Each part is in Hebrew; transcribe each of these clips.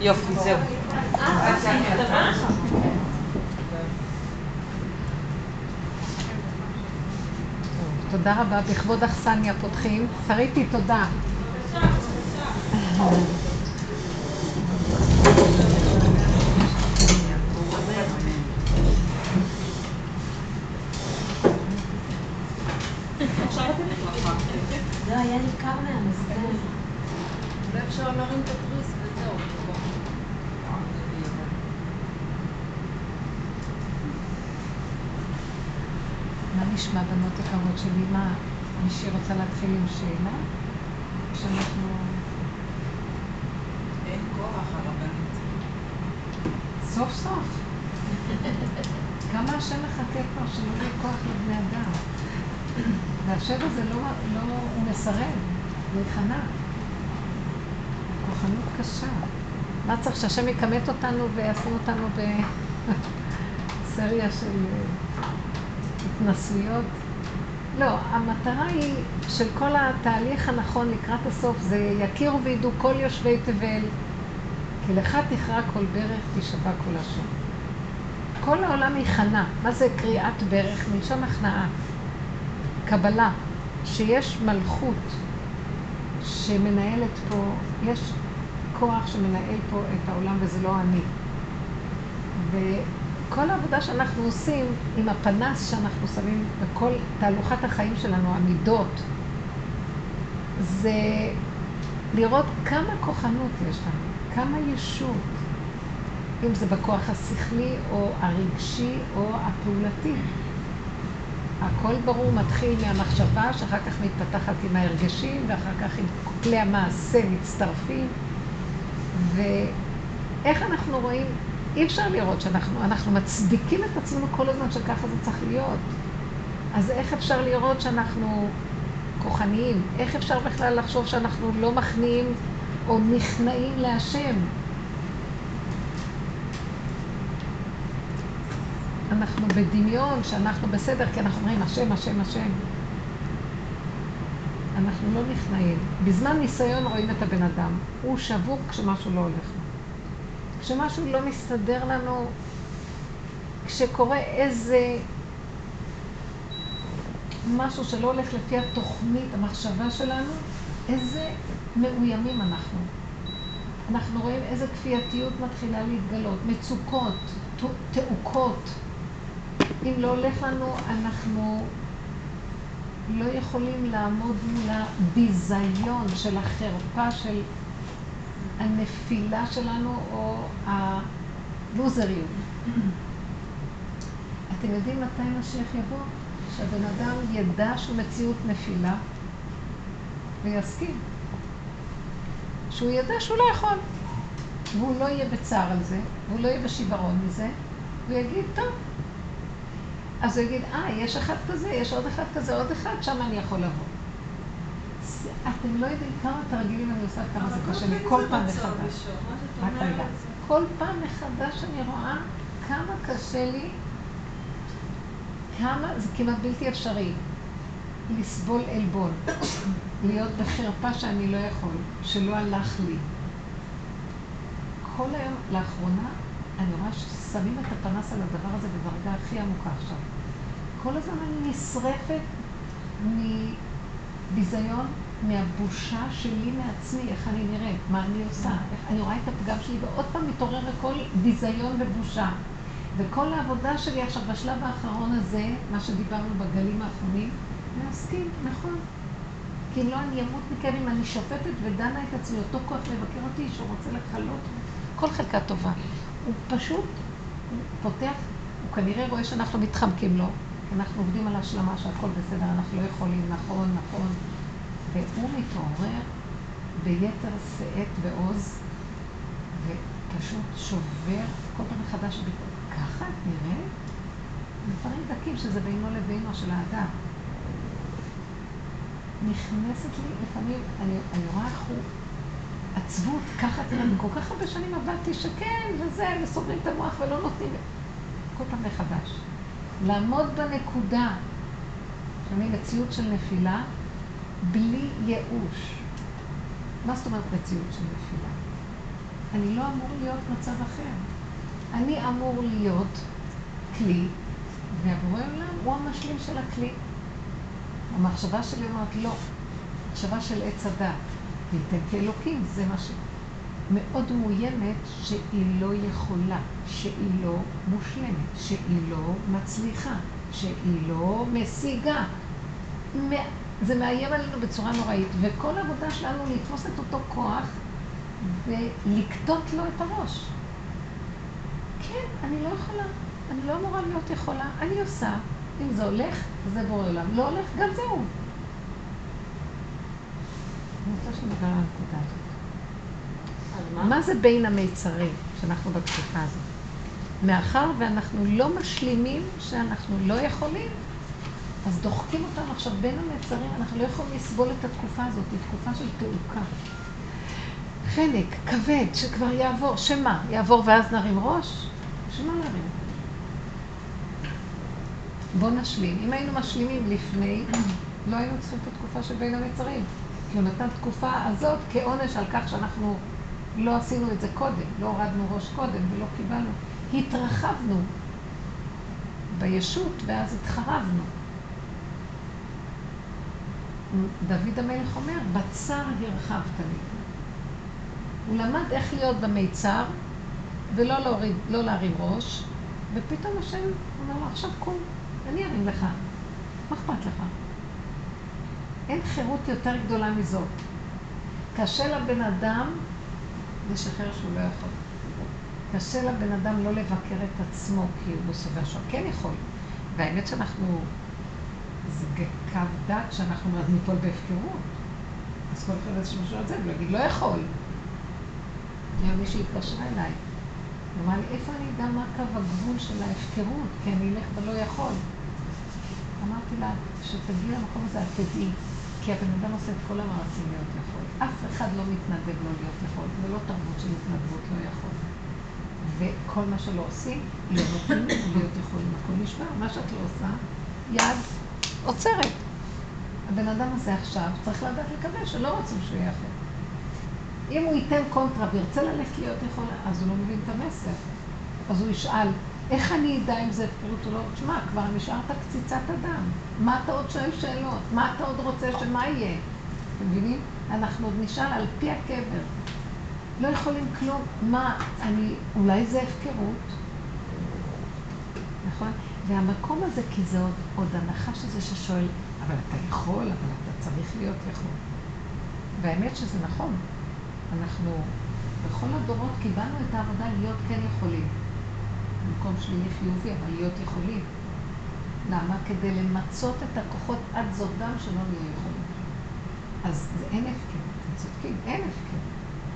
יופי, זהו. תודה רבה. בכבוד אכסניה פותחים. שריתי, תודה. לא, היה לי קר מהמזגן. אולי אפשר להרים את התריס וזהו. מה נשמע יקרות שלי? מה, מישהי רוצה להתחיל עם שאלה? שאנחנו... אין כוח הרבנית. סוף סוף. כמה השם מחכה כבר שלא יהיה כוח לבני אדם. והשם הזה לא, לא, הוא מסרב, הוא יכנע. כוחנות קשה. מה צריך שהשם יכמת אותנו וישים אותנו בסריה של התנסויות? לא, המטרה היא של כל התהליך הנכון לקראת הסוף זה יכירו וידעו כל יושבי תבל כי לך תכרע כל ברך תשבע כל לשון. כל העולם ייכנע. מה זה קריאת ברך? מלשון הכנעה. קבלה, שיש מלכות שמנהלת פה, יש כוח שמנהל פה את העולם וזה לא אני. וכל העבודה שאנחנו עושים עם הפנס שאנחנו שמים בכל תהלוכת החיים שלנו, המידות, זה לראות כמה כוחנות יש לנו, כמה ישות, אם זה בכוח השכלי או הרגשי או הפעולתי. הכל ברור מתחיל מהמחשבה, שאחר כך מתפתחת עם ההרגשים, ואחר כך עם כלי המעשה מצטרפים. ואיך אנחנו רואים, אי אפשר לראות שאנחנו אנחנו מצדיקים את עצמנו כל הזמן שככה זה צריך להיות. אז איך אפשר לראות שאנחנו כוחניים? איך אפשר בכלל לחשוב שאנחנו לא מכניעים או נכנעים להשם? אנחנו בדמיון שאנחנו בסדר, כי אנחנו אומרים השם, השם, השם. אנחנו לא נכנעים. בזמן ניסיון רואים את הבן אדם. הוא שבור כשמשהו לא הולך לו. כשמשהו לא מסתדר לנו, כשקורה איזה משהו שלא הולך לפי התוכנית, המחשבה שלנו, איזה מאוימים אנחנו. אנחנו רואים איזה כפייתיות מתחילה להתגלות, מצוקות, תעוקות. אם לא הולך לנו, אנחנו לא יכולים לעמוד מול הביזיון של החרפה של הנפילה שלנו או הלוזריות. אתם יודעים מתי משיח יבוא? שהבן אדם ידע שהוא מציאות נפילה ויסכים. שהוא ידע שהוא לא יכול. והוא לא יהיה בצער על זה, והוא לא יהיה בשיוורון מזה, והוא יגיד, טוב, אז הוא יגיד, אה, יש אחד כזה, יש עוד אחד כזה, עוד אחד, שם אני יכול לבוא. אתם לא יודעים כמה תרגילים אני עושה, כמה זה קשה לי, כל פעם מחדש. כל פעם מחדש אני רואה כמה קשה לי, כמה, זה כמעט בלתי אפשרי, לסבול עלבון, להיות בחרפה שאני לא יכול, שלא הלך לי. כל היום, לאחרונה, אני רואה ששמים את הפנס על הדבר הזה בדרגה הכי עמוקה עכשיו. כל הזמן אני נשרפת מביזיון, מהבושה שלי מעצמי, איך אני נראית, מה אני עושה, איך אני רואה את הפגם שלי, ועוד פעם מתעורר הכל ביזיון ובושה. וכל העבודה שלי עכשיו בשלב האחרון הזה, מה שדיברנו בגלים האחרונים, להסכים, נכון. כי אם לא, אני אמות מכאב אם אני שופטת ודנה את עצמי, אותו כוח מבקר אותי, שהוא רוצה לקלות כל חלקה טובה. הוא פשוט, הוא פותח, הוא כנראה רואה שאנחנו מתחמקים לו, אנחנו עובדים על השלמה שהכל בסדר, אנחנו לא יכולים, נכון, נכון. והוא מתעורר ביתר שאת ועוז, ופשוט שובר כל פעם מחדש, ככה את נראית? דברים דקים שזה בינו לבינו של האדם. נכנסת לי לפעמים, אני, אני רואה איך הוא עצבות, ככה תראה, וכל כך הרבה שנים עבדתי שכן, וזה, וסוגרים את המוח ולא נותנים, כל פעם מחדש. לעמוד בנקודה, שאני מציאות של נפילה, בלי ייאוש. מה זאת אומרת מציאות של נפילה? אני לא אמור להיות מצב אחר. אני אמור להיות כלי, והבורא עולם הוא המשלים של הכלי. המחשבה שלי אומרת לא, מחשבה של עץ הדת, וייתן כאלוקים, זה מה ש... מאוד מאוימת שהיא לא יכולה, שהיא לא מושלמת, שהיא לא מצליחה, שהיא לא משיגה. זה מאיים עלינו בצורה נוראית, וכל העבודה שלנו לתפוס את אותו כוח ולקטות לו את הראש. כן, אני לא יכולה, אני לא אמורה להיות יכולה, אני עושה. אם זה הולך, זה בורא עולם. לא הולך, גם זהו. אני רוצה שנדבר על הנקודה הזאת. מה זה בין המיצרים שאנחנו בתקופה הזאת? מאחר ואנחנו לא משלימים שאנחנו לא יכולים, אז דוחקים אותנו עכשיו בין המיצרים, אנחנו לא יכולים לסבול את התקופה הזאת, היא תקופה של תעוקה. חנק, כבד, שכבר יעבור, שמה? יעבור ואז נרים ראש? שמה נרים? בואו נשלים. אם היינו משלימים לפני, לא היינו צריכים את התקופה של בין המצרים. כי הוא נתן תקופה הזאת כעונש על כך שאנחנו לא עשינו את זה קודם, לא הורדנו ראש קודם ולא קיבלנו. התרחבנו בישות ואז התחרבנו. דוד המלך אומר, בצר הרחבת לי. הוא למד איך להיות במיצר ולא להוריד, לא להרים ראש, ופתאום השם אומר לו, עכשיו קום, אני ארים לך. מה אכפת לך? אין חירות יותר גדולה מזאת. קשה לבן אדם לשחרר שהוא לא יכול. קשה לבן אדם לא לבקר את עצמו כי הוא בסובר שם. כן יכול. והאמת שאנחנו, זה קו דק שאנחנו ניפול בהפקרות. אז כל אחד איזשהו משהו על זה, ולהגיד, לא יכול. היה מי שהתקשרה אליי. הוא אמר לי, איפה אני אדע מה קו הגבול של ההפקרות? כי אני אלך ולא יכול. אמרתי לה, כשתגיעי למקום הזה, את תדעי. כי הבן אדם עושה את כל המעשים להיות יכול. אף אחד לא מתנדב לא להיות יכול, זה לא תרבות של התנדבות לא יכול. וכל מה שלא עושים, לא נותנים להיות יכולים, הכל נשמע. מה שאת לא עושה, יד עוצרת. הבן אדם הזה עכשיו צריך לדעת לקבל שלא רוצים שהוא יהיה אחר. אם הוא ייתן קונטרה וירצה ללכת להיות יכול, אז הוא לא מבין את המסר. אז הוא ישאל, איך אני אדע אם זה הפקרות או לא? תשמע, כבר נשארת קציצת אדם. מה אתה עוד שואל שאלות? מה אתה עוד רוצה שמה יהיה? אתם מבינים? אנחנו עוד נשאל על פי הקבר. לא יכולים כלום. מה, אני, אולי זה הפקרות? נכון? והמקום הזה, כי זה עוד, עוד הנחש הזה ששואל, אבל אתה יכול, אבל אתה צריך להיות יכול. והאמת שזה נכון. אנחנו בכל הדורות קיבלנו את העבודה להיות כן יכולים. במקום שלילי חיובי, אבל להיות יכולים. למה? כדי למצות את הכוחות עד זאת דם שלא נהיה יכולים. אז זה אין הפקר, אתם צודקים, אין הפקר.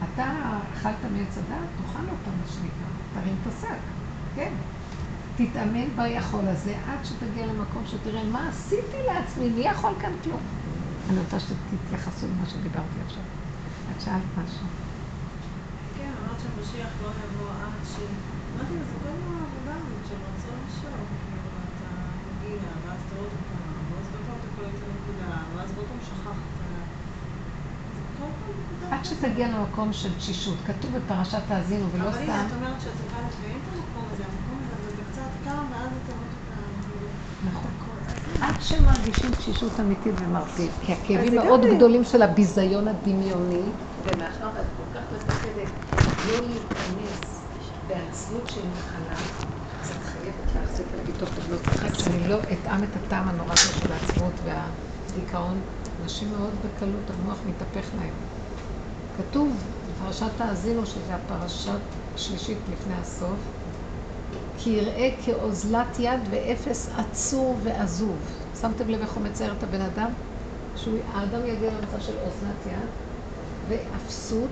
אתה אכלת מעץ הדעת, תאכל אותה, מה שנקרא, תרים את השק, כן. תתאמן ביכול הזה עד שתגיע למקום שתראה מה עשיתי לעצמי, מי יכול כאן כלום. אני רוצה שתתייחסו למה שדיברתי עכשיו. את שאלת משהו. כן, אמרת שהמשיח לא יבוא עד ש... אמרתי, זה כל העבודה הזאת של רצון לשאול. כאילו, אתה מגיע, ואז אתה עוד פעם, ואז בכל אתה קולט את הנקודה, ואז עוד פעם שכחת. עד שתגיע למקום של תשישות. כתוב בפרשת האזינו, ולא סתם... אבל הנה, את אומרת שאת צריכה לפעמים את המקום הזה, המקום הזה, זה קצת קם, ואז אתה עוד פעם... נכון. עד שמרגישים תשישות אמיתית ומרפית, כי הכאבים מאוד גדולים של הביזיון הדמיוני, ומאחר ואת כל כך מפחדת לא להיכנס בעצמות של מחלה, אז את חייבת להחזיק להגיד טוב, טוב, לא צריכה, שאני לא אטעם את הטעם הנורא הזה של העצמות והדיכאון. אנשים מאוד בקלות, המוח מתהפך להם. כתוב בפרשת האזינו, שזה הפרשה השלישית לפני הסוף, כי יראה כאוזלת יד ואפס עצור ועזוב. שמתם לב איך הוא מצייר את הבן אדם? שהאדם יגיע למצב של אוזלת יד ואפסות,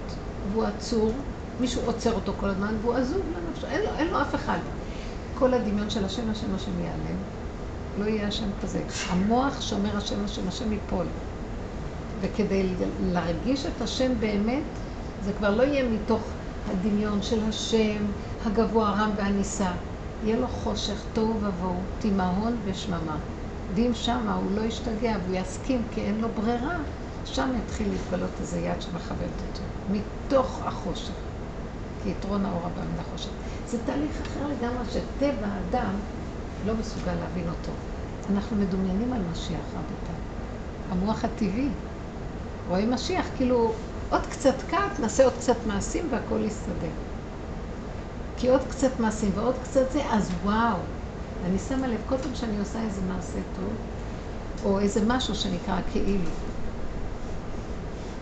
והוא עצור, מישהו עוצר אותו כל הזמן, והוא עזוב לנפשו, אין לו, אין לו אף אחד. כל הדמיון של השם, השם, השם ייעלם. לא יהיה השם כזה. המוח שאומר השם, השם, השם ייפול. וכדי להרגיש את השם באמת, זה כבר לא יהיה מתוך הדמיון של השם, הגבוה, הרם והנישא. יהיה לו חושך, תוהו ובוהו, תימהון ושממה. ואם שמה הוא לא ישתגע והוא יסכים כי אין לו ברירה, שם יתחיל להתגלות איזה יד שמכבדת אותו, מתוך החושך. כי יתרון האור הבא מן החושך. זה תהליך אחר לגמרי שטבע האדם לא מסוגל להבין אותו. אנחנו מדומיינים על משיח, רבותיי. המוח הטבעי. רואים משיח, כאילו, עוד קצת קט, נעשה עוד קצת מעשים והכל יסתדר. כי עוד קצת מעשים ועוד קצת זה, אז וואו. אני שמה לב, כל פעם שאני עושה איזה מעשה טוב, או איזה משהו שנקרא כאילו.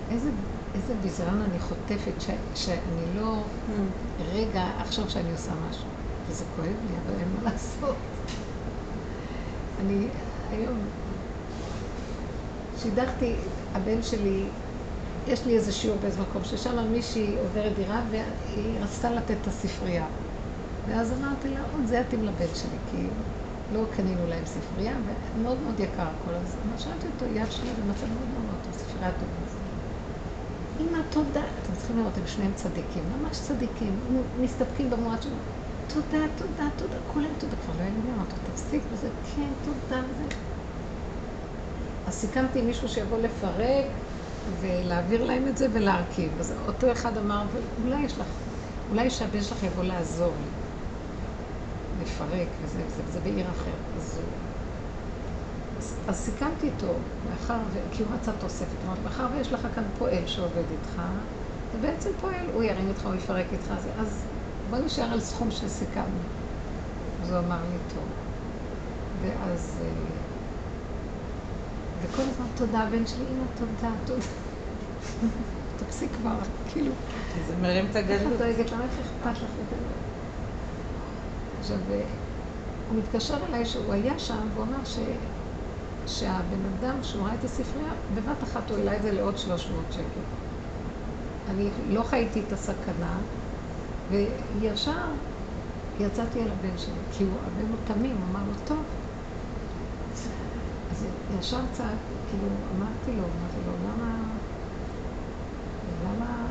איזה, איזה ביזיון אני חוטפת, ש, שאני לא רגע אחשוב שאני עושה משהו. וזה כואב לי, אבל אין מה לעשות. אני היום שידכתי, הבן שלי, יש לי איזה שיעור באיזה מקום, ששם מישהי עוברת דירה והיא רצתה לתת את הספרייה. ואז אמרתי לה, עוד זה יתאים לבן שלי, כי לא קנינו להם ספרייה, ומאוד מאוד יקר כל הזמן. שאלתי אותו, יד שלי במצב מאוד מאוד טוב, ספרייה טובה. אמא, תודה. אתם צריכים לראות, הם שניהם צדיקים, ממש צדיקים, מסתפקים במועד שלו. תודה, תודה, תודה, כולם תודה. כבר לא היה לי אמרתי, תפסיק וזה, כן, תודה וזה. אז סיכמתי עם מישהו שיבוא לפרק ולהעביר להם את זה ולהרכיב. אז אותו אחד אמר, אולי יש לך, אולי שהבן שלך יבוא לעזור לי. לפרק וזה וזה, וזה בעיר אחרת. אז, אז, אז סיכמתי איתו, מאחר, ו... כי הוא רצה תוספת, אמרתי, מאחר ויש לך כאן פועל שעובד איתך, זה בעצם פועל, הוא ירים איתך, הוא יפרק איתך, אז, אז בוא נשאר על סכום שסיכמנו. אז הוא אמר לי, טוב. ואז... אה, וכל הזמן תודה, הבן שלי, אמא, תודה, תודה. תפסיק כבר, כאילו. זה מרים את הגדול. איך את דואגת למה איך אכפת לך את עכשיו, אה, הוא מתקשר אליי שהוא היה שם, והוא אמר ש... שהבן אדם, שהוא ראה את הספרייה, בבת אחת הוא העלה את זה לעוד 300 שקל. אני לא חייתי את הסכנה, וישר יצאתי על הבן שלי, כי הוא, הבן הוא תמים, הוא אמר לו, טוב. אז ישר צעק, כאילו, אמרתי לו, אמרתי לו, למה, למה,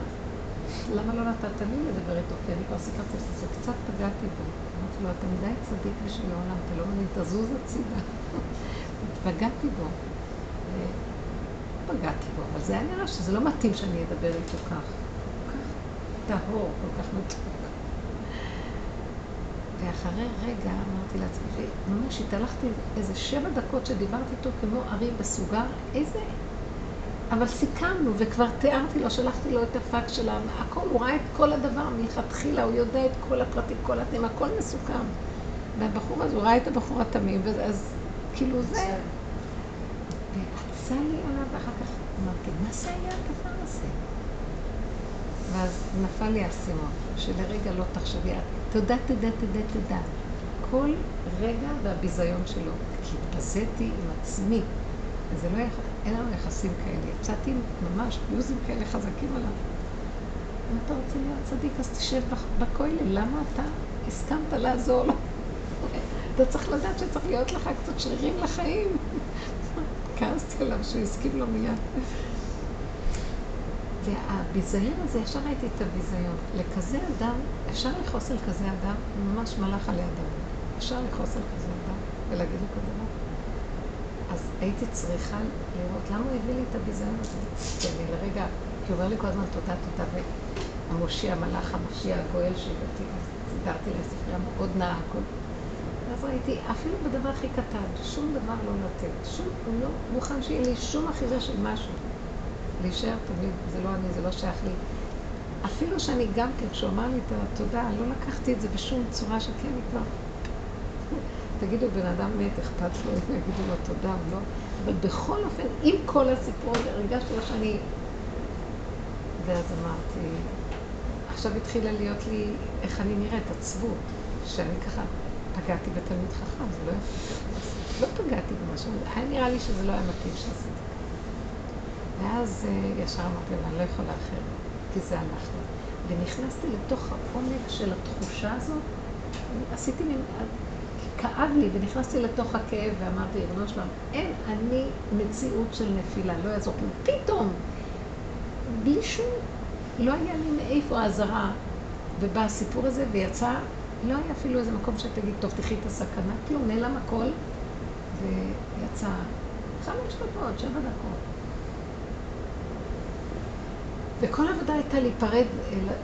למה לא נתת לי לדבר איתו? כי אני כבר סיכרתי שזה קצת פגעתי בו. לו, אתה מדי צדיק בשביל העולם, אתה לא מבין, תזוז הצידה. פגעתי בו. פגעתי בו, אבל זה היה נראה שזה לא מתאים שאני אדבר איתו כך. כל כך טהור, כל כך מתוק. ואחרי רגע אמרתי לעצמי, וממש התהלכתי איזה שבע דקות שדיברתי איתו כמו ארי בסוגר, איזה... אבל סיכמנו, וכבר תיארתי לו, שלחתי לו את הפאק שלה, הכל, הוא ראה את כל הדבר מלכתחילה, הוא יודע את כל הפרטים, כל התנאים, הכל מסוכם. והבחור הזה, הוא ראה את הבחור התמים, אז כאילו זה... ועצה לי עליו, ואחר כך אמרתי, מה זה היה הדבר הזה? ואז נפל לי האסימון, שלרגע לא תחשבי, תודה, תודה, תודה, תודה. כל רגע והביזיון שלו. כי התבזיתי עם עצמי. וזה לא, יח... אין לנו יחסים כאלה. יצאתי ממש פיוזים כאלה חזקים עליו. אם אתה רוצה להיות צדיק, אז תשב בכולל. למה אתה הסכמת לעזור לו? אתה צריך לדעת שצריך להיות לך קצת שרירים לחיים. כעסתי עליו שהוא הסכים לו מיד. והביזיון הזה, ישר ראיתי את הביזיון. לכזה אדם, אפשר לכעוס על כזה אדם, ממש מלאך עלי אדם. אפשר לכעוס על כזה אדם ולהגיד לו כזה דבר. אז הייתי צריכה לראות למה הוא הביא לי את הביזיון הזה. כי אני לרגע, כי הוא אומר לי כל הזמן תודה, תודה, והמושיע, המלאך, המושיע, הגואל אז סידרתי לה ספרייה מאוד נאה, הכל. ואז ראיתי, אפילו בדבר הכי קטן, שום דבר לא לתת. שום, הוא לא מוכן שיהיה לי שום אחיזה של משהו. להישאר תמיד, זה לא אני, זה לא שייך לי. אפילו שאני גם כן, כשהוא אמר לי את התודה, לא לקחתי את זה בשום צורה שכן, אני כבר... תגידו, בן אדם מת, אכפת לו יגידו לו תודה או לא, אבל בכל אופן, עם כל הסיפור הזה, הרגשתי לו שאני... ואז אמרתי, עכשיו התחילה להיות לי, איך אני נראית, עצבות, שאני ככה פגעתי בתלמיד חכם, זה לא יפה. לא פגעתי במשהו, היה נראה לי שזה לא היה מתאים שעשיתי. ואז אה, ישר אמרתי אני לא יכולה אחרת, כי זה אנחנו. ונכנסתי לתוך העומק של התחושה הזאת, עשיתי מין, כאב לי, ונכנסתי לתוך הכאב ואמרתי, ריבונו שלום, אין אני מציאות של נפילה, לא יעזור כלום. פתאום, בלי שום, לא היה לי מאיפה האזהרה, ובא הסיפור הזה, ויצא, לא היה אפילו איזה מקום שתגיד, טוב, תחי את הסכנה, כלום, נעלם הכל, ויצא חמש דקות, שבע דקות. וכל העבודה הייתה להיפרד,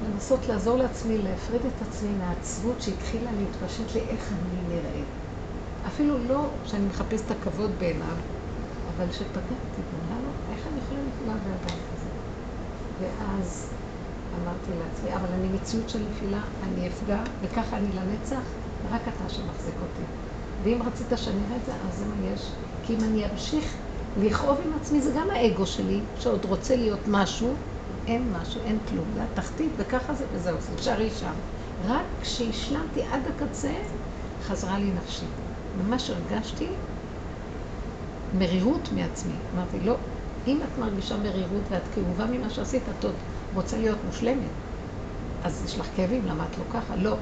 לנסות לעזור לעצמי, להפריד את עצמי מהעצבות שהתחילה להתפשט לי איך אני נראית. אפילו לא שאני מחפשת את הכבוד בעיניו, אבל שפגעתי בו, למה, איך אני יכולה לפגוע באדם כזה? ואז אמרתי לעצמי, אבל אני מציאות של נפילה, אני אפגע, וככה אני לנצח, רק אתה שמחזיק אותי. ואם רצית שאני אראה את זה, אז זה מה יש. כי אם אני אמשיך לכאוב עם עצמי, זה גם האגו שלי, שעוד רוצה להיות משהו, אין משהו, אין כלום, זה התחתית, וככה זה, וזהו, זה נשארי שם. רק כשהשלמתי עד הקצה, חזרה לי נפשי. ממש הרגשתי מרירות מעצמי. אמרתי, לא, אם את מרגישה מרירות ואת כאובה ממה שעשית, את עוד רוצה להיות מושלמת. אז יש לך כאבים, למה את לא ככה? לא.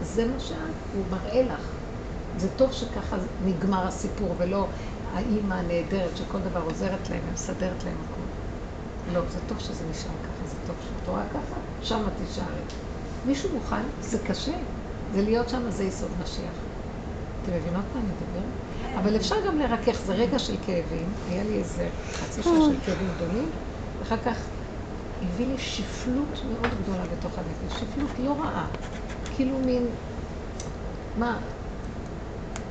זה מה שאת, הוא מראה לך. זה טוב שככה נגמר הסיפור, ולא האימא הנהדרת שכל דבר עוזרת להם ומסדרת להם. לא, זה טוב שזה נשאר ככה, זה טוב שאת רואה ככה, שמה תישארי. מישהו מוכן, זה קשה, זה להיות שם, זה יסוד משיח. אתם מבינות מה אני מדברת? אבל אפשר גם לרכך, זה רגע של כאבים, היה לי איזה חצי שעה של כאבים גדולים, ואחר כך הביא לי שפלות מאוד גדולה בתוך הנפש, שפלות לא רעה, כאילו מין, מה,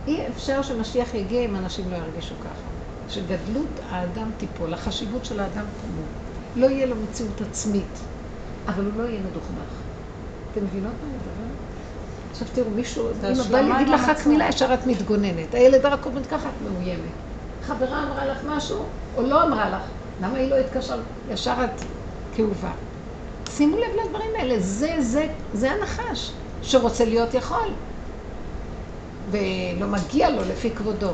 אי אפשר שמשיח יגיע אם אנשים לא ירגישו ככה. שגדלות האדם תיפול, החשיבות של האדם תמות. לא יהיה לו מציאות עצמית, אבל הוא לא יהיה מדוכדך. אתם מבינות מה אני מדברת? עכשיו תראו, מישהו, אם בא להגיד לך רק מילה, ישר את מתגוננת. הילד רק עומד ככה, את מאוימת. חברה אמרה לך משהו, או לא אמרה לך. למה היא לא התקשרה? ישר את כאובה. שימו לב לדברים האלה, זה, זה, זה הנחש שרוצה להיות יכול. ולא מגיע לו לפי כבודו.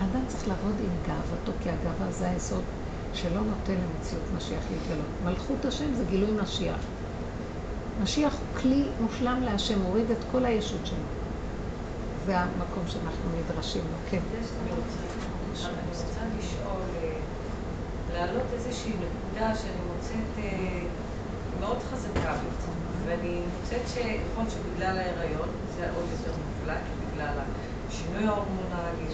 האדם צריך לעבוד עם גאוותו, כי הגאווה זה היסוד שלא נותן למציאות משיח להתגלות. מלכות השם זה גילוי משיח. משיח הוא כלי מושלם להשם, מוריד את כל הישות שלו. זה המקום שאנחנו נדרשים לו, כן. אני רוצה לשאול, אה, להעלות איזושהי נקודה שאני מוצאת אה, מאוד חזקה בעצם, ואני מוצאת שיכול שבגלל ההיריון זה עוד יותר מופלא, בגלל השינוי ההורמונלי,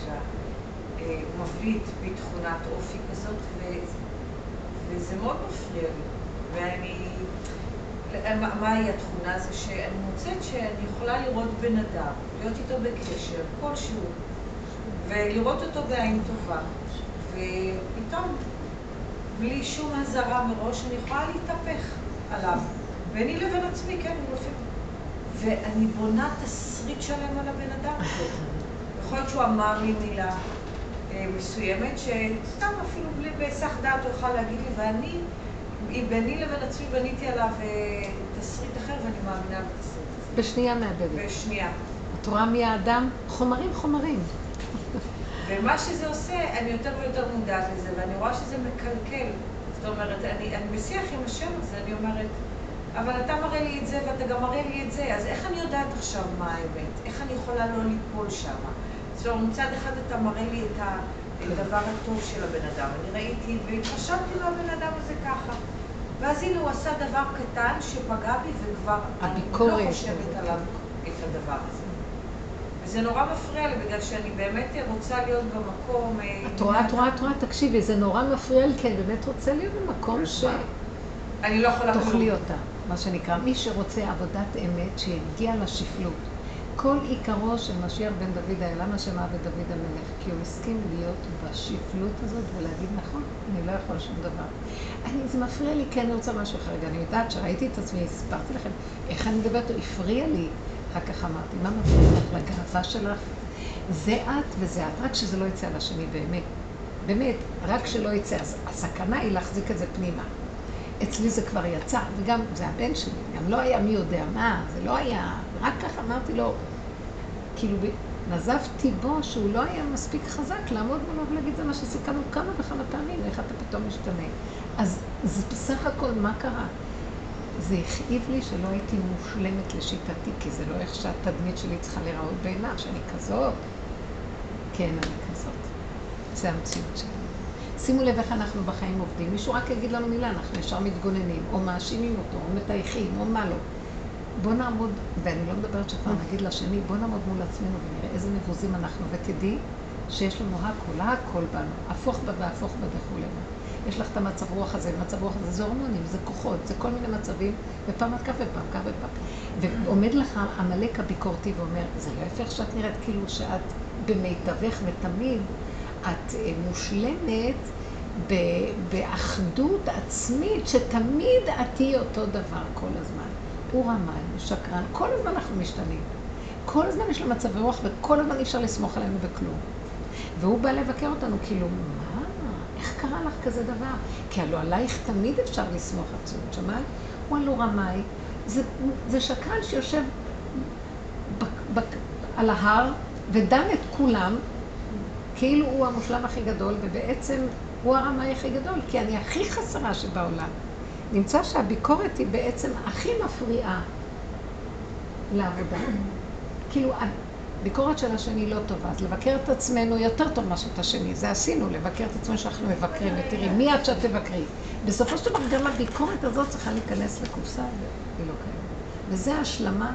שהמבליט בי תכונת אופי כזאת, וזה מאוד מפריע לי. ואני... מהי התכונה? זה שאני מוצאת שאני יכולה לראות בן אדם, להיות איתו בקשר, כלשהו, ולראות אותו בעין טובה, ופתאום, בלי שום אזהרה מראש, אני יכולה להתהפך עליו. ביני לבין עצמי, כן, הוא לפעמים. ואני בונה תסריט שלם על הבן אדם הזה. יכול להיות שהוא אמר לי מילה מסוימת, שסתם אפילו בלי בהיסח דעת הוא יכול להגיד לי, ואני, ביני לבין עצמי בניתי עליו אה, תסריט אחר, ואני מאמינה בתסריט הזה. בשנייה מאבדת. בשנייה. את רואה מי האדם? חומרים חומרים. ומה שזה עושה, אני יותר ויותר מודעת לזה, ואני רואה שזה מקלקל. זאת אומרת, אני, אני בשיח עם השם הזה, אני אומרת, אבל אתה מראה לי את זה ואתה גם מראה לי את זה, אז איך אני יודעת עכשיו מה האמת? איך אני יכולה לא ליפול שם? זאת אומרת, מצד אחד אתה מראה לי את הדבר הטוב של הבן אדם. אני ראיתי והתחשבתי לו הבן אדם הזה ככה. ואז הנה הוא עשה דבר קטן שפגע בי וכבר הביקורת. אני לא חושבת עליו את הדבר הזה. וזה נורא מפריע לי, בגלל שאני באמת רוצה להיות במקום... אה, את רואה, את רואה, את רואה, תקשיבי, זה נורא מפריע לי, כי אני באמת רוצה להיות במקום ש... אני לא יכולה... תאכלי אותה. מה שנקרא, מי שרוצה עבודת אמת, שיגיע לשפלות. כל עיקרו של משיח בן דוד היה, למה שמה בדוד המלך? כי הוא הסכים להיות בשפלות הזאת ולהגיד, נכון, אני לא יכול שום דבר. אני, זה מפריע לי, כי אני רוצה משהו אחר. אני יודעת שראיתי את עצמי, הסברתי לכם איך אני מדברת, הוא הפריע לי. אחר כך אמרתי, מה מפריע לך לגאווה שלך? זה את וזה את, רק שזה לא יצא על השני באמת. באמת, רק שלא יצא. אז הסכנה היא להחזיק את זה פנימה. אצלי זה כבר יצא, וגם זה הבן שלי, גם לא היה מי יודע מה, זה לא היה, רק ככה אמרתי לו, כאילו נזפתי בו שהוא לא היה מספיק חזק לעמוד מולו ולהגיד זה מה שסיכמנו כמה וכמה פעמים, איך אתה פתאום משתנה. אז זה בסך הכל מה קרה? זה הכאיב לי שלא הייתי מושלמת לשיטתי, כי זה לא איך שהתדמית שלי צריכה להיראות בעיניו, שאני כזאת. כן, אני כזאת. זה המציאות שלי. שימו לב איך אנחנו בחיים עובדים. מישהו רק יגיד לנו מילה, אנחנו ישר מתגוננים, או מאשימים אותו, או מטייחים, או מה לא. בוא נעמוד, ואני לא מדברת שכבר נגיד לשני, בוא נעמוד מול עצמנו ונראה איזה מבוזים אנחנו, ותדעי שיש לנו הכל, הכל בנו, הפוך בה והפוך בה וכולי. יש לך את המצב רוח הזה, מצב רוח הזה, זה הורמונים, זה כוחות, זה כל מיני מצבים, ופעם את כך ופעם כך ופעם. ועומד לך עמלק הביקורתי ואומר, זה לא יפה איך שאת נראית, כאילו שאת במיטבך ותמיד, את אה, מושלמת באחדות עצמית, שתמיד את תהיי אותו דבר כל הזמן. הוא רמאי, הוא שקרן, כל הזמן אנחנו משתנים. כל הזמן יש לו מצבי רוח, וכל הזמן אי אפשר לסמוך עלינו בכלום. והוא בא לבקר אותנו, כאילו, מה? איך קרה לך כזה דבר? כי הלוא עלייך תמיד אפשר לסמוך עצמות, שמעת? הוא הלוא רמאי. זה, זה שקרן שיושב ב, ב, על ההר ודן את כולם, כאילו הוא המושלם הכי גדול, ובעצם הוא הרמאי הכי גדול, כי אני הכי חסרה שבעולם. נמצא שהביקורת היא בעצם הכי מפריעה לעבודה. כאילו, הביקורת של השני לא טובה, אז לבקר את עצמנו יותר טוב מאשר את השני. זה עשינו, לבקר את עצמנו שאנחנו מבקרים, ותראי, מי את שאת תבקרי? בסופו של דבר גם הביקורת הזאת צריכה להיכנס לקופסה, והיא לא קיימת. וזה השלמה.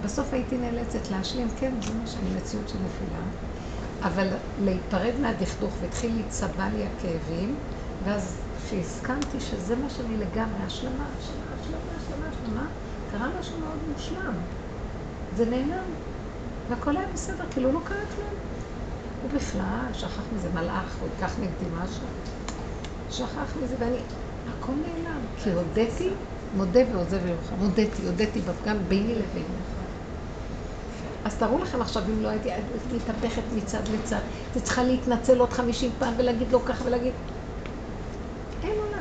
בסוף הייתי נאלצת להשלים, כן, זה מה שאני מציאות של נפילה. אבל להיפרד מהדכדוך והתחיל להיצבע לי הכאבים, ואז כשהסכמתי שזה מה שאני לגמרי, השלמה, השלמה, השלמה, השלמה, השלמה, קרה משהו מאוד מושלם. זה נעלם. והכל היה בסדר, כאילו לא קרה כלום. הוא בכלל שכח מזה מלאך, הוא ייקח נגדי משהו. שכח מזה, ואני, הכל נעלם. כי הודיתי, מודה ועוזב ירוחם. הודיתי, הודיתי בפגם ביני לבין. אז תארו לכם עכשיו, אם לא הייתי מתהפכת מצד לצד, הייתי צריכה להתנצל עוד חמישים פעם ולהגיד לו ככה ולהגיד...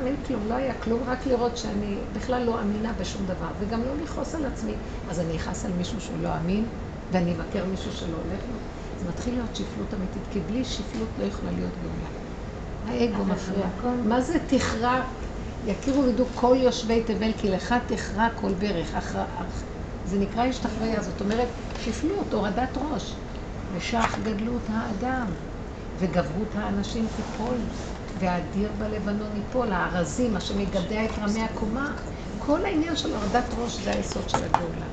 אין כלום, לא היה כלום, רק לראות שאני בכלל לא אמינה בשום דבר, וגם לא לכעוס על עצמי. אז אני אכעס על מישהו שהוא לא אמין, ואני אבקר מישהו שלא הולך לו. זה מתחיל להיות שפלות אמיתית, כי בלי שפלות לא יכולה להיות גאולה. האגו מפריע. מה זה תכרע? יכירו וידעו כל יושבי תבל, כי לך תכרע כל ברך. זה נקרא השתחוויה, זאת אומרת, שפלות, הורדת ראש. ושח גדלות האדם, וגברות האנשים תיפול, והאדיר בלבנון ייפול, הארזים, מה שמגדע את רמי הקומה. כל העניין של הורדת ראש זה היסוד של הגאולה.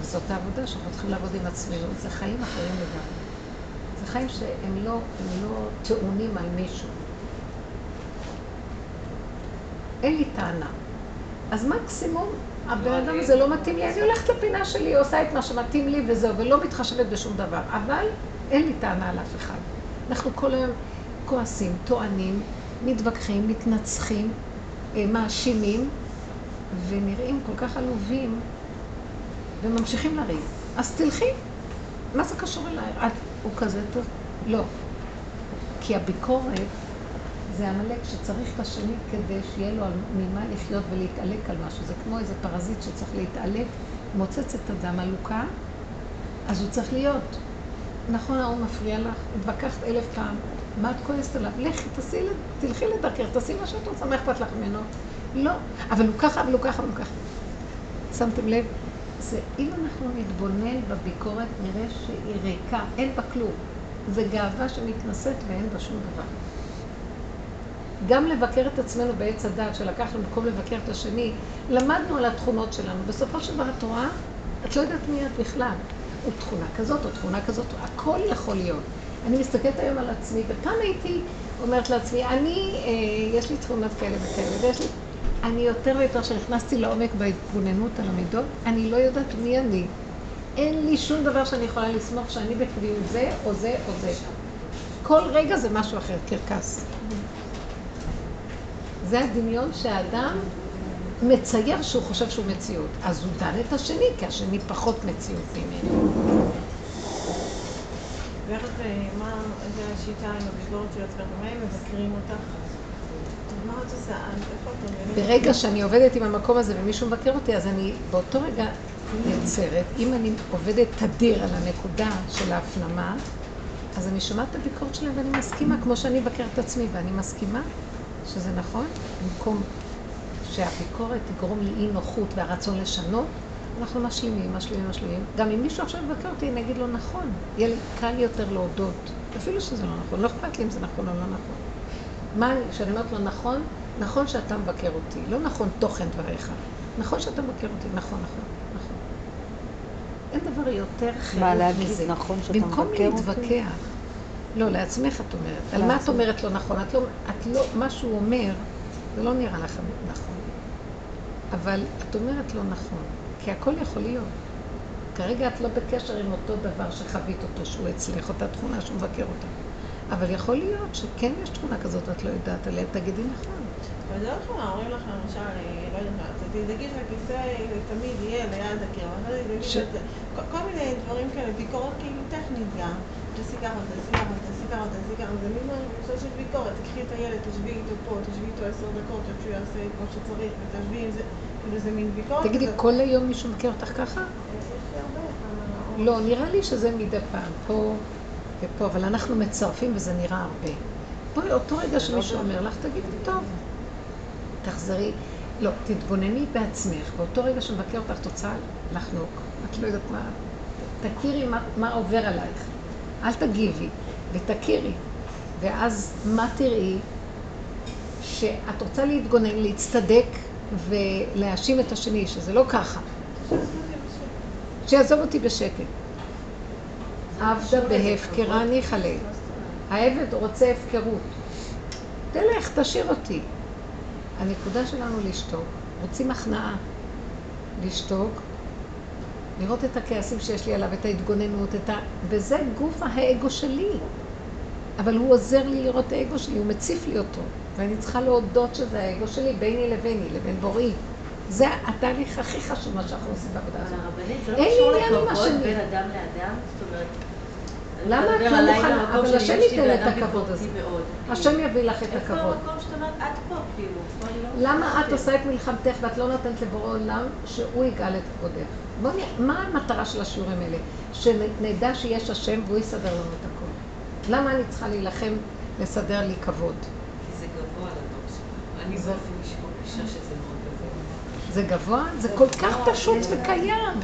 וזאת העבודה שאנחנו צריכים לעבוד עם עצמנו. זה חיים אחרים לגמרי. זה חיים שהם לא, לא טעונים על מישהו. אין לי טענה. אז מקסימום, הבן אדם הזה לא מתאים לי, אני הולכת לפינה שלי, עושה את מה שמתאים לי וזהו, ולא מתחשבת בשום דבר. אבל אין לי טענה על אף אחד. אנחנו כל היום כועסים, טוענים, מתווכחים, מתנצחים, אה, מאשימים, ונראים כל כך עלובים, וממשיכים לריב. אז תלכי. מה זה קשור אליי? את, הוא כזה טוב? לא. כי הביקורת זה עמלק שצריך את השני כדי שיהיה לו ממה לחיות ולהתעלק על משהו. זה כמו איזה פרזיט שצריך להתעלק, מוצץ את הדם עלוקה, אז הוא צריך להיות. נכון, ההוא מפריע לך, התווכחת אלף פעם, מה את כועסת עליו? לכי, תעשי, תלכי לדרכך, תעשי מה שאת רוצה, מה אכפת לך ממנו? לא, אבל הוא ככה, אבל הוא ככה, אבל הוא ככה. שמתם לב? זה אם אנחנו נתבונן בביקורת, נראה שהיא ריקה, אין בה כלום. זה גאווה שמתנשאת ואין בה שום דבר. גם לבקר את עצמנו בעץ הדעת שלקחנו במקום לבקר את השני, למדנו על התכונות שלנו. בסופו של דבר את רואה, את לא יודעת מי את בכלל. או תכונה כזאת, או תכונה כזאת, הכל יכול להיות. אני מסתכלת היום על עצמי, ופעם הייתי אומרת לעצמי, אני, אה, יש לי תכונות כאלה וכאלה, ויש לי... אני יותר ויותר, כשנכנסתי לעומק בהתבוננות על המידות, אני לא יודעת מי אני. אין לי שום דבר שאני יכולה לסמוך שאני בקביעות זה או זה או זה. כל רגע זה משהו אחר, קרקס. זה הדמיון שהאדם מצייר שהוא חושב שהוא מציאות. אז הוא דן את השני, כי השני פחות מציאות ממנו. ואיך אה, מה, איזה השיטה עם הביקורת של עצמך? מה הם מבקרים אותך? ברגע שאני עובדת עם המקום הזה ומישהו מבקר אותי, אז אני באותו רגע נעצרת. אם אני עובדת תדיר על הנקודה של ההפנמה, אז אני שומעת את הביקורת שלהם ואני מסכימה, כמו שאני מבקר את עצמי, ואני מסכימה שזה נכון, במקום שהביקורת תגרום לי אי נוחות והרצון לשנות, אנחנו משלימים, משלימים, משלימים. גם אם מישהו עכשיו מבקר אותי, אני אגיד לו נכון. יהיה לי קל יותר להודות, אפילו שזה לא נכון. לא אכפת לי אם זה נכון או לא נכון. מה, כשאני אומרת לו נכון, נכון שאתה מבקר אותי, לא נכון תוכן דבריך. נכון שאתה מבקר אותי, נכון, נכון, נכון. אין דבר יותר חירות מזה. מה להגיד נכון שאתה מבקר אותי? במקום להתווכח. לא, לעצמך את אומרת. על מה את אומרת לא נכון? את לא, את לא, מה שהוא אומר, זה לא נראה לך נכון. אבל את אומרת לא נכון, כי הכל יכול להיות. כרגע את לא בקשר עם אותו דבר שחווית אותו, שהוא אצלך, אותה תכונה שהוא מבקר אותה. אבל יכול להיות שכן יש תכונה כזאת, את לא יודעת עליה, תגידי נכון. אבל זה לא תכונה, אומרים לך למשל, לא יודעת מה, תדאגי שהכיסא תמיד יהיה ליד הקיר, אבל תדאגי שזה, כל מיני דברים כאלה, ביקורת כאילו טכנית גם. תעשי ככה, תעשי ככה, תעשי ככה, תעשי ככה, זה מין מרגישה של ביקורת, תקחי את הילד, תשבי איתו פה, תשבי איתו עשר דקות, עד שהוא יעשה את מה שצריך, ותשבי עם זה, כאילו זה מין ביקורת. תגידי. כל היום מישהו מכיר אותך ככה? לא, נראה לי שזה מדי פעם, פה ופה, אבל אנחנו מצרפים וזה נראה הרבה. בואי, אותו רגע שמישהו אומר לך, תגידי, טוב, תחזרי. לא, תתבונני בעצמך, באותו רגע שמבקר אותך את רוצה לחנוק, את לא יודעת מה, תכירי מה, מה עובר עלייך, אל תגיבי, ותכירי. ואז מה תראי? שאת רוצה להתגונן, להצטדק ולהאשים את השני, שזה לא ככה. שיעזוב אותי בשקט. עבדה בהפקרה ניחא ליה. העבד רוצה הפקרות. תלך, תשאיר אותי. הנקודה שלנו לשתוק. רוצים הכנעה. לשתוק, לראות את הכעסים שיש לי עליו, את ההתגוננות, את ה... וזה גוף האגו שלי. אבל הוא עוזר לי לראות את האגו שלי, הוא מציף לי אותו. ואני צריכה להודות שזה האגו שלי, ביני לביני, לבין בוראי. זה התהליך הכי חשוב, מה שאנחנו עושים בעבודה אבל הזאת. הרבנית, זה לא אין לי קשור עניין עם לכבוד השני. בין אדם לאדם? זאת אומרת... למה את לא מוכנה? אבל השם ייתן את הכבוד הזה. השם יביא לך את איפה הכבוד. המקום שאת אומרת, את פה, כאילו? לא למה את עושה את מלחמתך ואת לא נותנת לבורא עולם שהוא יגאל את כבודך? בוא נראה, מה המטרה של השיעורים האלה? שנדע שיש השם והוא יסדר לנו את הכל. למה אני צריכה להילחם לסדר לי כבוד? כי זה גבוה לדור שלנו. אני באופן אישי מרגישה שזה מאוד גבוה. זה גבוה? זה כל כך פשוט זה- וקיים.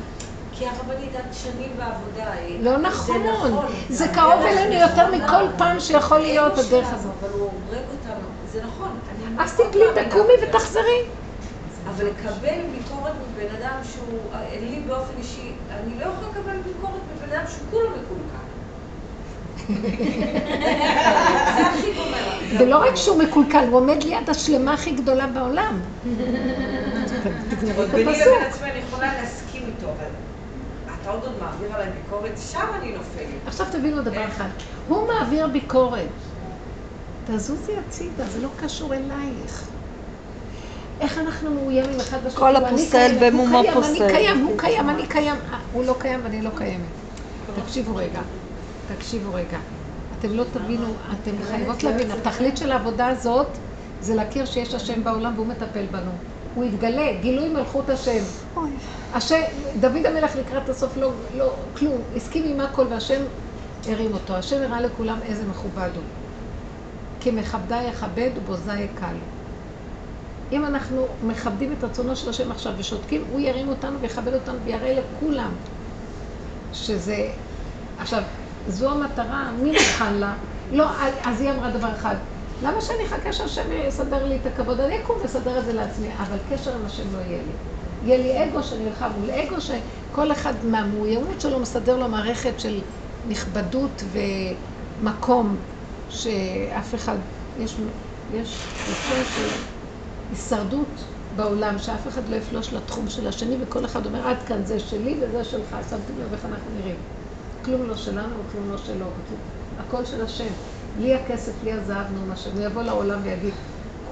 כי הרבנית את שנים בעבודה. אה, לא זה נכון. זה קרוב אלינו נכונה. יותר מכל פעם שיכול להיות הדרך הזאת. אבל הוא הורג אותנו. זה נכון. אז תפלי, תקומי. ותחזרי. אבל לקבל ביקורת מבן אדם שהוא, אה, לי באופן אישי, אני לא יכולה לקבל ביקורת מבן אדם שהוא כולו מקולקל. זה. ולא רק שהוא מקולקל, הוא עומד ליד השלמה הכי גדולה בעולם. תגנבי עוד את הפסוק. אני יכולה להסכים איתו, אבל אתה עוד עוד מעביר עליי ביקורת, שם אני נופלת. עכשיו תבינו דבר אחד, הוא מעביר ביקורת. תזוזי הצידה, זה לא קשור אלייך. איך אנחנו מאוימים אחד בשני? כל הפוסל במומו פוסל. אני קיים, הוא קיים, אני קיים. אה, הוא לא קיים ואני לא קיימת. תקשיבו רגע, תקשיבו רגע. אתם לא תבינו, אתם חייבות להבין, התכלית של העבודה הזאת זה להכיר שיש השם בעולם והוא מטפל בנו. הוא יתגלה, גילוי מלכות השם. השם, דוד המלך לקראת הסוף לא, לא, כלום, הסכים עם הכל והשם הרים אותו. השם הראה לכולם איזה מכובד הוא. כי מכבדי יכבד ובוזי יקל. אם אנחנו מכבדים את רצונו של השם עכשיו ושותקים, הוא ירים אותנו ויכבד אותנו ויראה לכולם שזה... עכשיו, זו המטרה, מי מוכן לה? לא, אז היא אמרה דבר אחד, למה שאני אחכה שהשם יסדר לי את הכבוד? אני אקום ואסדר את זה לעצמי, אבל קשר עם השם לא יהיה לי. יהיה לי אגו שנלחם מול אגו שכל אחד מהמאוימות שלו מסדר לו מערכת של נכבדות ומקום שאף אחד, יש, יש תחושה של הישרדות בעולם, שאף אחד לא יפלוש לתחום של השני וכל אחד אומר עד כאן זה שלי וזה שלך, שמתם לב איך אנחנו נראים. כלום לא שלנו וכלום לא שלו, הכל של השם. לי הכסף, לי הזהב, נו מה הוא יבוא לעולם ויגיד,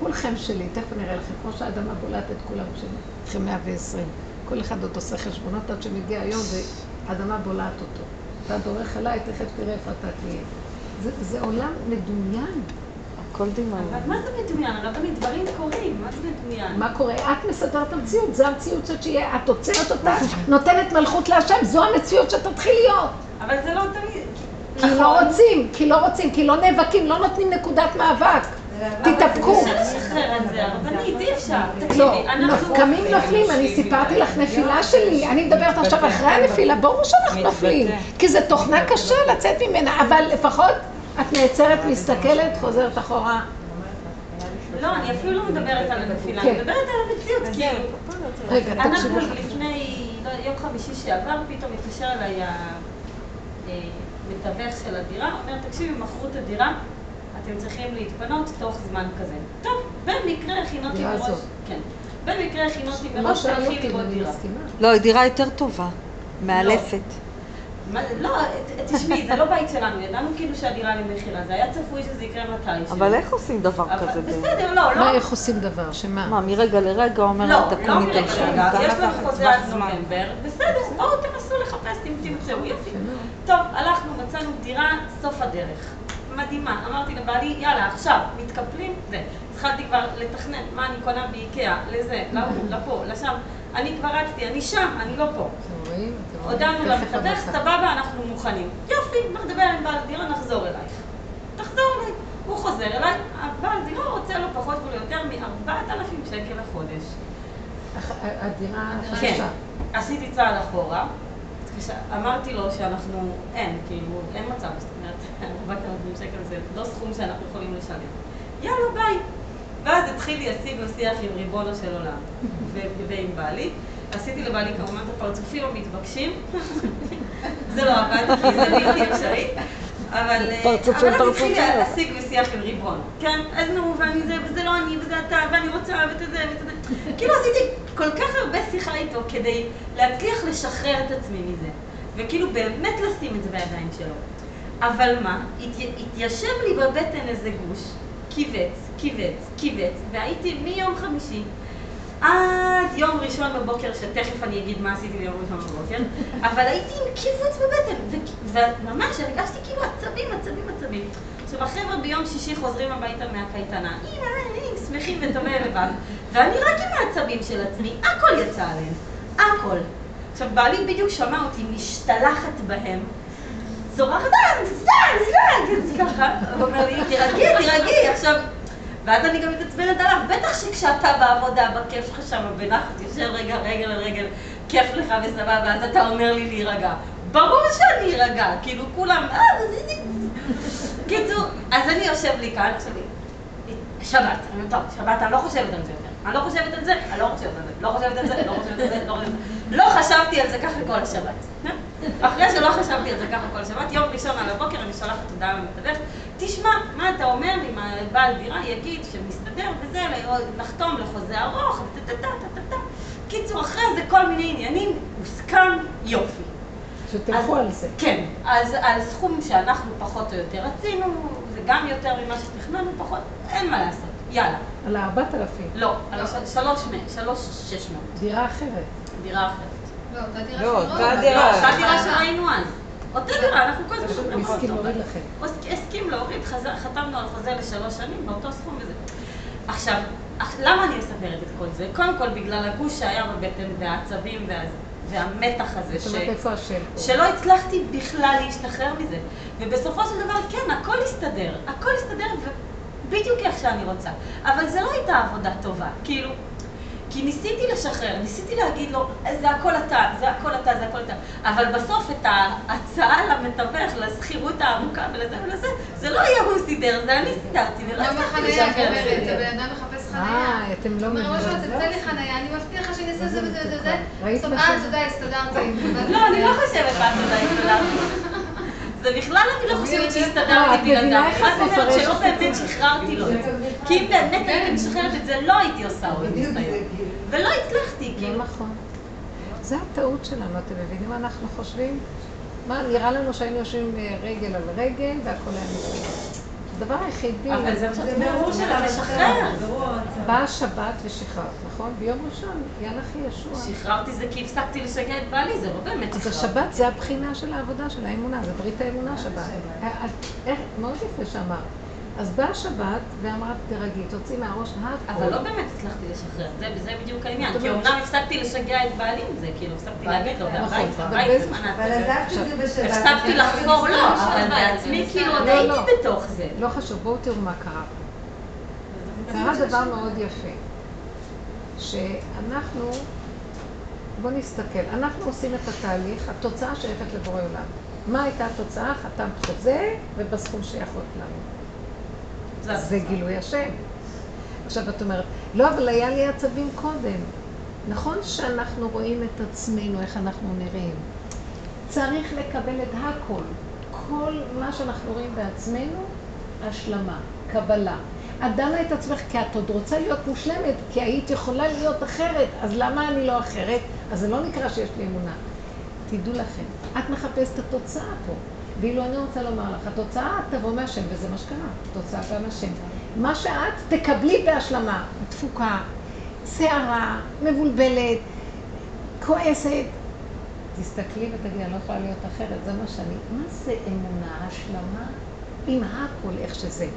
כולכם שלי, תכף נראה לכם, כמו שהאדמה בולעת את כולם, כשאתם 120. כל אחד עוד עושה חשבונות עד שמגיע היום והאדמה בולעת אותו. אתה דורך אליי, תכף תראה איפה אתה תהיה. זה, זה עולם מדומיין. הכל דמיון. אבל מה זה מדומיין? הרבנית, דברים קורים, מה זה מדומיין? מה קורה? את מסדרת המציאות, זו המציאות שאת שיהיה, את עוצרת אותה, נותנת מלכות להשם, זו המציאות שתתחיל להיות. אבל זה לא תמיד... כי לא רוצים, כי לא רוצים, כי לא נאבקים, לא נותנים נקודת מאבק. תתאפקו. אפשר לשחרר את זה, הרבנית, אי אפשר. לא, תקשיבי, אנחנו... קמים נופלים, אני סיפרתי לך נפילה שלי, אני מדברת עכשיו אחרי הנפילה, ברור שאנחנו נופלים, כי זו תוכנה קשה לצאת ממנה, אבל לפחות את נעצרת, מסתכלת, חוזרת אחורה. לא, אני אפילו לא מדברת על הנפילה, כן. אני מדברת על המציאות, כאילו. רגע, אנחנו תקשיבו. לפני לא, יום חמישי שעבר, פתאום התקשר אליי המתווך של הדירה, אומר, תקשיבי, מכרו את הדירה, אתם צריכים להתפנות תוך זמן כזה. טוב, במקרה דירה מראש. כן, במקרה מה מראש אותי, לראות דירה. לא, דירה יותר טובה. מאלפת. מה- לא, תשמעי, זה לא בית שלנו, ידענו כאילו שהדירה למכירה, זה היה צפוי שזה יקרה מתישהו. אבל איך עושים דבר כזה? בסדר, לא, מה, לא. איך עושים דבר? שמה? מה, מרגע לרגע אומר לא, לה, לא תקומי מרגע תשע. לרגע, יש לנו חוזה עד זמן. נובמבר, בסדר, בואו תנסו לחפש אם תמצאו, יופי. טוב, הלכנו, מצאנו דירה, סוף הדרך. מדהימה. אמרתי לבעלי, יאללה, עכשיו, מתקפלים, זה. התחלתי כבר לתכנן מה אני קונה באיקאה, לזה, להוא, לפה, לשם. אני כבר רצתי, אני שם, אני לא פה. הודענו הדרכה. סבבה, אנחנו מוכנים. יופי, נדבר עם בעל דירה, נחזור אלייך. תחזור אליי. הוא חוזר אליי, הבעל דירה רוצה לו פחות ולא יותר מ-4,000 שקל לחודש. הדירה כן. עשיתי צעד אחורה. אמרתי לו שאנחנו, אין, כאילו, אין מצב, זאת אומרת, 4,000 שקל זה לא סכום שאנחנו יכולים לשלם. יאללה, ביי. ואז התחיל לי ושיח עם ריבונו של עולם, ועם בעלי. עשיתי לבעלי כמובן את הפרצופים המתבקשים. זה לא עבד, כי זה בלתי אפשרי. אבל אה, פרצופים, אבל אז התחיל פרצופים. לי השיג ושיח עם ריבון. כן, אז נו, ואני זה, וזה לא אני, וזה אתה, ואני רוצה, ואת זה, ואת זה. כאילו עשיתי כל כך הרבה שיחה איתו כדי להצליח לשחרר את עצמי מזה. וכאילו באמת לשים את זה בידיים שלו. אבל מה, התי- התיישב לי בבטן איזה גוש, כיווץ, כיווץ, כיווץ, והייתי מיום חמישי עד יום ראשון בבוקר, שתכף אני אגיד מה עשיתי ביום ראשון בבוקר, אבל הייתי עם קיבוץ בבטן, ו- וממש הרגשתי כאילו עצבים, עצבים, עצבים. עכשיו, החבר'ה ביום שישי חוזרים הביתה מהקייטנה, אמא, אה, שמחים וטובי לבב, ואני רק עם העצבים של עצמי, הכל יצא עליהם, הכל. עכשיו, בעלי בדיוק שמע אותי משתלחת בהם, צורחת, "אה, סתם, סתם, ככה, הוא אומר לי, תירגעי, תירגעי, עכשיו, ואז אני גם מתעצבנת עליו, בטח שכשאתה בעבודה, בכיף שלך שם, בנחת, יושב רגע רגל על רגל, כיף לך וסבבה, אז אתה אומר לי להירגע. ברור שאני ארגע, כאילו כולם, אה, זה- זה- זה- קיצור, אז אני יושב לי כאן, עכשיו שבת, אני טוב, שבת, אני לא חושבת על זה. אני לא חושבת על זה, אני לא חושבת על זה, לא חושבת על זה, לא חושבת על זה, לא חושבת על זה. לא חשבתי על זה ככה כל השבת. אחרי שלא חשבתי על זה ככה כל השבת, יום ראשון על הבוקר אני שולחת הודעה למתווך, תשמע, מה אתה אומר לי, מה בעל דירה יגיד שמסתדר וזה, לחתום לחוזה ארוך, טה-טה-טה-טה-טה. קיצור, אחרי זה כל מיני עניינים, הוסכם יופי. שתלכו על זה. כן, אז על סכום שאנחנו פחות או יותר רצינו, זה גם יותר ממה שתכננו, פחות, אין מה לעשות, יאללה. על הארבעת אלפים. לא, על שלוש שש מאות, דירה אחרת. דירה אחרת. לא, אותה דירה לא, אותה רונה. דירה. לא, אותה דירה שראינו אז. אותה דירה, אנחנו כל הזמן אומרים הוא הסכים אותו. להוריד לכם. הוא הסכ- הסכים להוריד, חזר- חתמנו על חוזה לשלוש שנים באותו סכום וזה. עכשיו, למה אני מספרת את כל זה? קודם כל בגלל הגוש שהיה בבטן והעצבים וה- והמתח הזה, זאת אומרת, ש- איפה השם פה? שלא הצלחתי בכלל להשתחרר מזה. ובסופו של דבר, כן, הכל הסתדר. הכל הסתדר בדיוק איך שאני רוצה. אבל זה לא הייתה עבודה טובה. כאילו, כי ניסיתי לשחרר, ניסיתי להגיד לו, זה הכל אתה, זה הכל אתה, זה הכל אתה. אבל בסוף את ההצעה למתווך, לשכירות העמוקה ולזה ולזה, זה לא היה הוא סידר, זה אני סידרתי. ולא לא הצלחתי לשחרר את זה. הבן אדם מחפש חניה. אה, אתם לא הוא אומר, מבינים. תמצא לי חניה, אני מבטיח לך שאני אעשה זה וזה וזה וזה. ראית טוב, מה אה, שזה? תודה, הסתדרתי. לא, אני לא חושבת מה תודה הסתדרתי. זה בכלל אני לא חושבת אה, שהסתדרתי מבינה בלעדיו. רק אומרת שלא באמת שחררתי לו את זה. כי אם באמת הייתי משחררת את זה, לא הייתי עושה עוד ניסיון. ולא הצלחתי, כאילו. נכון. זה הטעות שלנו, אתם מבינים מה אנחנו חושבים? מה, נראה לנו שהיינו יושבים אה, רגל על רגל והכל היה נפלא. הדבר היחידי, אבל זה ברור שאתה לשחרר. באה שבת ושחררת, נכון? ביום ראשון, יאללה אחי ישוע. שחררתי זה כי הפסקתי לשגע את בעלי, זה לא באמת אז שחררתי. השבת זה הבחינה של העבודה של האמונה, זה ברית האמונה שבת. אה, אז איך, מאוד יפה שאמרת. אז באה שבת ואמרת, תרגי, תוציא מהראש הכל. אבל לא באמת הצלחתי לשחרר, זה, בדיוק העניין. כי אומנם הפסקתי לשגע את בעלי עם זה, כאילו הפסקתי להגיד לו, נכון, והבית, אבל והבית, ומה אבל? עזבת את זה בשבת. הפסקתי לחפור, לא, אבל בעצמי כאילו עוד לא, הייתי לא. בתוך זה. לא חשוב, בואו תראו מה קרה פה. קרה דבר מאוד יפה, שאנחנו, בואו נסתכל, אנחנו עושים את התהליך, התוצאה שייכת לבורא עולם. מה הייתה התוצאה? חתמת חוזה, ובסכום שייכות לנו. זה גילוי השם. עכשיו את אומרת, לא, אבל היה לי עצבים קודם. נכון שאנחנו רואים את עצמנו, איך אנחנו נראים. צריך לקבל את הכל. כל מה שאנחנו רואים בעצמנו, השלמה, קבלה. את דנה את עצמך כי את עוד רוצה להיות מושלמת, כי היית יכולה להיות אחרת, אז למה אני לא אחרת? אז זה לא נקרא שיש לי אמונה. תדעו לכם, את מחפשת את התוצאה פה. ואילו אני רוצה לומר לך, התוצאה תבוא מהשם, וזה מה שקרה, תוצאה באה מהשם. מה שאת תקבלי בהשלמה, תפוקה, שערה, מבולבלת, כועסת, תסתכלי ותגידי, אני לא יכולה להיות אחרת, זה מה שאני. מה זה אמונה, השלמה עם הכל, איך שזה.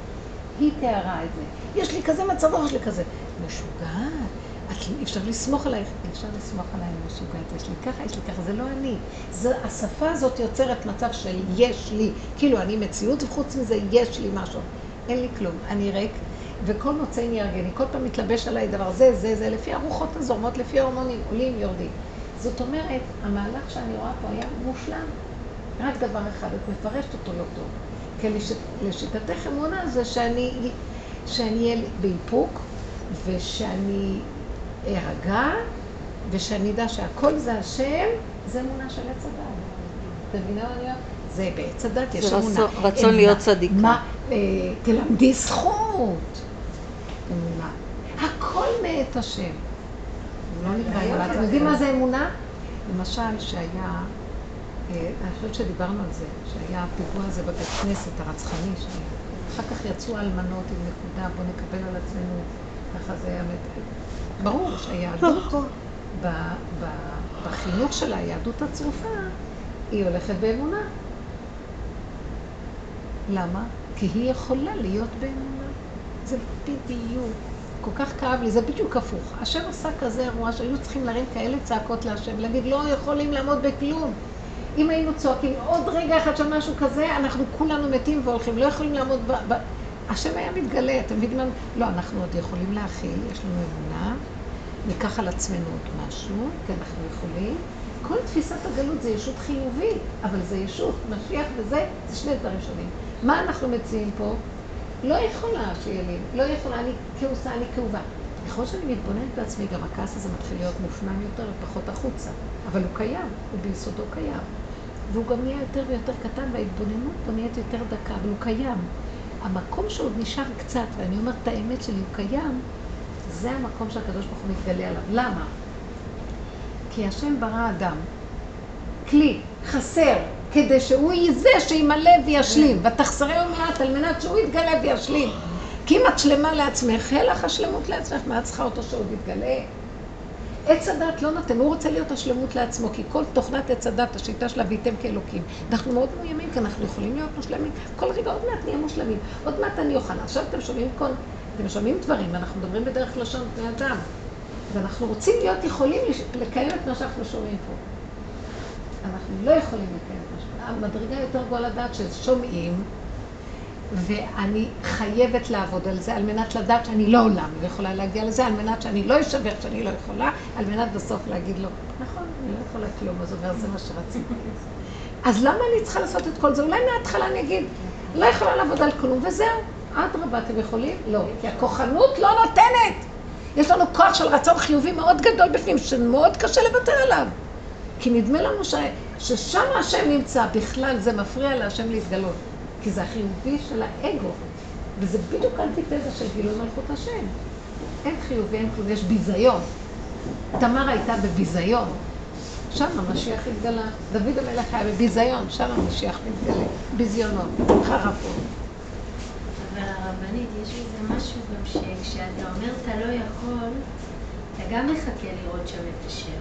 היא תיארה את זה. יש לי כזה מצב רוח, יש לי כזה. משוגעת, את, אי אפשר לסמוך עלייך, אי אפשר לסמוך עליי משוגעת, יש לי ככה, יש לי ככה, זה לא אני. זה, השפה הזאת יוצרת מצב של יש לי, כאילו אני מציאות, וחוץ מזה יש לי משהו. אין לי כלום, אני ריק, וכל מוצאי נהרגני, כל פעם מתלבש עליי דבר זה, זה, זה, לפי הרוחות הזורמות, לפי ההורמונים, עולים, יורדים. זאת אומרת, המהלך שאני רואה פה היה מושלם. רק דבר אחד, את מפרשת אותו לא טוב. כי לשיט, לשיטתך אמונה זה שאני, שאני אהיה באיפוק, ושאני ארגע, ושאני אדע שהכל זה השם, זה אמונה של עץ הדת. אתה מבינה מה אני אומרת? זה בעץ הדת, יש זה אמונה. רצון- רצון. להיות צדיקה. מה, אה, תלמדי זכות. אמונה. הכל מאת השם. זה לא נקרא אמונה. אתם יודעים מה זה אמונה? למשל, שהיה, אה, אני חושבת שדיברנו על זה, שהיה הפיגוע הזה בבית כנסת הרצחני, שהיה. אחר כך יצאו האלמנות עם נקודה, בואו נקבל על עצמנו, ככה זה היה... ברור שהיהדות, ב- ב- בחינוך של היהדות הצרופה, היא הולכת באמונה. למה? כי היא יכולה להיות באמונה. זה בדיוק. כל כך כאב לי, זה בדיוק הפוך. השם עשה כזה אירוע שהיו צריכים להרים כאלה צעקות להשם, ולהגיד, לא יכולים לעמוד בכלום. אם היינו צועקים עוד רגע אחד של משהו כזה, אנחנו כולנו מתים והולכים, לא יכולים לעמוד ב... ב... השם היה מתגלה, אתם מבינים? לא, אנחנו עוד יכולים להכיל, יש לנו אמונה, ניקח על עצמנו עוד משהו, כי אנחנו יכולים. כל תפיסת הגלות זה ישות חיובית, אבל זה ישות, משיח וזה, זה שני דברים שונים. מה אנחנו מציעים פה? לא יכולה שיהיה לי, לא יכולה, אני כעוסה, אני כאובה. ככל שאני מתבוננת בעצמי, גם הכעס הזה מתחיל להיות מופנם יותר ופחות החוצה. אבל הוא קיים, הוא ביסודו קיים. והוא גם נהיה יותר ויותר קטן, וההתבוננות פה נהיית יותר דקה, אבל הוא קיים. המקום שעוד נשאר קצת, ואני אומרת את האמת שלי, הוא קיים, זה המקום שהקדוש ברוך הוא מתגלה עליו. למה? כי השם ברא אדם, כלי, חסר, כדי שהוא יהיה זה שימלא וישלים, ותחסרי עוד מעט על מנת שהוא יתגלה וישלים. כי אם את שלמה לעצמך, אין לך השלמות לעצמך, מה את צריכה אותו שעוד יתגלה? עץ הדת לא נותן, הוא רוצה להיות השלמות לעצמו, כי כל תוכנת עץ הדת, השיטה שלה, וייתם כאלוקים. אנחנו מאוד מאוימים, כי אנחנו יכולים להיות מושלמים. כל רגע עוד מעט נהיה מושלמים. עוד מעט אני אוכל. עכשיו אתם שומעים כל... אתם שומעים דברים, אנחנו מדברים בדרך לשון בני אדם. ואנחנו רוצים להיות יכולים לקיים את מה שאנחנו שומעים פה. אנחנו לא יכולים לקיים את מה שאנחנו... המדרגה יותר גבוהה לדעת ששומעים, ואני חייבת לעבוד על זה על מנת לדעת שאני לא עולם, לא יכולה להגיע לזה, על מנת שאני לא אשבר שאני לא יכולה, על מנת בסוף להגיד לו, נכון, אני לא יכולה כלום, אז אומר, זה מה שרציתי. אז למה אני צריכה לעשות את כל זה? אולי מההתחלה אני אגיד, לא יכולה לעבוד על כלום, וזהו. אדרבה, אתם יכולים? לא. כי הכוחנות לא נותנת. יש לנו כוח של רצון חיובי מאוד גדול בפנים, שמאוד קשה לוותר עליו. כי נדמה לנו ש... ששם השם נמצא, בכלל זה מפריע להשם להתגלות. כי זה החיובי של האגו. וזה בדיוק אנטיתזה של גילוי מלכות השם. אין חיובי, אין כלום, יש ביזיון. תמר הייתה בביזיון. שם המשיח התגלה. דוד המלך היה בביזיון, שם המשיח מתגלה. ביזיונות, חרפות. הרבנית, יש בזה משהו גם שכשאתה אומר אתה לא יכול, אתה גם מחכה לראות שם את השם.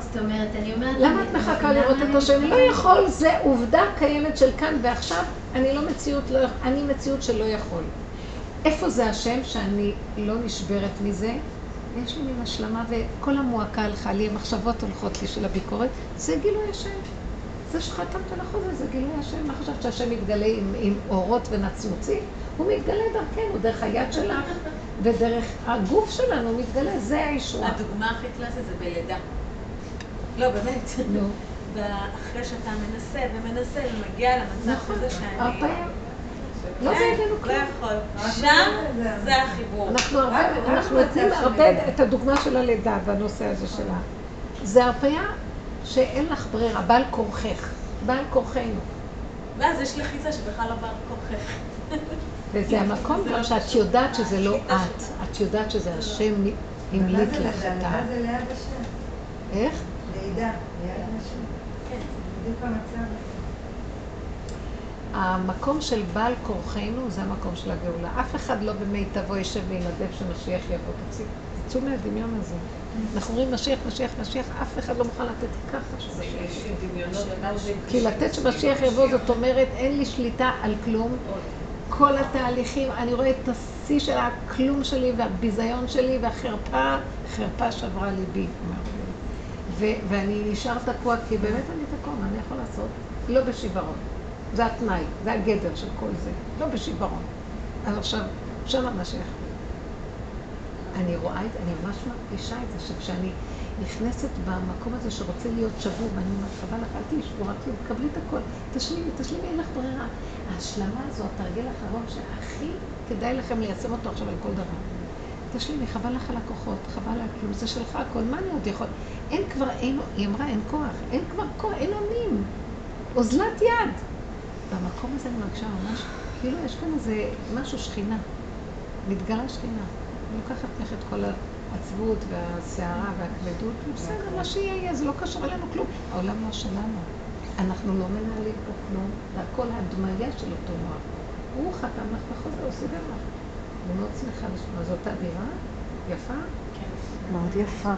זאת אומרת, אני אומרת... למה את מחכה לראות את השם? לא. יכול, זה עובדה קיימת של כאן ועכשיו. אני לא מציאות, לא, אני מציאות שלא יכול. איפה זה השם שאני לא נשברת מזה? יש לי מין השלמה וכל המועקה הלכה לי, המחשבות הולכות לי של הביקורת, זה גילוי השם. זה שחתמת על החוזה, זה גילוי השם. מה חשבת שהשם מתגלה עם, עם אורות ונצנוצים? הוא מתגלה דרכנו, דרך היד שלך ודרך הגוף שלנו, הוא מתגלה, זה הישועה. הדוגמה הכי קלאסית זה בלידה. לא, באמת. נו, ואחרי שאתה מנסה ומנסה ומגיע למצב נכון, כזה שאני... לא אין, בידינו לא כלום. יכול. שם זה החיבור. אנחנו הרבה, אנחנו נותנים הרבה את הדוגמה של הלידה והנושא הזה שלה. זה הרפאיה שאין לך ברירה, בעל כורכך, בעל כורחנו. ואז יש לחיצה שבכלל לא בא כוחך. וזה המקום גם שאת יודעת שזה לא את, את יודעת שזה השם המליט לך את ה... לידה זה ליד השם. איך? לידה, ליד השם. כן. בדיוק המצב. המקום של בעל כורחנו זה המקום של הגאולה. אף אחד לא במיטבו יושב וינדב שמשיח יבוא. תצאו מהדמיון הזה. אנחנו אומרים משיח, משיח, משיח, אף אחד לא מוכן לתת ככה שמשיח. כי לתת שמשיח יבוא זאת אומרת אין לי שליטה על כלום. כל התהליכים, אני רואה את השיא של הכלום שלי והביזיון שלי והחרפה, חרפה שברה ליבי. ואני נשאר תקוע כי באמת אני תקוע, מה אני יכול לעשות? לא בשיוורון. זה התנאי, זה הגדר של כל זה, לא בשיוורון. אז עכשיו, שם המשיח. אני רואה את, אני ממש מרגישה את זה, שכשאני נכנסת במקום הזה שרוצה להיות שבור, ואני אומרת, חבל לך, אל תהיי שבורה, כאילו, קבלי את הכל, תשלימי, תשלימי, אין לך ברירה. ההשלמה הזו, התרגיל האחרון שהכי כדאי לכם ליישם אותו עכשיו על כל דבר. תשלימי, חבל לך על הכוחות, חבל לך, כאילו, זה שלך הכל, מה אני עוד יכול? אין כבר, אין, היא אמרה, אין כוח, אין כבר כוח, אין אונים. אוזלת יד. במקום הזה אני מרגישה ממש, כאילו יש כאן איזה משהו שכינה. מתגלה שכינה. לוקחת ממך את כל העצבות והסערה והכבדות, בסדר, מה שיהיה יהיה, זה לא קשור אלינו כלום. העולם לא שלנו. אנחנו לא מנהלים פה כלום, זה הכל הדמיה של אותו מוח. הוא חתם לך בחוזה, הוא סידר לך. אני מאוד שמחה לשמוע. זאת אווירה יפה. מאוד יפה.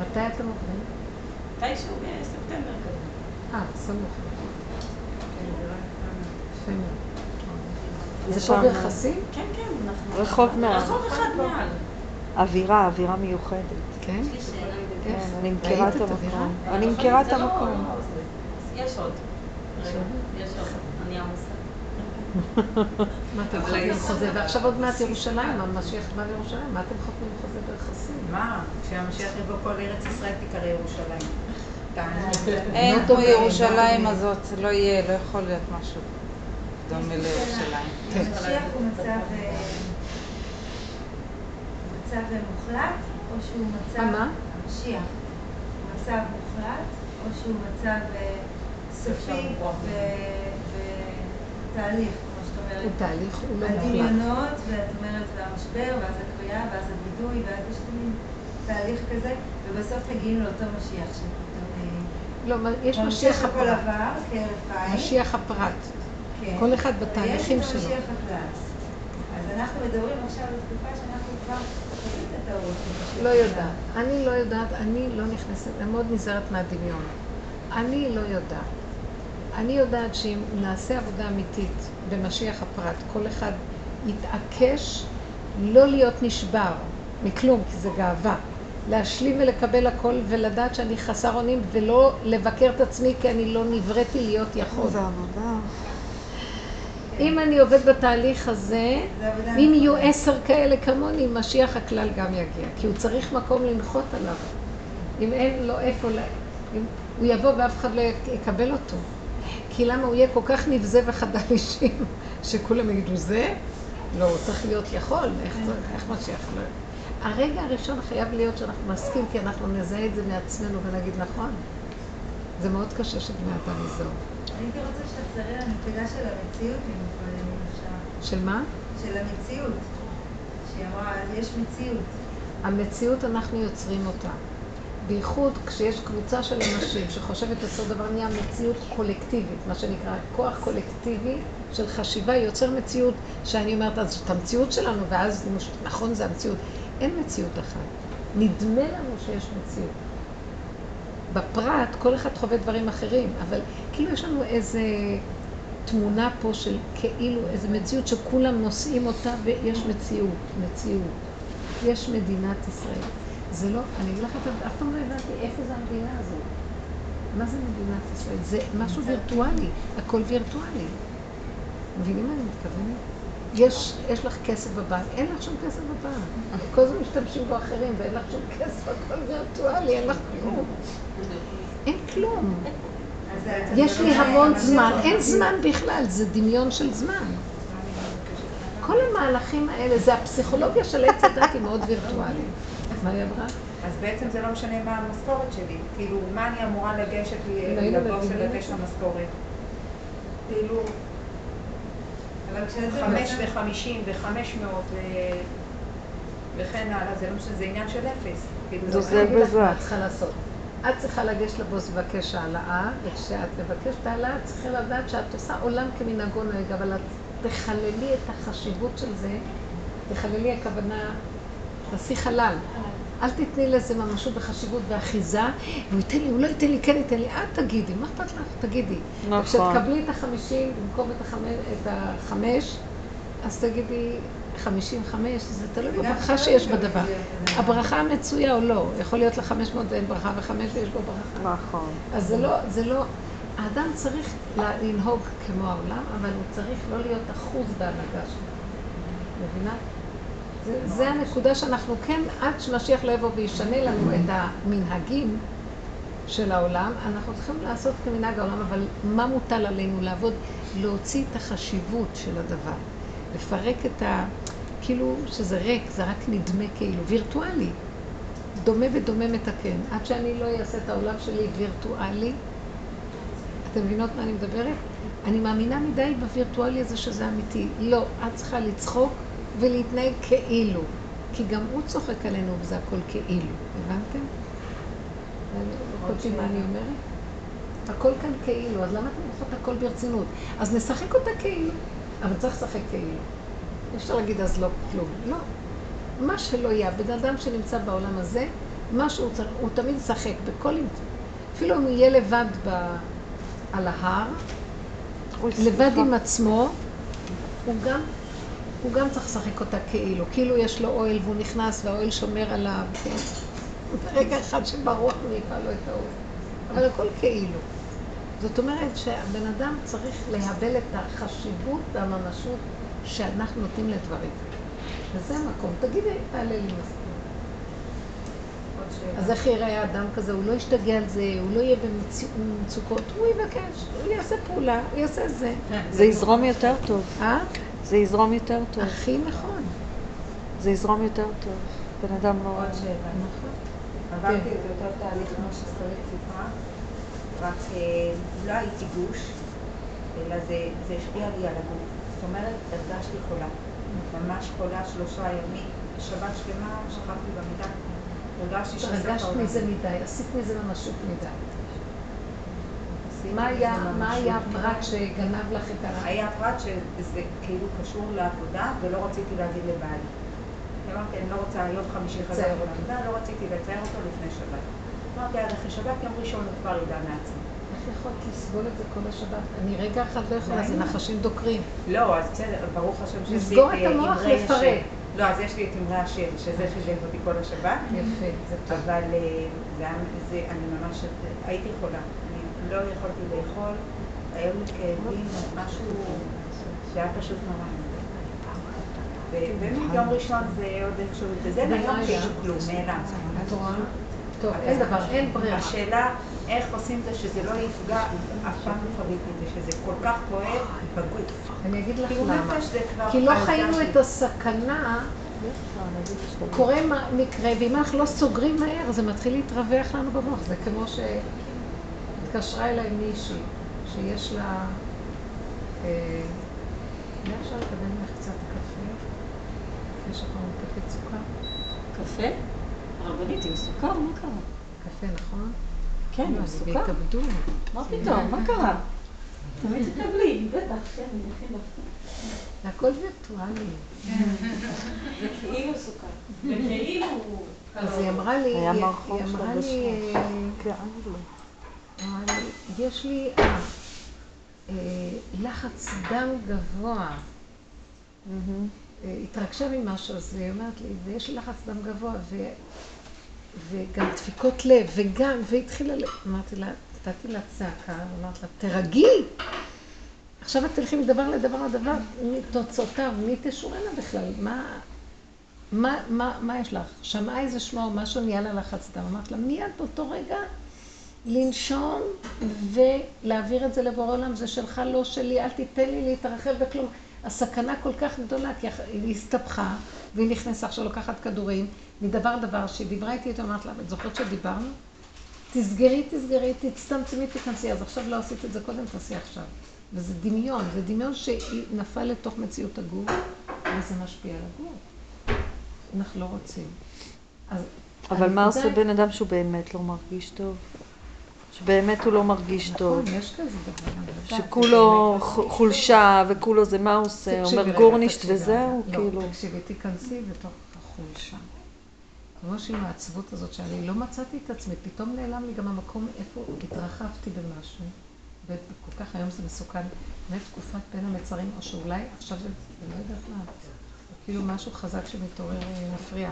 מתי אתם עוברים? מתישהו בספטמבר כזה. אה, סמוך. יפה מאוד. זה פה שם ביחסים? כן, כן, אנחנו... רחוב מעל. רחוב אחד מעל. אווירה, אווירה מיוחדת. כן? יש לי שאלה. כן, איך? אני מכירה את? המקום. אני מכירה את לא- המקום. לא. יש עוד. יש עוד. אני עמוסה. מה אתם חותמים חוזה? ועכשיו עוד מעט ירושלים, המשיח בא לירושלים, מה אתם חותמים חוזה ביחסים? מה? כשהמשיח יבוא כל ארץ ישראל תיקרא ירושלים. תענו. אין לא כמו טוב, ירושלים לא הזאת, לא יהיה, לא יכול להיות משהו דומה לירושלים. כן. המשיח הוא מצב, אה, מצב מוחלט, או שהוא מצב... מה? המשיח. הוא מצב מוחלט, או שהוא מצב אה, סופי ותהליך, כמו שאת אומרת. הוא תהליך, הוא לא מוחלט. הדמיונות, ואת אומרת, והמשבר, ואז הקריאה, ואז הווידוי, ואז יש מין תהליך כזה, ובסוף מגיעים לאותו משיח שפתאום... אה, לא, יש משיח הפרט. משיח הפרט. כן. כל אחד בתהליכים ויש את שלו. המשיח. אז אנחנו מדברים עכשיו על תקופה שאנחנו כבר חווים את האורות. לא. יודעת. אני לא יודעת, אני לא נכנסת, אני מאוד נזהרת מהדמיון. אני לא יודעת. אני יודעת שאם נעשה עבודה אמיתית במשיח הפרט, כל אחד יתעקש לא להיות נשבר מכלום, כי זה גאווה. להשלים ולקבל הכל ולדעת שאני חסר אונים ולא לבקר את עצמי כי אני לא נבראתי להיות יכול. זה עבודה. אם אני עובד בתהליך הזה, אם יהיו. עשר כאלה כמוני, משיח הכלל גם יגיע. כי הוא צריך מקום לנחות עליו. אם אין לו איפה, ל- אם הוא יבוא ואף אחד לא יקבל אותו. כי למה הוא יהיה כל כך נבזה וחדל אישים, שכולם יגידו זה? לא, הוא צריך להיות יכול, איך, זה- איך משיח לא... הרגע הראשון חייב להיות שאנחנו נסכים, כי אנחנו נזהה את זה מעצמנו ונגיד נכון. זה מאוד קשה שבני אדם יזהו. הייתי רוצה שתחזרי לנקודה של המציאות, אם אפשר. של מה? של המציאות. שהיא אמרה, יש מציאות. המציאות אנחנו יוצרים אותה. בייחוד כשיש קבוצה של אנשים שחושבת אותו דבר, נהיה מציאות קולקטיבית, מה שנקרא כוח קולקטיבי של חשיבה יוצר מציאות שאני אומרת, אז זאת המציאות שלנו, ואז נכון זה המציאות. אין מציאות אחת. נדמה לנו שיש מציאות. בפרט כל אחד חווה דברים אחרים, אבל כאילו יש לנו איזה תמונה פה של כאילו איזה מציאות שכולם נושאים אותה ויש מציאות, מציאות. יש מדינת ישראל. זה לא, אני אגיד לך, אף פעם לא הבנתי איפה זה המדינה הזאת. מה זה מדינת ישראל? זה משהו וירטואלי, הכל וירטואלי. מבינים מה אני מתכוונת? יש, יש לך כסף בבנק, אין לך שום כסף בבנק. כל הזמן משתמשים בו אחרים ואין לך שום כסף, הכל וירטואלי, אין לך כלום. אין כלום. יש לי לא המון זמן, אין. זמן בכלל, זה דמיון של זמן. כל המהלכים האלה, זה הפסיכולוגיה של עץ הדת היא מאוד וירטואלית. מה היא אמרה? אז בעצם זה לא משנה מה המשכורת שלי. כאילו, מה אני אמורה לגשת היינו לבוס ולבקש את המשכורת? כאילו, חמש וחמישים וחמש מאות ו- וכן הלאה, זה לא משנה, זה עניין של אפס. כאילו, זה לא- זה בזה. מה את צריכה לעשות. את צריכה לגשת לבוס לבקש העלאה, וכשאת מבקשת העלאה, את צריכה לדעת שאת עושה עולם כמנהגו נוהג, אבל את תחללי את החשיבות של זה, תחללי הכוונה, תעשי חלל. אל תתני לזה ממשות וחשיבות ואחיזה, הוא ייתן לי, הוא לא ייתן לי, כן ייתן לי, את תגידי, מה אכפת לך? תגידי. נכון. וכשתקבלי את החמישים במקום את החמש, את החמש, אז תגידי חמישים חמש, זה תלוי בברכה שיש בדבר. הברכה מצויה או לא, יכול להיות לך חמש מאות ואין ברכה וחמש ויש בו ברכה. נכון. אז זה לא, זה לא, האדם צריך לנהוג כמו העולם, אבל הוא צריך לא להיות אחוז בהנהגה שלו. מבינה? זה, זה הנקודה שאנחנו כן, עד שמשיח לא יבוא וישנה לנו את המנהגים של העולם, אנחנו צריכים לעשות כמנהג העולם, אבל מה מוטל עלינו לעבוד? להוציא את החשיבות של הדבר. לפרק את ה... כאילו שזה ריק, זה רק נדמה כאילו, וירטואלי. דומה ודומה מתקן. עד שאני לא אעשה את העולם שלי וירטואלי, אתם מבינות מה אני מדברת? אני מאמינה מדי בווירטואלי הזה שזה אמיתי. לא, את צריכה לצחוק ולהתנהג כאילו. כי גם הוא צוחק עלינו וזה הכל כאילו. הבנתם? קולטים מה אני אומרת? הכל כאן כאילו, אז למה אתם עושות הכל ברצינות? אז נשחק אותה כאילו, אבל צריך לשחק כאילו. אי אפשר להגיד אז לא כלום. לא. מה שלא יהיה, בן אדם שנמצא בעולם הזה, מה שהוא צריך, הוא תמיד ישחק בכל... אפילו אם הוא יהיה לבד ב... על ההר, לבד. עם עצמו, הוא גם, הוא גם צריך לשחק אותה כאילו. כאילו יש לו אוהל והוא נכנס והאוהל שומר עליו, כן? ברגע אחד שברוח הוא יקרא לו את האוהל. אבל הכל כאילו. זאת אומרת שהבן אדם צריך להבל את החשיבות והממשות שאנחנו נותנים לדברים. וזה המקום. תגידי, תעלה לי מספיק. אז איך יראה האדם כזה? הוא לא ישתגע על זה, הוא לא יהיה במצ- במצוקות, הוא יבקש, הוא יעשה פעולה, הוא יעשה זה. זה יזרום יותר טוב. אה? זה יזרום יותר טוב. הכי נכון. זה יזרום יותר טוב. בן אדם לא... עוד שאלה. נכון. עברתי את אותו תהליך כמו ששרית סיפרה, רק אה, לא הייתי גוש, אלא זה, זה השפיע לי על הגוף. זאת אומרת, הרגשתי חולה. ממש חולה שלושה ימים, שבת שלמה, שכבתי במיטה, הרגשתי שסוף הרגשת. מזה מדי, עשית מזה ממשות מדי. מה היה. מה היה הפרט שגנב לך את ה... היה פרט שזה כאילו קשור לעבודה, ולא רציתי להגיד לבעלי. אמרתי, אני לא רוצה, יום חמישי אותו. לעבודה, לא רציתי לצייר אותו לפני שבת. אמרתי, עד אחרי שבת, יום ראשון הוא כבר ידע מעצמו. איך יכולת לסבול את זה כל השבת? אני רגע אחד לא יכולה, זה נחשים דוקרים. לא, אז בסדר, ברוך השם שעשית לסגור את אה, המוח, לפרק. השם. לא, אז יש לי את אמרי השם, שזה חיזק אותי כל השבת. יפה. אבל אה, זה, היה- זה, אני ממש, הייתי חולה. לא יכולתי לאכול, היו לי כאבים, משהו שהיה פשוט נורא. ובאמת יום ראשון זה עוד איכשהו, ביום היה? כאילו כלום, נעלם. טוב, אין דבר, אין ברירה. השאלה איך עושים את זה שזה לא יפגע, אף פעם לא חוויתי את זה, שזה כל כך כואב בגוף. אני אגיד לך כאילו למה. כי לא. חיינו את הסכנה, קורה מקרה, ואם אנחנו לא סוגרים מהר, זה מתחיל להתרווח לנו במוח. זה כמו שהתקשרה אליי מישהי, שיש לה... אה, אולי אפשר לקבל ממך קצת קפה? יש לך ממתקת סוכר? קפה? הרבנית עם סוכר? מה קרה? קפה, נכון? כן, עם לא, סוכר. מה פתאום? מה קרה? תמיד תקבלי, בטח, כן, אני אכין לך. זה הכל וירטואלי. זה כאילו סוכר. זה כאילו... אז היא אמרה לי, היא אמרה לי, יש לי אה, אה, לחץ דם גבוה. אה, התרגשה ממשהו, אז היא אומרת לי, ויש לי לחץ דם גבוה, ו, וגם דפיקות לב, וגם, והתחילה, אמרתי לה, נתתי לה צעקה, אמרתי לה, תרגי! עכשיו את תלכי מדבר לדבר לדבר, מתוצאותיו, מי תשורנה בכלל? מה, מה, מה, מה יש לך? שמעה איזה שמוע או משהו, נהיה לה לחץ דם. אמרת לה, מיד באותו רגע לנשום ולהעביר את זה לבורא עולם, זה שלך, לא שלי, אל תיתן לי להתרחב בכלום. הסכנה כל כך גדולה, כי היא הסתבכה, והיא נכנסה עכשיו לקחת כדורים, מדבר דבר, שהיא דיברה איתי, היא אמרת לה, את זוכרת שדיברנו? תסגרי, תסגרי, תצטמצמי, תיכנסי. אז עכשיו לא עשית את זה קודם, תעשי עכשיו. וזה דמיון, זה דמיון שנפל לתוך מציאות הגוף, וזה משפיע על הגוף. אנחנו לא רוצים. אז אבל מה עושה בן אדם שהוא באמת לא מרגיש טוב? שבאמת הוא לא מרגיש טוב. נכון, יודעת, שכולו חולשה וכולו זה מה הוא עושה, אומר גורנישט וזהו, רגע. כאילו. לא, תקשיבי, תיכנסי בתוך החולשה. כמו שעם העצבות הזאת שאני לא מצאתי את עצמי, פתאום נעלם לי גם המקום איפה התרחבתי במשהו. וכל כך היום זה מסוכן, באמת תקופת בין המצרים, או שאולי עכשיו זה, אני לא יודעת מה, כאילו משהו חזק שמתעורר אה, מפריע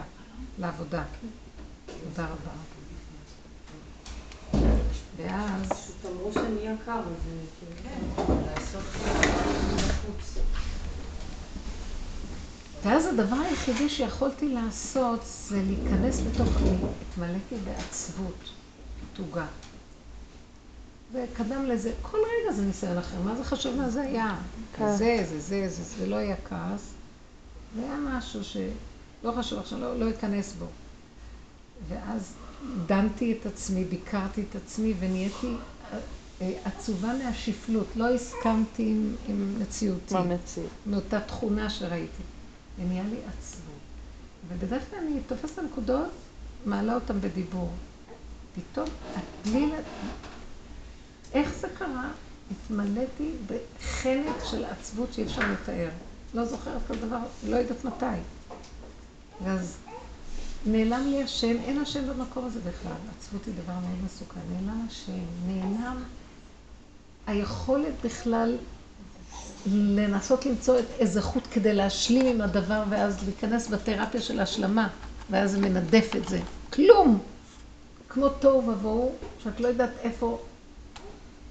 לעבודה. תודה רבה. ואז, אמרו שנהיה קר, אז כאילו, לעשות בחוץ. ואז הדבר היחידי שיכולתי לעשות זה להיכנס לתוך, אני התמלאתי בעצבות, תוגה. וקדם לזה, כל רגע זה ניסיון אחר, מה זה חשוב מה זה היה? כן. זה, זה, זה, זה, זה לא היה כעס, זה היה משהו שלא חשוב, עכשיו לא, לא אכנס בו. ואז דנתי את עצמי, ביקרתי את עצמי ונהייתי אה, אה, עצובה מהשפלות, לא הסכמתי עם, עם מציאותי. מה מציאות? מאותה תכונה שראיתי. ונהיה לי עצבות. ובדרך כלל אני תופסת הנקודות, מעלה אותן בדיבור. פתאום, בלי... ל- איך זה קרה? התמלאתי בחלק של עצבות שאי אפשר לתאר. לא זוכרת כל דבר, לא יודעת מתי. ואז נעלם לי השם, אין השם במקום הזה בכלל. עצבות היא דבר מאוד מסוכן. נעלם השם, נעלם היכולת בכלל לנסות למצוא את איזה חוט כדי להשלים עם הדבר ואז להיכנס בתרפיה של השלמה, ואז זה מנדף את זה. כלום! כמו תוהו ובוהו, שאת לא יודעת איפה...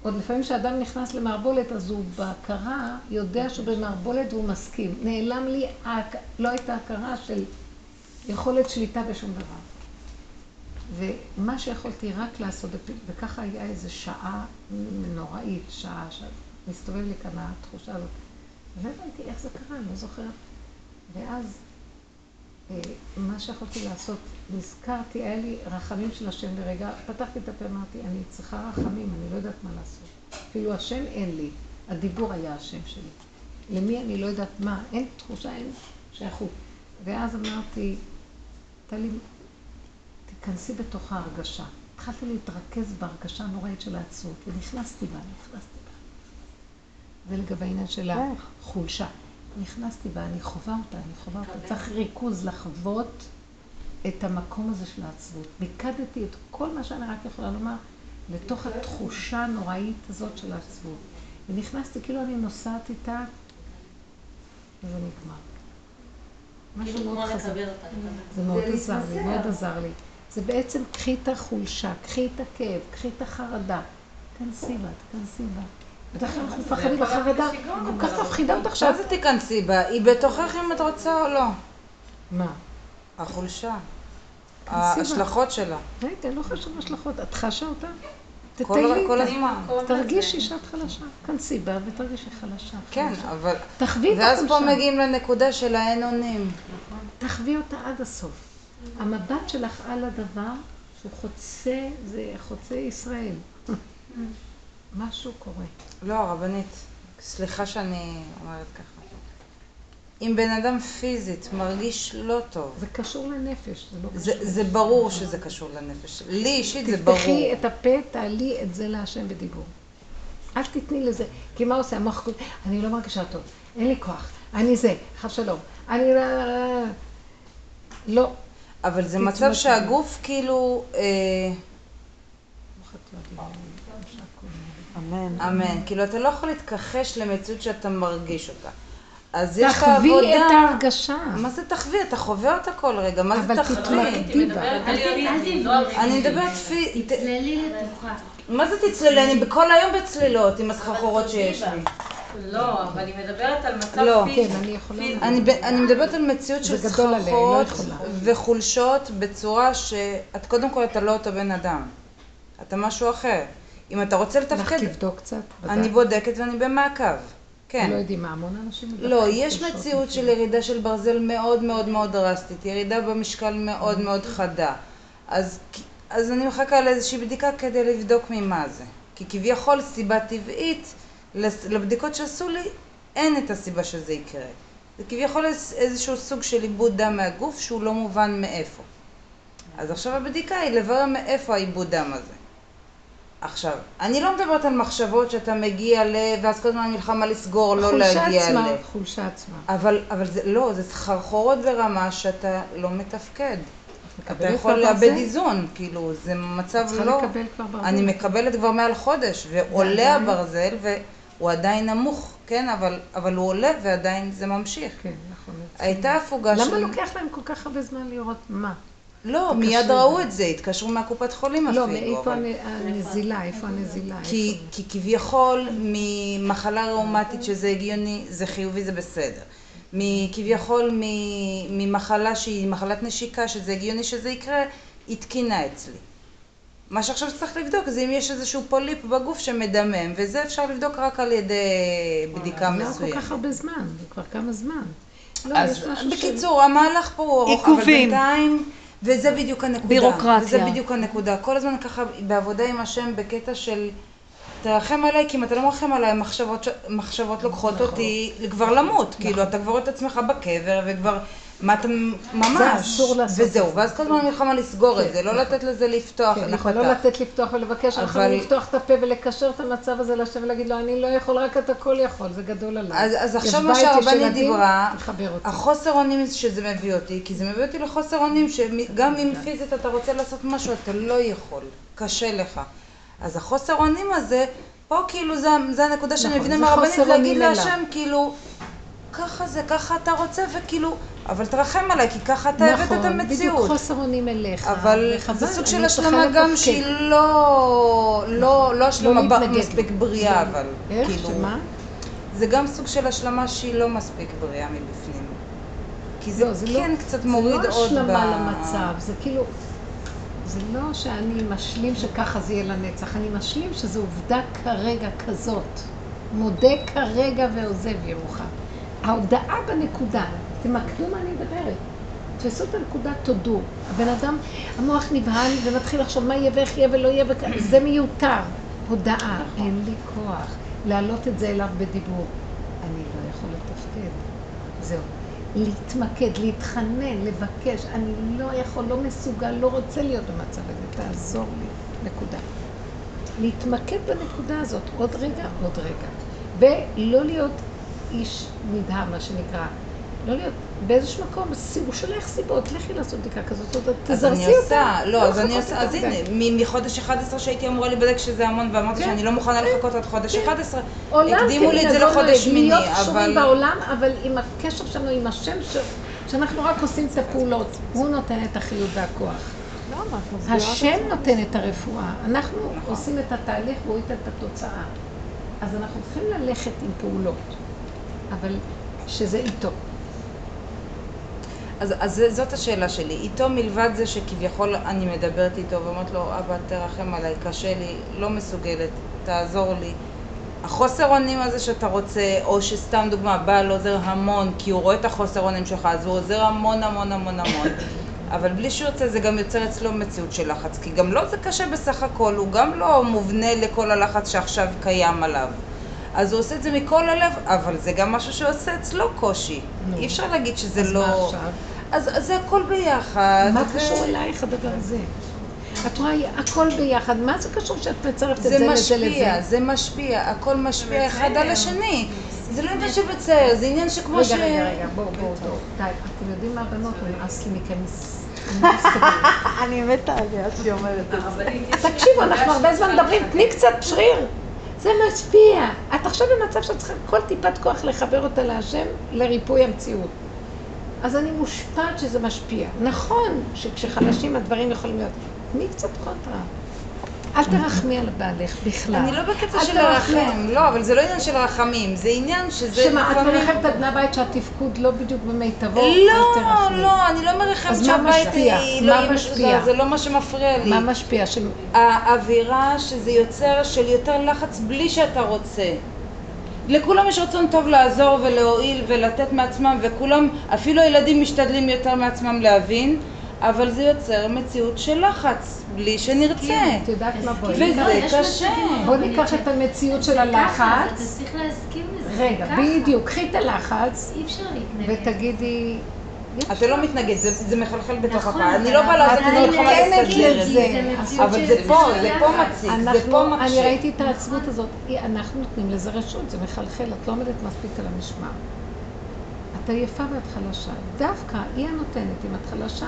עוד לפעמים כשאדם נכנס למערבולת, אז הוא בהכרה יודע שהוא במערבולת והוא מסכים. נעלם לי, לא הייתה הכרה של יכולת שליטה בשום דבר. ומה שיכולתי רק לעשות, וככה היה איזו שעה נוראית, שעה שמסתובב לי כאן התחושה הזאת. ולא הבנתי איך זה קרה, אני לא זוכרת. ואז אה, מה שיכולתי לעשות, נזכרתי, היה לי רחמים של השם לרגע, פתחתי את הפה, אמרתי, אני צריכה רחמים, אני לא יודעת מה לעשות. אפילו השם אין לי, הדיבור היה השם שלי. למי אני לא יודעת מה, אין תחושה, אין שייכות. ואז אמרתי, טלי, תיכנסי בתוך ההרגשה. התחלתי להתרכז בהרגשה הנוראית של העצבות, ונכנסתי בה, נכנסתי בה. זה לגבי העניין של איך? החולשה. נכנסתי בה, אני חווה אותה, אני חווה אותה. צריך ריכוז לחוות את המקום הזה של העצבות. מיקדתי את כל מה שאני רק יכולה לומר לתוך התחושה הנוראית הזאת של העצבות. ונכנסתי, כאילו אני נוסעת איתה, וזה נגמר. משהו מאוד חזק. זה מאוד עזר לי, מאוד עזר לי. זה בעצם, קחי את החולשה, קחי את הכאב, קחי את החרדה. תכנסי בה, תכנסי בה. בדרך כלל אנחנו מפחדים, החרדה כל כך מפחידה אותך מה עכשיו. זה תיכנסי בה? היא בתוכך אם את רוצה או לא. מה? החולשה. ההשלכות שלה. רגע, לא חשוב השלכות. את חשה אותה? כל. הזמן. תרגישי שאת חלשה. כנסי בה ותרגישי חלשה. כן. אבל... תחווי את ואז פה. מגיעים לנקודה של האין אונים. תחווי אותה עד הסוף. המבט שלך על הדבר שהוא חוצה, זה חוצה ישראל. משהו קורה. לא, הרבנית, סליחה שאני אומרת ככה. אם בן אדם פיזית מרגיש לא טוב, זה קשור לנפש, זה לא זה, קשור. זה ברור שזה קשור לנפש. לי אישית זה ברור. תפתחי את הפה, תעלי את זה להשם בדיבור. אל תתני לזה, כי מה עושה המוח? אני לא מרגישה טוב, אין לי כוח, אני זה, חס שלום, אני לא... לא. אבל זה. מצב שהגוף כאילו... אה, אמן. אמן. כאילו, אתה לא יכול להתכחש למציאות שאתה מרגיש אותה. אז יש את העבודה... תחווי את ההרגשה. מה זה תחווי? אתה חווה אותה כל רגע, מה זה אבל תחווי? תתמקדי בה. לא אני מדברת פי... ת- צללי לתוכה. מה זה תצללי? אני בכל היום בצלילות עם הסחרחורות שיש לי. לא, אבל היא מדברת על מצב לא. פיזי. כן, אני יכולה... פיזי. אני, אני מדברת על מציאות של לא סחרחורות. וחולשות בצורה שאת קודם כל אתה לא אותו בן אדם. אתה משהו אחר. אם אתה רוצה לתפקד, לבדוק קצת? אני? בודקת ואני במעקב. לא כן. יודעים מה, המון אנשים... לא, יש מציאות של. ירידה של ברזל מאוד מאוד מאוד דרסטית, ירידה במשקל מאוד מאוד חדה. אז, אז אני מחכה לאיזושהי בדיקה כדי לבדוק ממה זה. כי כביכול סיבה טבעית לבדיקות שעשו לי, אין את הסיבה שזה יקרה. זה כביכול איז- איזשהו סוג של איבוד דם מהגוף שהוא לא מובן מאיפה. אז עכשיו הבדיקה היא לברר מאיפה האיבוד דם הזה. עכשיו, אני לא מדברת על מחשבות שאתה מגיע ל... ואז כל הזמן מלחמה לסגור, לא חולשה להגיע עצמה, ל... חולשה עצמה. אבל, אבל זה לא, זה סחרחורות ברמה שאתה לא מתפקד. אתה יכול לאבד? איזון, כאילו, זה מצב צריכה לא... לקבל כבר ברזל. אני מקבלת כבר מעל חודש, ועולה? הברזל, והוא עדיין נמוך, כן, אבל, אבל הוא עולה ועדיין זה ממשיך. כן, נכון. הייתה הפוגה של... למה לוקח להם כל כך הרבה זמן לראות מה? לא, זה מיד. ראו את זה, התקשרו מהקופת חולים לא, אפילו. מאיפה אבל- הנ- הנזילה? איפה הנזילה? כי, כי כביכול ממחלה ראומטית שזה הגיוני, זה חיובי, זה בסדר. כביכול ממחלה שהיא מחלת נשיקה, שזה הגיוני שזה יקרה, היא תקינה אצלי. מה שעכשיו צריך לבדוק זה אם יש איזשהו פוליפ בגוף שמדמם, וזה אפשר לבדוק רק על ידי בדיקה למה כל מסוימת. כך הרבה זמן? זה כבר כמה זמן. לא, אז בקיצור, המהלך פה הוא ארוך, אבל עיכובים. בינתיים, וזה בדיוק הנקודה. בירוקרטיה. וזה בדיוק הנקודה. כל הזמן ככה בעבודה עם השם בקטע של תרחם עליי, כי אם אתה לא מרחם עליי, מחשבות, מחשבות לוקחות נכון. אותי כבר למות. כאילו, אתה כבר רואה את עצמך בקבר, וכבר, מה אתה, ממש. זה אסור לעשות את וזהו, זה. ואז כל הזמן מלחמה לסגור את כן, זה, לא נכון. לתת לזה לפתוח, כן, נכון. לא לתת לפתוח ולבקש, אנחנו לפתוח את הפה ולקשר את המצב הזה לשם ולהגיד לו, אני לא יכול, רק אתה הכל יכול, זה גדול עליי. אז, עכשיו מה שהרבנית דיברה. החוסר אונים שזה מביא אותי, כי זה מביא אותי לחוסר אונים שגם אם פיזית אתה רוצה לעשות משהו, אתה לא יכול, קשה לך. אז החוסר אונים הזה, פה כאילו זה, הנקודה שאני נכון, מבינה מהרבנית, להגיד. להשם, כאילו, ככה זה, ככה אתה רוצה, וכאילו, אבל תרחם עליי, כי ככה אתה הבאת את נכון, בדיוק המציאות. חוסר אונים אליך. אבל וחבל, זה סוג של השלמה גם. שהיא לא, לא, לא השלמה ב- להתנגד. מספיק בריאה, אבל, איך? כאילו, שמה? זה גם סוג של השלמה שהיא לא מספיק בריאה מבפנים. כי זה, לא, זה כן לא- קצת מוריד זה לא עוד השלמה ב... למצב, זה כאילו, זה לא שאני משלים שככה זה יהיה לנצח, אני משלים שזו עובדה כרגע כזאת. מודה כרגע ועוזב ירוחם. ההודעה בנקודה, תמקדו מה אני מדברת. תפסו את הנקודה, תודו. הבן אדם, המוח נבהל ומתחיל לחשוב מה יהיה ואיך יהיה ולא יהיה, וכ... זה מיותר. הודעה, אין לי כוח. להעלות את זה אליו בדיבור. אני לא יכול לתפקד. זהו. להתמקד, להתחנן, לבקש. אני לא יכול, לא מסוגל, לא רוצה להיות במצב הזה. תעזור לי. נקודה. להתמקד בנקודה הזאת, עוד רגע, עוד רגע. ולא להיות איש נדהם, מה שנקרא. לא להיות באיזשהו מקום, הוא שולח סיבות, לכי לעשות בדיקה כזאת, עוד אז אני תזרזי אותה. עושה, לא, אז אני עושה, אז. הנה, מ- מחודש 11 שהייתי אמורה להיבדק שזה המון, ואמרתי כן, שאני לא מוכנה לחכות עד חודש 11, עולם, הקדימו כן, לי את זה לחודש נוהג, שמיני, להיות קשורים אבל... בעולם, אבל עם הקשר שלנו עם השם, ש... שאנחנו רק עושים את הפעולות. הוא נותן את החיות והכוח. את השם. נותן את הרפואה. אנחנו נכון. עושים את התהליך והוא ייתן את התוצאה. אז אנחנו צריכים ללכת עם פעולות, אבל שזה איתו. אז, אז זאת השאלה שלי. איתו מלבד זה שכביכול אני מדברת איתו ואומרת לו, אבא תרחם עליי, קשה לי, לא מסוגלת, תעזור לי. החוסר אונים הזה שאתה רוצה, או שסתם דוגמה, בעל עוזר המון, כי הוא רואה את החוסר אונים שלך, אז הוא עוזר המון המון המון המון. אבל בלי שהוא יוצא זה גם יוצר אצלו מציאות של לחץ, כי גם לו זה קשה בסך הכל, הוא גם לא מובנה לכל הלחץ שעכשיו קיים עליו. אז הוא עושה את זה מכל הלב, אבל זה גם משהו שעושה אצלו קושי. נו. אי אפשר להגיד שזה אז לא... מה עכשיו? אז, אז זה הכל ביחד. מה ו- קשור אלייך הדבר הזה? את רואה, הכל ביחד. מה זה קשור שאת מצרפת את זה זה לזה משפיע, לזה? זה משפיע, הכל משפיע אחד. על השני. זה לא עניין שבצער, זה עניין שכמו רגע, ש... רגע, רגע, בואו, בואו, בואו. די, אתם יודעים מה, בנות? נמאס לי מכם. אני מתה עליה שהיא אומרת את זה. תקשיבו, אנחנו הרבה זמן מדברים, תני קצת שריר. זה משפיע. את עכשיו במצב שאת צריכה כל טיפת כוח לחבר אותה להשם לריפוי המציאות. אז אני מושפעת שזה משפיע. נכון שכשחלשים הדברים יכולים להיות. תני קצת קונטרה. אל תרחמי על בעלך בכלל. אני לא בקטע של. לרחם, לא, אבל זה לא עניין של רחמים, זה עניין שזה שמה, את מרחמת על בני הבית שהתפקוד לא בדיוק במיטבו? לא. לא, אני לא מרחמת אז שהבית משפיע? היא לא מה יהיה משפיע? מסודר, זה לא מה שמפריע לי. מה משפיע? האווירה שזה יוצר של יותר לחץ בלי שאתה רוצה. לכולם יש רצון טוב לעזור ולהועיל ולתת מעצמם וכולם, אפילו הילדים משתדלים יותר מעצמם להבין, אבל זה יוצר מציאות של לחץ, בלי שנרצה. את יודעת מה בואי? וזה לא, קשה. מצבים, בוא אבל ניקח אני- את המציאות של זה הלחץ. אתה צריך להסכים לזה. זה רגע. בדיוק, קחי את הלחץ אי אפשר להתנגד. ותגידי... אתה לא מתנגד, זה, זה מחלחל בתוך נכון, הפעם. אני אבל לא באה לעשות אבל ממך אני את לזה. זה. אבל זה פה, זה פה. מציק, זה פה אני מקשה. ראיתי את העצבות הזאת, אנחנו נותנים לזה רשות, זה מחלחל, את לא עומדת מספיק על המשמר. את עייפה ואת חלשה. דווקא היא הנותנת, אם את חלשה,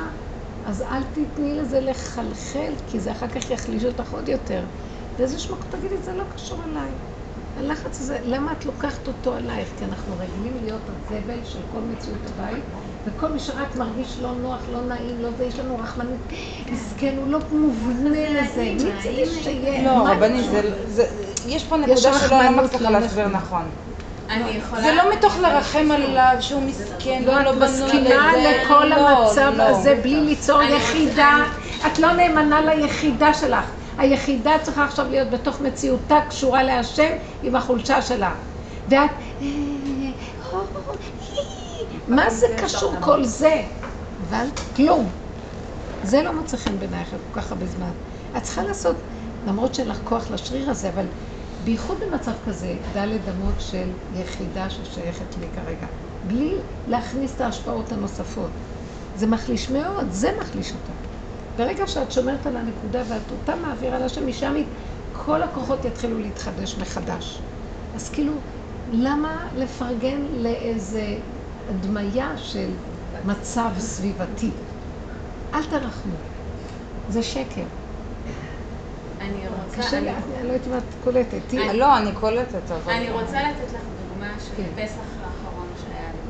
אז אל תתני לזה לחלחל, כי זה אחר כך יחליש אותך עוד יותר. באיזשהו מקום תגידי, זה לא קשור אליי. הלחץ הזה, למה את לוקחת אותו עלייך? כי אנחנו רגילים להיות הזבל של כל מציאות הבית, וכל מי שרק מרגיש לא נוח, לא נעים, לא זה, יש לנו רחמנות. מסכן, הוא לא מובנה לזה. מי זה לשייך? לא, זה, יש פה נקודה שלא לא רחמנות, מצליחה להסביר. נכון. אני יכולה... זה לא מתוך לרחם עליו שהוא מסכן, לא, לא את מסכימה. לכל המצב. הזה בלי ליצור יחידה. את לא נאמנה ליחידה שלך. היחידה צריכה עכשיו להיות בתוך מציאותה קשורה להשם עם החולשה שלה. ואת... מה זה קשור כל זה? אבל כלום. זה לא מוצא חן בעינייך כל כך הרבה זמן. את צריכה לעשות, למרות שאין לך כוח לשריר הזה, אבל בייחוד במצב כזה, דלת אמות של יחידה ששייכת לי כרגע, בלי להכניס את ההשפעות הנוספות. זה מחליש מאוד, זה מחליש אותה. ברגע שאת שומרת על הנקודה ואת אותה מעבירה לשם, משם כל הכוחות יתחילו להתחדש מחדש. אז כאילו, למה לפרגן לאיזה הדמיה של מצב סביבתי? אל תרחמו. זה שקר. אני רוצה... קשה לי, אני- לא יודעת אם את קולטת. תהיי- לא, אני קולטת, אבל... אני רוצה לתת לך דוגמה של כן. פסח האחרון שהיה לי.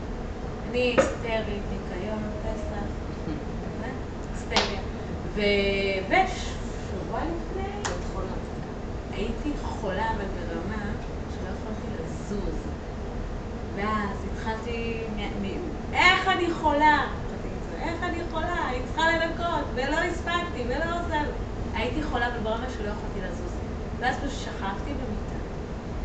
אני היסטרית, ניקיון, פסח, אה? היסטריה. ו- ושבוע לפני הייתי חולה אבל ברמה שלא יכולתי לזוז. ואז התחלתי, איך אני חולה? איך אני חולה? אני צריכה לנקות, ולא הספקתי, ולא עושה... הייתי חולה ברמה שלא יכולתי לזוז. ואז פשוט שכבתי במיטה,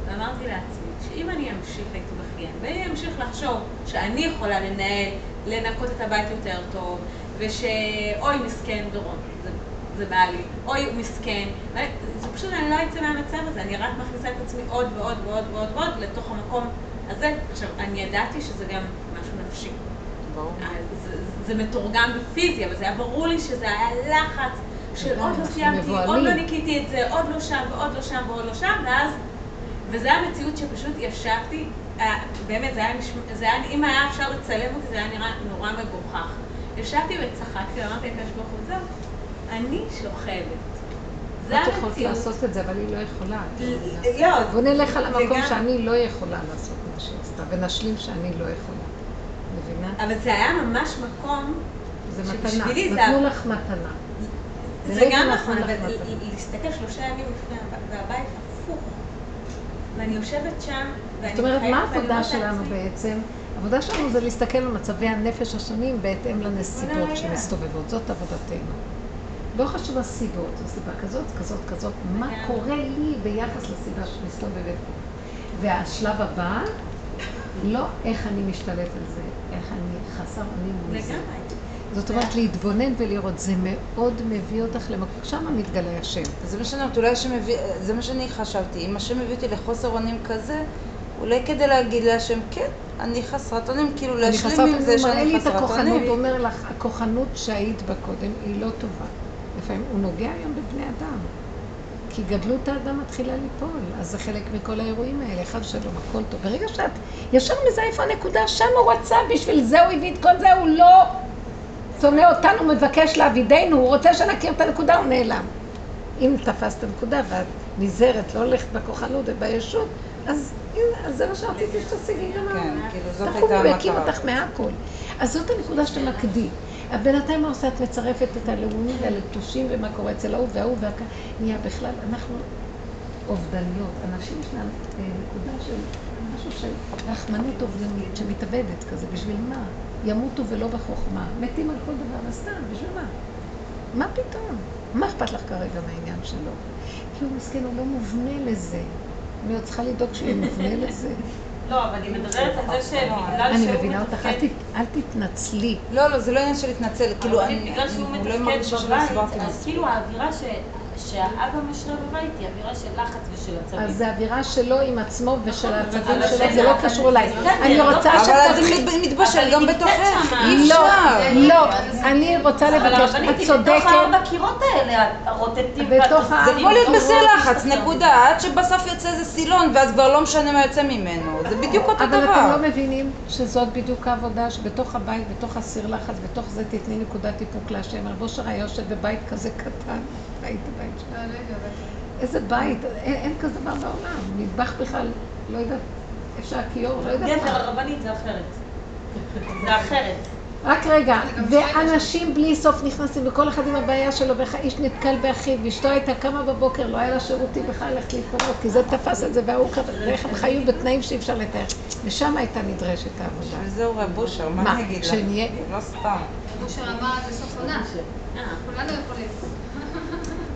ואמרתי לעצמי, שאם אני אמשיך להתבכיין, ואני אמשיך לחשוב שאני יכולה לנהל, לנקות את הבית יותר טוב, ושאוי מסכן דורון, זה, זה בא לי, אוי הוא מסכן, זה פשוט, אני לא אצא מהמצב הזה, אני רק מכניסה את עצמי עוד ועוד ועוד ועוד ועוד לתוך המקום הזה. עכשיו, אני ידעתי שזה גם משהו נפשי. ברור. זה, זה מתורגם בפיזי, אבל זה היה ברור לי שזה היה לחץ של עוד לא סיימתי, עוד. לא ניקיתי את זה, עוד לא שם ועוד לא שם ועוד לא שם, ואז, וזה המציאות שפשוט ישבתי, אה, באמת, זה היה, נשמע- זה היה, אם היה אפשר לצלם אותי, זה היה נראה נורא מגוחך. ישבתי וצחקתי, ואמרתי לקדוש ברוך הוא, זהו, אני שוכבת. זה את יכולת. לעשות את זה, אבל היא לא יכולה. לא בוא נלך על המקום שאני לא יכולה לעשות מה שהיא עשתה, ונשלים שאני לא יכולה. מבינה? אבל זה היה ממש מקום, זה מתנה. נתנו לך מתנה. זה גם נכון, אבל להסתכל שלושה ימים לפני הב- והבית הפוך. ואני יושבת שם, ואני זאת אומרת, מה העבודה שלנו בעצם? העבודה שלנו זה להסתכל על מצבי הנפש השונים בהתאם לנסיבות. שמסתובבות. זאת עבודתנו. לא חשוב הסיבות, זו סיבה כזאת, כזאת, כזאת. מה. קורה לי ביחס לסיבה שמסתובבת פה? והשלב הבא, לא איך אני משתלט על זה, איך אני חסר אונים מול זה. זאת אומרת, להתבונן ולראות, זה מאוד מביא אותך למקום, שם מתגלה השם. זה מה שאני אומרת, אולי השם מביא, זה מה שאני חשבתי, אם השם מביא אותי לחוסר אונים כזה, אולי כדי להגיד להשם, כן, אני חסרת אונים, כאילו להשלים חסרת עם אונים, זה הוא מראה לי שאני את חסרת הכוחנות, אונים. הוא אומר לך, הכוחנות שהיית בה קודם היא לא טובה. לפעמים הוא נוגע היום בבני אדם. כי גדלות האדם מתחילה ליפול, אז זה חלק מכל האירועים האלה, חס ושלום, הכל טוב. ברגע שאת ישר מזהה איפה הנקודה, שם הוא רצה, בשביל זה הוא הביא את כל זה, הוא לא שונא אותנו, מבקש להבידנו, הוא רוצה שנכיר את הנקודה, הוא נעלם. אם תפסת נקודה ואת נזהרת, לא הולכת בכוחנות ובישות, אז הנה, אז זה מה שרציתי שתשיגי גם כן, כאילו זאת הייתה המטרה. אותך מהכל. אז זאת הנקודה שתמקדי. בינתיים מה עושה? את מצרפת את הלאומים והלטושים ומה קורה אצל ההוא וההוא והכ... נהיה בכלל, אנחנו אובדניות. אנשים ישנם אה, נקודה של משהו של רחמנות אובדנית שמתאבדת כזה, בשביל מה? ימותו ולא בחוכמה. מתים על כל דבר, אז סתם, בשביל מה? מה פתאום? מה אכפת לך כרגע מהעניין שלו? כי הוא מסכן, הוא לא מובנה לזה. אני עוד צריכה לדאוג שהוא מובנה לזה. לא, אבל היא מדברת על זה שבגלל אני שהוא מבינה אותך, אל מתפקד... ת- אל תתנצלי. לא, לא, זה לא עניין של להתנצל, כאילו, אני, בגלל שהוא אני מרגישה מתפקד שלא הסברתי בבית, אז. כאילו האווירה ש- שהאבא משרה בבית היא אווירה של לחץ ושל עצבים. אז זה אווירה שלו עם עצמו ושל העצבים אבל שלו, השאלה, זה לא אבל קשור אליי. אני לא רוצה אבל שתביני... את מתבשל אבל גם בתוכך, לא. לא, אני רוצה אבל לבקש, את היא בתוך צודקת. הארבע קירות האלה, הרוטטים. ה- זה כמו להיות לא בסיר לחץ. נקודה, עד שבסוף יוצא איזה סילון, ואז כבר לא משנה מה יוצא ממנו. זה בדיוק אותו אבל אתם דבר. לא מבינים שזאת בדיוק העבודה, שבתוך הבית, בתוך הסיר לחץ, בתוך זה תתני נקודת איפוק להשם. רב אושר היה יושב בבית כזה קטן, ראית בית שלו. איזה בית, אין, כזה דבר בעולם. מטבח בכלל, לא יודעת, אפשר כיור, לא יודעת גבר, מה. הרבנית זה אחרת. זה אחרת. רק רגע, ואנשים בלי סוף נכנסים, וכל אחד עם הבעיה שלו, והאיש נתקל באחיו, ואשתו הייתה קמה בבוקר, לא היה לה שירותים בכלל ללכת להתפנות, כי זה תפס את זה, וההוא כזה, ואיך הם חיו בתנאים שאי אפשר לתאר. ושם הייתה נדרשת העבודה. וזהו רב אושר, מה אגיד לך? כשנהיה- לא סתם. אושר אמר עד לסוף עונה. אה, כולנו יכולים.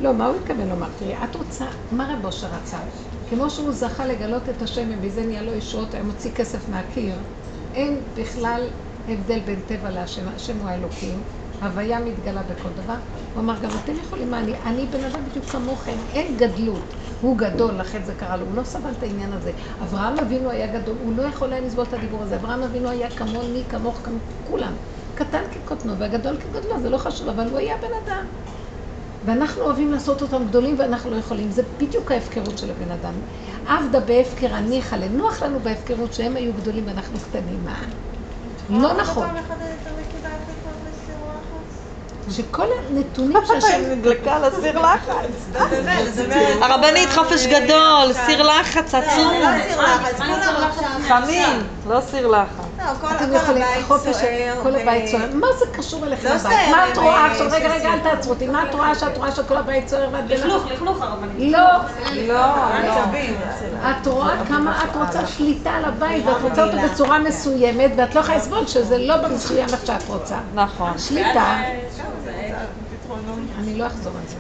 לא, מה הוא התכוון לומר? תראי, את רוצה, מה רב אושר רצה? כמו שהוא זכה לגלות את השם, ומזה נהיה לו ישועות, היה מוציא כסף מהקיר, אין בכלל הבדל בין טבע להשם, השם הוא האלוקים, הוויה מתגלה בכל דבר. הוא אמר, גם אתם יכולים, מה אני, אני בן אדם בדיוק כמוכם, אין גדלות. הוא גדול, לכן זה קרה לו, הוא לא סבל את העניין הזה. אברהם אבינו היה גדול, הוא לא יכול היה לסבול את הדיבור הזה. אברהם אבינו היה כמוני, כמוך, כמו כולם. קטן כקוטנו והגדול כגודלו, זה לא חשוב, אבל הוא היה בן אדם. ואנחנו אוהבים לעשות אותם גדולים ואנחנו לא יכולים. זה בדיוק ההפקרות של הבן אדם. עבדה בהפקר הניחא לנוח לנו בהפקרות שהם היו גדולים ואנחנו קטנים. מה? לא נכון. שכל הנתונים שהשם... נדלקה על הסיר לחץ. הרבנית, חופש גדול, סיר לחץ עצום. לא לחץ, כולם עכשיו... חמים, לא סיר לחץ. לא, כל אתם יכולים, סוער. כל הבית סוער. מה זה קשור אליך לא לבית? סוער, מה את רואה אה, עכשיו? רגע, רגע, אל. תעצרו אותי. מה את רואה שאת רואה שכל הבית סוער ואת בלחץ? לכלוך, לכלוך הרבנית. לא. לא, לא. את רואה כמה את רוצה שליטה על הבית, ואת רוצה אותו בצורה מסוימת, ואת לא יכולה לסבול שזה לא במסוים איך שאת רוצה. נכון. שליטה, זה- אני לא אחזור על זה.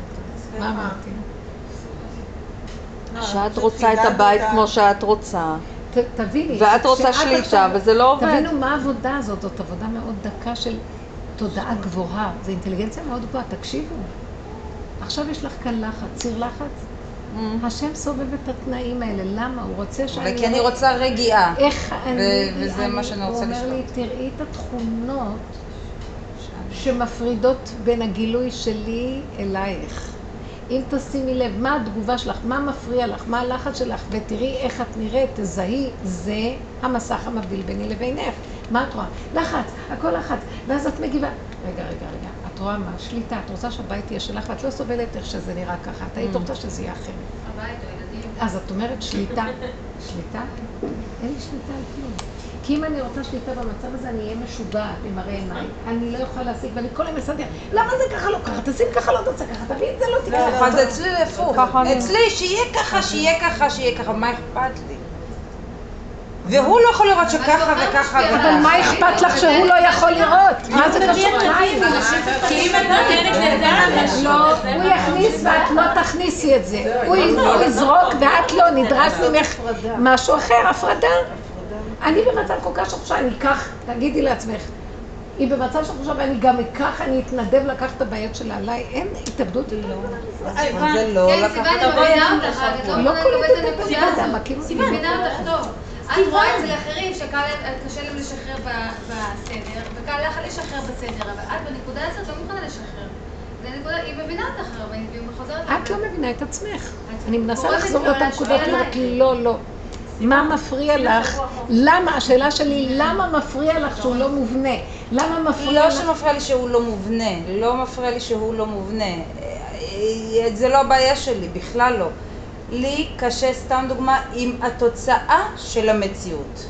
מה אמרתי? שאת רוצה את הבית כמו שאת רוצה, ת- תביני. ואת רוצה שליטה, עכשיו- וזה לא עובד. תבינו מה העבודה הזאת, זאת עבודה מאוד דקה של תודעה גבוהה, זו אינטליגנציה מאוד גבוהה, תקשיבו. עכשיו יש לך כאן לחץ, ציר לחץ. השם סובב את התנאים האלה, למה? הוא רוצה שאני... אבל כי אני רוצה רגיעה. איך אני... וזה מה אני- שאני רוצה הוא אומר לי. תראי את התכונות שמפרידות בין הגילוי שלי אלייך. אם תשימי לב, מה התגובה שלך, מה מפריע לך, מה הלחץ שלך, ותראי איך את נראית, תזהי, זה המסך המבדיל ביני לבינך. מה את רואה? לחץ, הכל לחץ, ואז את מגיבה. רגע, רגע, רגע, את רואה מה? שליטה, את רוצה שהבית יהיה שלך, ואת לא סובלת איך שזה נראה ככה, את היית רוצה שזה יהיה אחרת. הבית, הילדים. אז את אומרת שליטה. שליטה? אין לי שליטה על כלום. כי אם אני רוצה שליטה במצב הזה, אני אהיה משוגעת עם מראה עיניים. אני לא יכולה להשיג, ואני כל היום מסדר, למה זה ככה לא ככה? תשים ככה, לא תעשה ככה, תביא את זה, לא תיקח. אבל זה אצלי הפוך. אצלי שיהיה ככה, שיהיה ככה, שיהיה ככה, מה אכפת לי? והוא לא יכול לראות שככה וככה אבל וככה. מה אכפת לך שהוא לא יכול לראות? מה זה קשור? כי אם את נותנת לזה, לא, הוא יכניס ואת לא תכניסי את זה. הוא יזרוק ואת לא, נדרש ממך משהו אחר, הפרדה. אני במצב כל כך של חופשה, אני אקח, תגידי לעצמך, היא במצב של חופשה ואני גם אקח, אני אתנדב לקחת את הבעיות שלה עליי, אין התאבדות זה לא כן, לקחת סיוון, אני תבואי מבינה איתי אותך, לשם. את לא לא קולטת את את הזאת. מכיר אותי? אני מבינה אותך טוב. את רואה אצל אחרים שקל להם, לשחרר בסדר, וקל לך לשחרר בסדר, אבל את בנקודה הזאת לא מוכנה לשחרר. היא מבינה אותך הרבנית, והיא חוזרת... את לא מבינה את עצמך. אני מנסה לחזור לאותה נקודה, להשפיע את אומרת. לא, לא. מה מפריע לך? למה, השאלה שלי, למה מפריע לך שהוא לא מובנה? למה מפריע לא לך? שמפריע לי שהוא לא מובנה, לא מפריע לי שהוא לא מובנה. אה, זה לא הבעיה שלי, בכלל לא. לי קשה, סתם דוגמה, עם התוצאה של המציאות.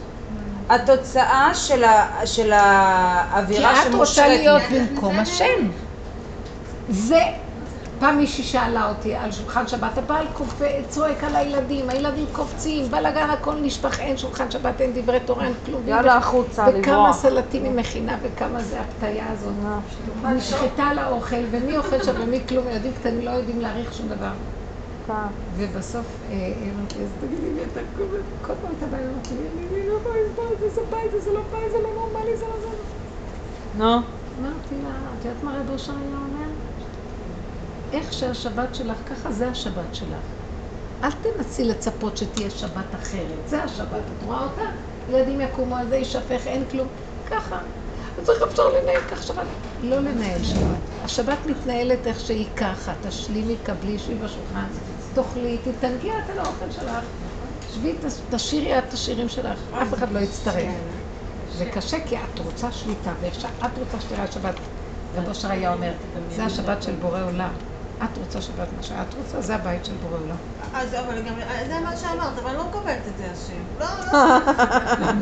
התוצאה של, ה, של כי האווירה את רוצה. להיות במקום השם. זה, פעם מישהי שאלה אותי על שולחן שבת, הבעל קופא, צועק על הילדים, הילדים קופצים, בלאגן, הכל נשפך, אין שולחן שבת, אין דברי תורה, אין כלום. יאללה החוצה, וכמה לברוח. סלטים היא מכינה וכמה זה הפתיה הזאת. נשחטה על האוכל, ומי אוכל שם ומי כלום, ילדים קטנים לא יודעים להעריך שום דבר. כן. ובסוף אה, היא אמרת לי, אז תגידי לי, אתה כל פעם אתה בא ואומרת לי, אני לא יכולה לסבול זה, זה בית, זה לא בית, זה לא נורמלי, זה לא זה. נו. אמרתי לה, את יודעת מה רב אושר היה אומר? איך שהשבת שלך, ככה זה השבת שלך. אל תנסי לצפות שתהיה שבת אחרת, זה השבת, את רואה אותה? ילדים יקומו על זה, יישפך, אין כלום. ככה. אז איך אפשר לנהל כך שבת? לא לנהל שבת. השבת מתנהלת איך שהיא ככה, תשלימי, קבלי, שבי בשולחן, תאכלי, תתנגי את על האוכל שלך. שבי, תש- תשאירי את השירים שלך, אף אחד לא יצטרף. זה קשה כי את רוצה שליטה, ואיך שאת רוצה שתראה השבת. רב אושר היה אומר, זה השבת של בורא עולם. את רוצה שבת, מה שאת רוצה, זה הבית של בורא עולם. אז אבל גם, זה מה שאמרת, אבל אני לא מקבלת את זה, השם. לא, לא,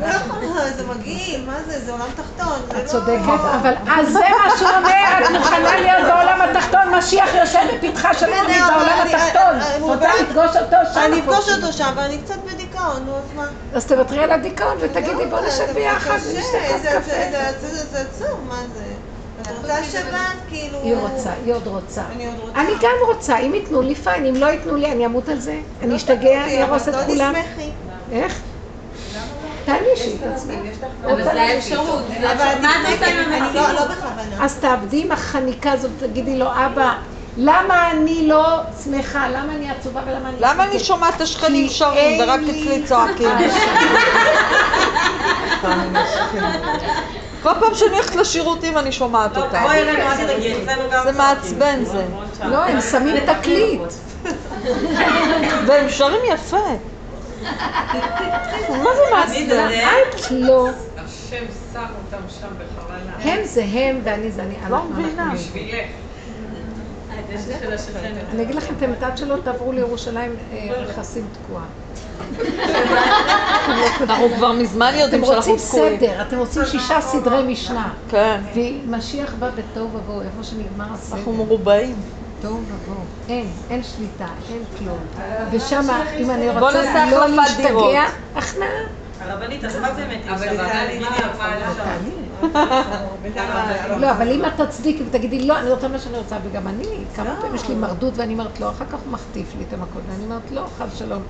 לא יכולה, זה מגעיל, מה זה, זה עולם תחתון. זה את לא- צודקת, אבל אז זה מה שהוא אומר, את מוכנה להיות בעולם התחתון, משיח יושב בפתחה של אבל בעולם התחתון. רוצה אני- לפגוש אותו שם. אני אפגוש. אותו שם, ואני קצת בדיכאון, נו, אז מה? אז תוותרי על הדיכאון ותגידי בוא לא, נשב זה ביחד זה- כוס זה- קפה. זה- זה- זה עצוב, מה זה? רוצה שבת, כאילו... היא רוצה, היא עוד רוצה. אני עוד רוצה. אני גם רוצה, אם ייתנו לי פיין, אם לא ייתנו לי אני אמות על זה. אני לא אשתגע, אני ארוס את כולם. לא תשמחי. איך? תענישי את עצמך. אבל זה האפשרות, זה אבל. מה את עושה עם? לא בכוונה. אז תעבדי עם החניקה הזאת, תגידי לו, אבא, למה אני לא שמחה? למה אני עצובה ולמה אני... למה אני שומעת את השכנים שרים ורק לי- אצלי צועקים? כל פעם שאני הולכת לשירותים אני שומעת לא, גם זה צועקים. מעצבן זה. לא, הם שמים תקליט. והם שרים יפה. מה זה מעצבן? את לא. השם שם אותם שם בכוונה. הם זה הם ואני זה אני. לא מבינה. בשבילך. אני אגיד לכם את האמת, עד שלא תעברו לירושלים, אה, רכסים תקועה. אנחנו כבר מזמן אתם יודעים רוצים שאנחנו תקועים. סדר, אתם רוצים שישה סדרי משנה. כן. ומשיח בא בתוהו ובוהו, איפה שנגמר הסדר. אנחנו מרובעים. תוהו ובוהו. אין, אין שליטה, אין כלום. ושם, אם אני רוצה לא. להשתגע, הכנעה. הרבנית, אז מה באמת אבל עכשיו. לא, אבל אם את תצדיקי ותגידי, לא, אני רוצה מה שאני רוצה, וגם אני, כמה פעמים יש לי מרדות ואני אומרת לא, אחר כך הוא מחטיף לי את המכות, ואני אומרת לא, חס שלום,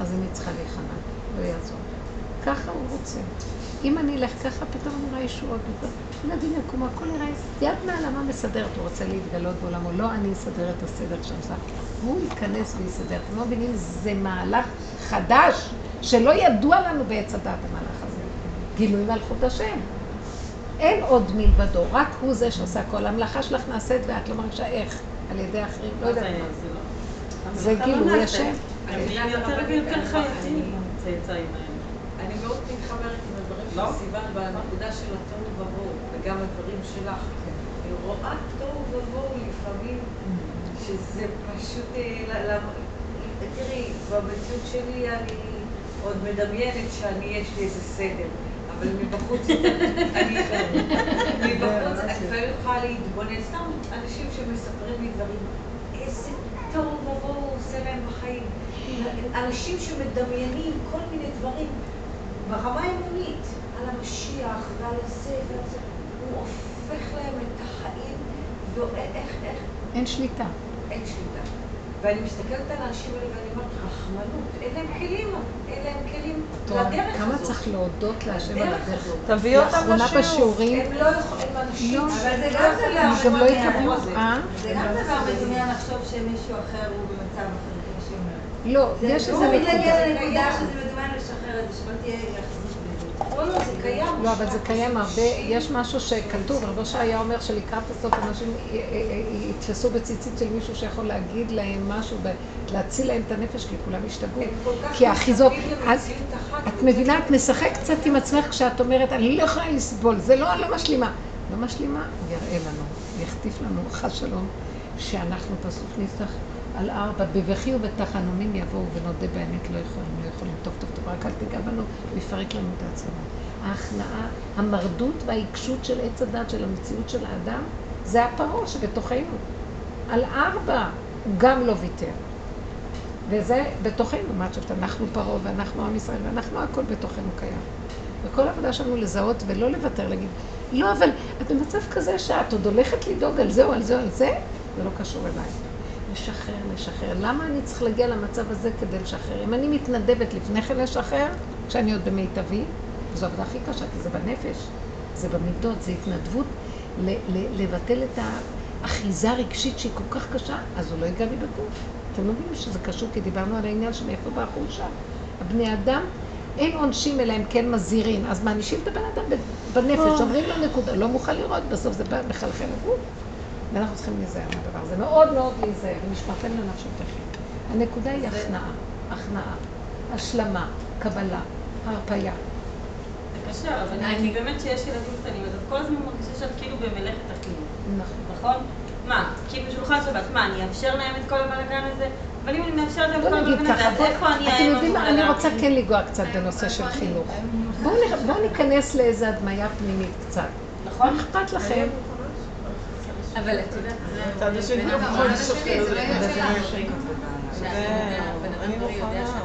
אז אני צריכה להיכנע, לא יעזור. ככה הוא רוצה. אם אני אלך ככה, פתאום אני רואה ישועות, פתאום ילדים יקומו, הכל נראה, יד מעלמה מסדרת, הוא רוצה להתגלות בעולמו, לא אני אסדר את הסדר שם שם. הוא ייכנס ויסדר. אתם לא מבינים, זה מהלך חדש, שלא ידוע לנו בעץ הדעת המהלך הזה. גילוי מלכות השם. אין עוד מלבדו, רק הוא זה שעושה הכל. המלאכה שלך נעשית ואת לא מרגישה איך, על ידי אחרים, לא יודעת מה. זה גילוי השם. הם נהיים יותר ויותר חייבים, הצאצאים האלה. אני מאוד מתחברת עם הדברים לא? של סיוון בנקודה של התוהו ובוהו, וגם הדברים שלך. אני רואה תוהו ובוהו לפעמים, שזה פשוט... אה, תראי, במציאות שלי אני עוד מדמיינת שאני, יש לי איזה סדר. אבל מבחוץ, אני, מבחוץ, אני לפעמים יכולה להתבונן, סתם אנשים שמספרים לי דברים, איזה תוהו ובוהו הוא עושה להם בחיים. אנשים שמדמיינים כל מיני דברים ברמה האמונית, על המשיח ועל זה ועל זה, הוא הופך להם את החיים, ואיך, איך, אין שליטה. אין שליטה. ואני מסתכלת על האנשים האלה ואני אומרת, רחמנות, אין להם כלים, אין להם כלים לדרך כמה הזאת. צריך להודות להשם על הדרך. הזאת. תביאי אותם לאחרונה לשיעור. בשיעורים, הם לא יכולים, הם אנשים, לא. אבל זה גם דבר הם גם לא מדומיין. יקבלו, אה? זה גם דבר מדומיין לחשוב שמישהו אחר הוא במצב אחר. לא, יש לא איזה נקודה. לנקודה שזה מדומיין לשחרר את זה, שלא תהיה בזה. לא, לא, זה קיים. לא, אבל זה קיים הרבה, יש משהו שכתוב, רבו שהיה אומר שלקראת הסוף אנשים יתפסו בציצית של מישהו שיכול להגיד להם משהו, ו- להציל להם את הנפש, כי כולם כך כי האחיזות, את, מבינה, את משחקת קצת עם עצמך כשאת אומרת, אני לא יכולה לסבול, זה לא, אני לא משלימה. לא משלימה, יראה לנו, יחטיף לנו, חס שלום, שאנחנו פסוק נפתח על ארבע, בבכי ובתחנונים יבואו ונודה באמת לא יכולים, לא יכולים, טוב טוב טוב, רק אל תיגע בנו ויפרק לנו את העצמות. ההכנעה, המרדות והעיקשות של עץ הדת של המציאות של האדם, זה הפרעה שבתוכנו. על ארבע הוא גם לא ויתר. וזה בתוכנו, מה את חושבת? אנחנו פרעה ואנחנו עם ישראל ואנחנו הכל בתוכנו קיים. וכל העבודה שלנו לזהות ולא לוותר, להגיד, לא, אבל את במצב כזה שאת עוד הולכת לדאוג על זה או על זה או על זה, זה לא קשור אליי. לשחרר, לשחרר. למה אני צריך להגיע למצב הזה כדי לשחרר? אם אני מתנדבת לפני כן לשחרר, כשאני עוד במיטבי, זו העבודה הכי קשה, כי זה בנפש, זה במידות, זה התנדבות ל- ל- לבטל את האחיזה הרגשית שהיא כל כך קשה, אז הוא לא ייגע לי בגוף. אתם לא מבינים שזה קשור, כי דיברנו על העניין של מאיפה באה החולשה. הבני אדם, אין עונשים אלא הם כן מזהירים, אז מענישים את הבן אדם בנפש, אומרים לו נקודה, לא מוכן לראות, בסוף זה בא מחלחל לגוף. ואנחנו צריכים להיזהר מהדבר הזה, מאוד מאוד להיזהר, ונשמרתם לנפשותיכם. הנקודה היא הכנעה, הכנעה, השלמה, קבלה, הרפייה. זה קשה, אבל אני באמת שיש ילדים קטנים, אז את כל הזמן מרגישה שאת כאילו במלאכת החינוך, נכון. נכון? מה, כאילו שולחן שבת, מה, אני אאפשר להם את כל הבלאגן הזה? אבל אם אני מאפשרת להם את כל נגיד הבלאגן הזה, אז איפה אני אתם האם יודעים מה, אני? רוצה כן לנגוע קצת בנושא של חינוך. בואו ניכנס לאיזה הדמיה פנימית קצת. נכון? אכפת לכם? אבל את יודעת, זה הצד השני גם יכול זה לא עניין זה של לא. שהבן אני מוכנה.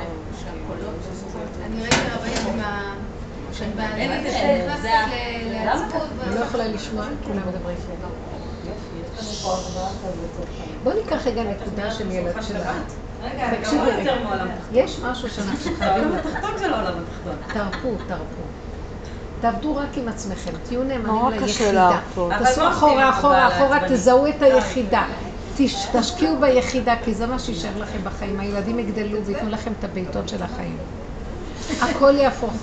אני ראיתי הרבה עם ה... אין לי את זה, נכנסת. אני לא יכולה לשמוע, כולם מדברים. בואו ניקח רגע נקודה של ילד שלנו. רגע, רגע. יותר מעולם תחתון. יש משהו שאנחנו חייבים... העולם התחתון זה לא עולם התחתון. תרפו, תרפו. תעבדו רק עם עצמכם, תהיו נאמנים נורא קשה ליחידה. תעשו לא אחורה, אחורה, אחורה. תזהו את היחידה. תש- תשקיעו ביחידה, כי זה מה שיישאר לכם בחיים. הילדים יגדלו וייתנו לכם את הבעיטות של החיים. הכל יהפוך.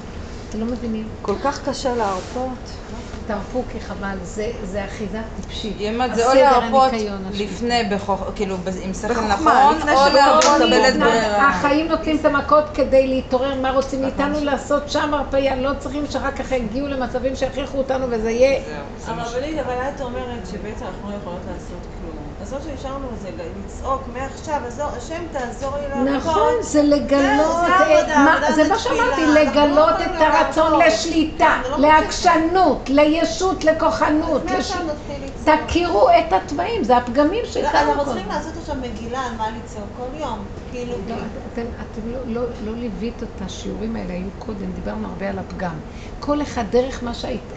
אתם לא מבינים? כל כך קשה להרפות. תרפו כי חבל, זה, זה אחיזה טיפשית. אם את זה או להרפות. לפני, בחוכ- כאילו, ב- עם שכל נכון, או להרפות זאת בלית נתנה- ברירה. החיים נותנים את המכות כדי להתעורר מה רוצים מאיתנו לעשות שם הרפאיה, לא צריכים שאחר כך יגיעו למצבים שיכריחו אותנו וזה יהיה... הרבנית, אבל את אומרת שבעצם אנחנו לא יכולות לעשות מה שנשארנו זה לצעוק מעכשיו, עזור, השם תעזור לי להרפות. נכון, זה לגלות, זה מה- שאמרתי, לא לגלות יכולים את הרצון לעבוד. לשליטה, לא לעקשנות, לישות, לכוחנות. תכירו את התוואים, זה הפגמים לא, שאיתנו אנחנו צריכים לעשות עכשיו מגילה על מה לצעוק כל יום. כאילו, לא, אתם, לא, לא, לא ליווית את השיעורים האלה, היו קודם, דיברנו הרבה על הפגם. כל אחד דרך מה שהיית,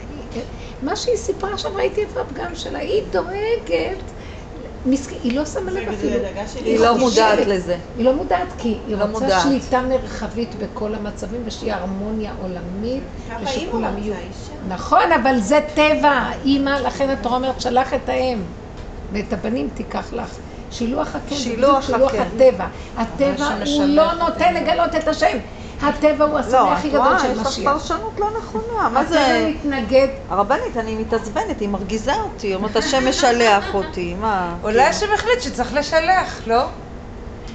מה שהיא סיפרה עכשיו, ראיתי את הפגם שלה, היא דואגת. היא לא שמה לב אפילו. היא לא. מודעת לזה. היא לא מודעת כי היא לא רוצה. שליטה מרחבית בכל המצבים ושיהיה הרמוניה עולמית ושכולם יהיו. נכון, אבל זה טבע. אימא, לכן התורה אומרת, שלח את האם ואת הבנים תיקח לך. שילוח הקן, שילוח. הטבע. הטבע הוא לא את נותן לגלות את השם. הטבע הוא לא, השמח הכי את גדול רואה, של יש לך משיח. פרשנות לא נכונה. מה הטבע זה... מתנגד. הרבנית, אני מתעצבנת, היא מרגיזה אותי, היא אומרת, השם משלח אותי, מה? אולי השם החליט שצריך לשלח, לא?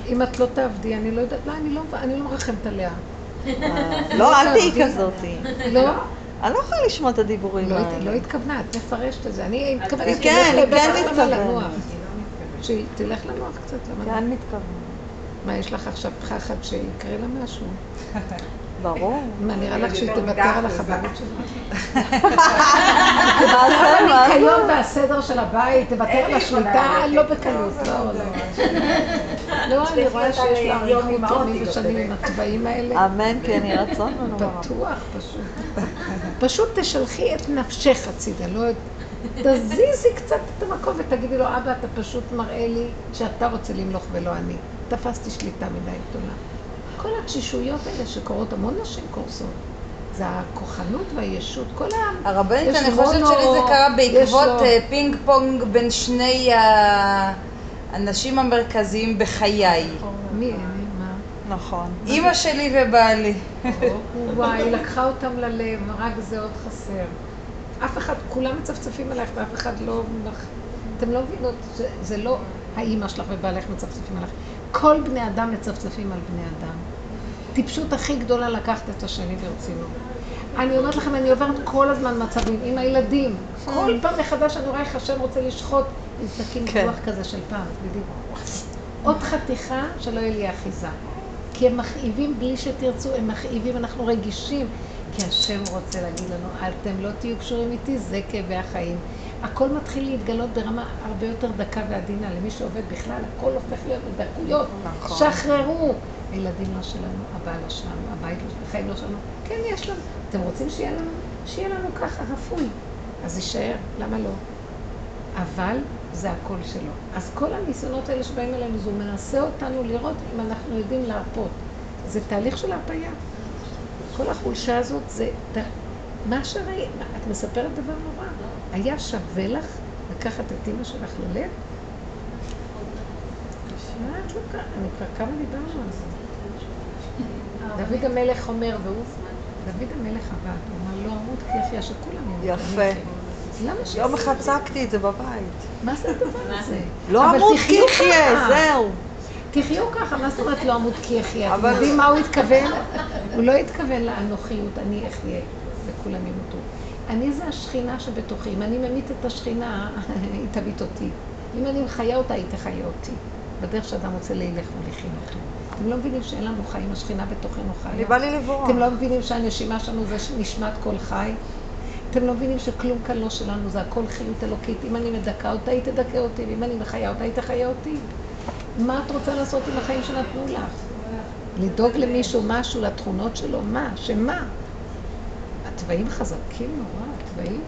אם את לא תעבדי, אני לא יודעת, לא, אני לא- לא מרחמת עליה. אה, לא, אל תהיי כזאתי. לא? אני לא יכולה לשמוע את הדיבורים לא הת- לא האלה. התכוונה, את מפרשת את זה. אני מתכוונת כן, שתלך אני כן מתכוונת. לנוח. שהיא תלך לנוח קצת? לא? כן, מתכוונת. מה, יש לך עכשיו פחד שיקרה לה משהו? ברור. מה, נראה לך שהיא תוותר על החברות שלה? מה זה, מה זה? הניקיון והסדר של הבית, תוותר על השליטה? לא בקלות, לא, לא. לא, אני רואה שיש לה אריכות ימים ושנים עם הצבעים האלה. אמן, כן יהי רצון לנו. בטוח, פשוט. פשוט תשלחי את נפשך הצידה, לא... תזיזי קצת את המקום ותגידי לו, אבא, אתה פשוט מראה לי שאתה רוצה למלוך ולא אני. תפסתי שליטה מדי גדולה. כל התשישויות האלה שקורות, המון נשים קורסות. זה הכוחנות והישות, כל ה... הרבנית, יש אני חושבת שלי זה קרה בעקבות לו- אה, פינג פונג בין שני האנשים המרכזיים בחיי. מי הם? מה? נכון. אימא שלי ובעלי. וואי, היא לקחה אותם ללב, רק זה עוד חסר. אף אחד, כולם מצפצפים עלייך ואף אחד לא... אתם לא מבינות, זה, זה לא האימא שלך ובעלך מצפצפים עלייך. כל בני אדם מצפצפים על בני אדם. טיפשות הכי גדולה לקחת את השני ברצינות. אני אומרת לכם, אני עוברת כל הזמן מצבים עם הילדים. כל פעם מחדש אני רואה איך השם רוצה לשחוט עם סכין כן. רוח כזה של פעם, בדיוק. עוד חתיכה שלא יהיה לי אחיזה. כי הם מכאיבים בלי שתרצו, הם מכאיבים, אנחנו רגישים. כי השם רוצה להגיד לנו, אתם לא תהיו קשורים איתי, זה כאבי החיים. הכל מתחיל להתגלות ברמה הרבה יותר דקה ועדינה. למי שעובד בכלל, הכל הופך להיות בדקויות. נכון. שחררו. הילדים לא שלנו, הבעל לא שלנו, הבית לא שלנו, החיים לא שלנו. כן, יש לנו. אתם רוצים שיהיה לנו? שיהיה לנו ככה, רפוי. אז יישאר, למה לא? אבל זה הקול שלו. אז כל הניסיונות האלה שבאים אלינו, זה מנסה אותנו לראות אם אנחנו יודעים להרפות. זה תהליך של הרפאיה. כל החולשה הזאת זה... מה שראית, את מספרת דבר נורא. היה שווה לך לקחת את אימא שלך ללב? מה את לא ככה? אני כבר כמה דיברנו על זה. דוד המלך אומר, והוא, דוד המלך עבד, הוא אמר, לא אמות כי יחיה שכולם ימותו. יפה. למה ש... יום אחד צעקתי את זה בבית. מה זה הדבר הזה? לא אמות כי יחיה, ככה. זהו. תחיו ככה, מה זאת אומרת לא אמות כי יחיה? אתם אבל- יודעים מה הוא התכוון? הוא לא התכוון לאנוכיות, אני אחיה וכולם ימותו. אני זה השכינה שבתוכי. אם אני ממית את השכינה, היא תמית אותי. אם אני מחיה אותה, היא תחיה אותי. בדרך שאדם רוצה להילך מוליכים אותו. אתם לא מבינים שאין לנו חיים, השכינה בתוכנו אני חיה? בא לי לברוח. אתם לא מבינים שהנשימה שלנו זה נשמת כל חי? אתם לא מבינים שכלום כאן לא שלנו, זה הכל חיות אלוקית. אם אני מדכא אותה, היא תדכא אותי, ואם אני מחיה אותה, היא תחיה אותי. מה את רוצה לעשות עם החיים שנתנו לך? לדאוג למישהו משהו, לתכונות שלו? מה? שמה? התוואים חזקים נורא, התוואים.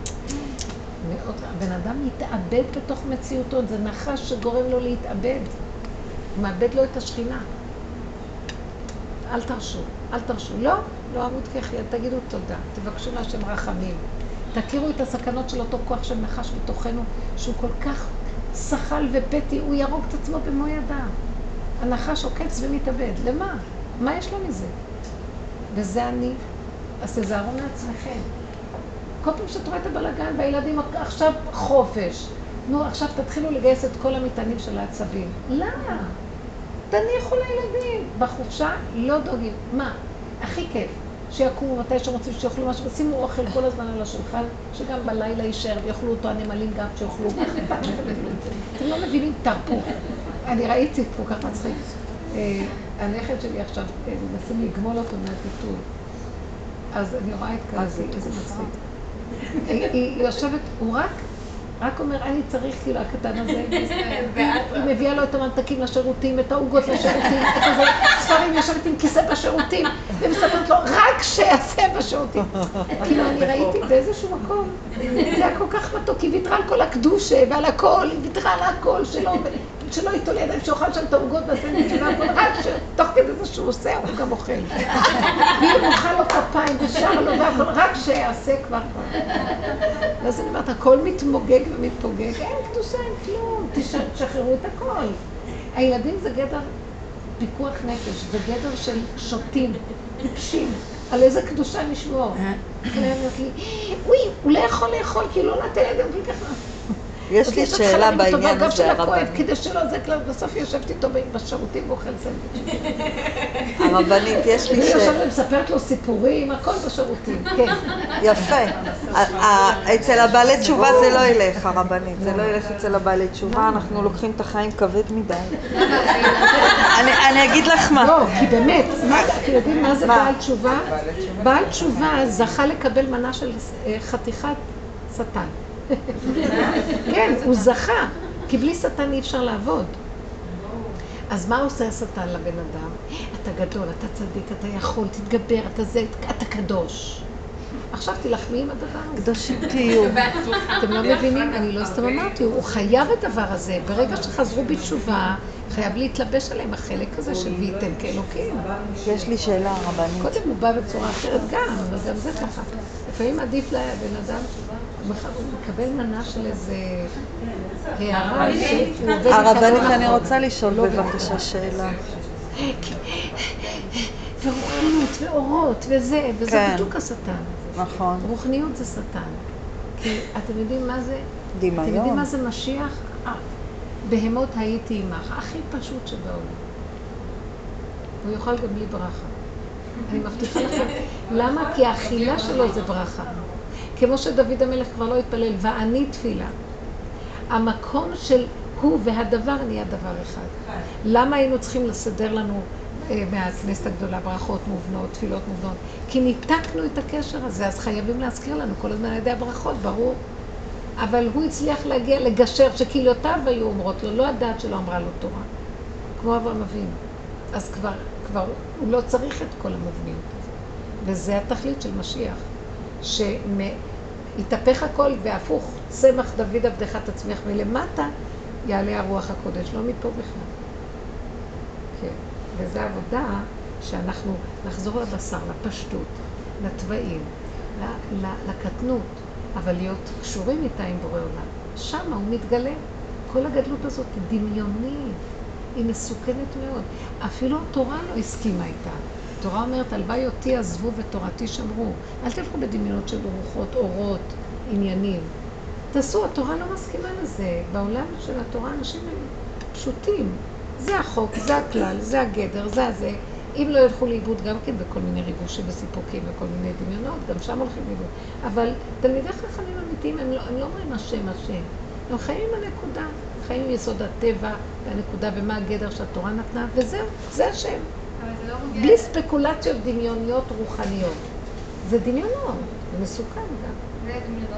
מאוד, הבן אדם מתאבד בתוך מציאותו, זה נחש שגורם לו להתאבד. הוא מאבד לו את השכינה. אל תרשו, אל תרשו. לא, לא אמות כחיה, תגידו תודה, תבקשו מהשם רחמים. תכירו את הסכנות של אותו כוח של נחש בתוכנו, שהוא כל כך שחל ופתי, הוא יהרוג את עצמו במו ידיו. הנחש עוקץ ומתאבד. למה? מה יש לו מזה? וזה אני. אז תזהרו מעצמכם. כל פעם שאת רואה את הבלאגן והילדים עכשיו חופש, נו, עכשיו תתחילו לגייס את כל המטענים של העצבים. למה? תניחו לילדים. בחופשה לא דואגים. מה? הכי כיף. שיקומו מתי שרוצים שיאכלו משהו, שימו אוכל כל הזמן על השולחן, שגם בלילה יישאר ויאכלו אותו הנמלים גם כשיאכלו. אתם לא מבינים, תרפו. אני ראיתי כל כך מצחיק. אה, הנכד שלי עכשיו, אה, מנסים לגמול אותו מהטיטול. אז אני רואה את קלסי, איזה מצחיק. היא יושבת, הוא רק, רק אומר, אני צריך, כאילו, הקטן הזה, היא מביאה לו את הממתקים לשירותים, את העוגות לשירותים, את הזה, ספרים יושבת עם כיסא בשירותים, ומספרת לו, רק שיעשה בשירותים. כאילו, אני ראיתי באיזשהו מקום, זה היה כל כך מתוק, היא ויתרה על כל הקדושה ועל הכל, היא ויתרה על הכל שלו, שלא ייטול ידיים, שאוכל שם את העוגות והסנדוויץ' והכל, רק שתוך כדי זה שהוא עושה, הוא גם אוכל. והיא מוחא לו כפיים ושר לו והכל, רק שיעשה כבר כבר. ואז אני אומרת, הכל מתמוגג ומתפוגג, אין קדושה, אין כלום, תש- תשחררו את הכל. הילדים זה גדר פיקוח נפש, זה גדר של שוטים, טיפשים. על איזה קדושה נשמור. אומרת לי, אוי, הוא לא יכול לאכול כי לא נתן ידם בלי ככה. יש לי שאלה בעניין הזה, הרבנית. כדי שלא זה כלל, בסוף יושבת איתו בשירותים ואוכל סנדוויץ'. הרבנית, יש לי שאלה. יושבת ומספרת לו סיפורים, הכל בשירותים, כן. יפה. אצל הבעלי תשובה זה לא ילך, הרבנית. זה לא ילך אצל הבעלי תשובה, אנחנו לוקחים את החיים כבד מדי. אני אני אגיד לך מה. לא, כי באמת, אתם יודעים מה זה בעל תשובה? בעל תשובה זכה לקבל מנה של אה, חתיכת שטן. כן, הוא זכה, כי בלי שטן אי אפשר לעבוד. אז מה עושה השטן לבן אדם? אתה גדול, אתה צדיק, אתה יכול, תתגבר, אתה זה, אתה קדוש. עכשיו תילחמי עם הדבר הזה. קדושים תהיו. אתם לא מבינים, אני לא סתם אמרתי, הוא חייב הדבר הזה. ברגע שחזרו בתשובה, חייב להתלבש עליהם החלק הזה של וייתם כאלוקים. יש לי שאלה, הרבנית. קודם הוא בא בצורה אחרת גם, אבל גם זה ככה. לפעמים עדיף לבן אדם, הוא מקבל מנה של איזה הערה שהוא עובד הרבנית, אני. רוצה לשאול לא בבקשה שאלה. ורוחניות ואורות וזה, וזה כן. בדיוק השטן. נכון. רוחניות זה שטן. כי אתם יודעים מה זה? אתם יודעים דמיון. מה זה משיח? אה, בהמות הייתי עמך, הכי פשוט שבעולם. הוא יאכל גם בלי ברכה. אני מבטיחה לכם. למה? כי האכילה שלו זה ברכה. כמו שדוד המלך כבר לא התפלל, ואני תפילה. המקום של הוא והדבר נהיה דבר אחד. למה היינו צריכים לסדר לנו אה, מהכנסת הגדולה ברכות מובנות, תפילות מובנות? כי ניתקנו את הקשר הזה, אז חייבים להזכיר לנו כל הזמן על ידי הברכות, ברור. אבל הוא הצליח להגיע, לגשר, שקהילותיו היו אומרות לו, לא הדעת שלו אמרה לו תורה. כמו אברהם אבינו. אז כבר, כבר הוא לא צריך את כל המובניות הזאת. וזה התכלית של משיח. שיתהפך הכל והפוך, צמח דוד עבדך תצמיח מלמטה, יעלה הרוח הקודש, לא מפה בכלל. כן, וזו עבודה שאנחנו נחזור לבשר, לפשטות, לתוואים, לקטנות, אבל להיות קשורים איתה עם בורא עולם. שם הוא מתגלה. כל הגדלות הזאת היא דמיונית, היא מסוכנת מאוד. אפילו התורה לא הסכימה איתה. התורה אומרת, הלוואי אותי עזבו ותורתי שמרו. אל תלכו בדמיונות של רוחות, אורות, עניינים. תעשו, התורה לא מסכימה לזה. בעולם של התורה אנשים הם פשוטים. זה החוק, זה הכלל, זה הגדר, זה הזה. אם לא ילכו לאיבוד גם כן בכל מיני ריגושים וסיפוקים וכל מיני דמיונות, גם שם הולכים לאיבוד. אבל תלמידי חכמים אמיתיים, הם לא, הם לא אומרים השם, השם. הם חיים עם הנקודה, חיים עם יסוד הטבע והנקודה ומה הגדר שהתורה נתנה, וזהו, זה השם. לא. בלי ספקולציות דמיוניות רוחניות. זה דמיונות, זה מסוכן גם.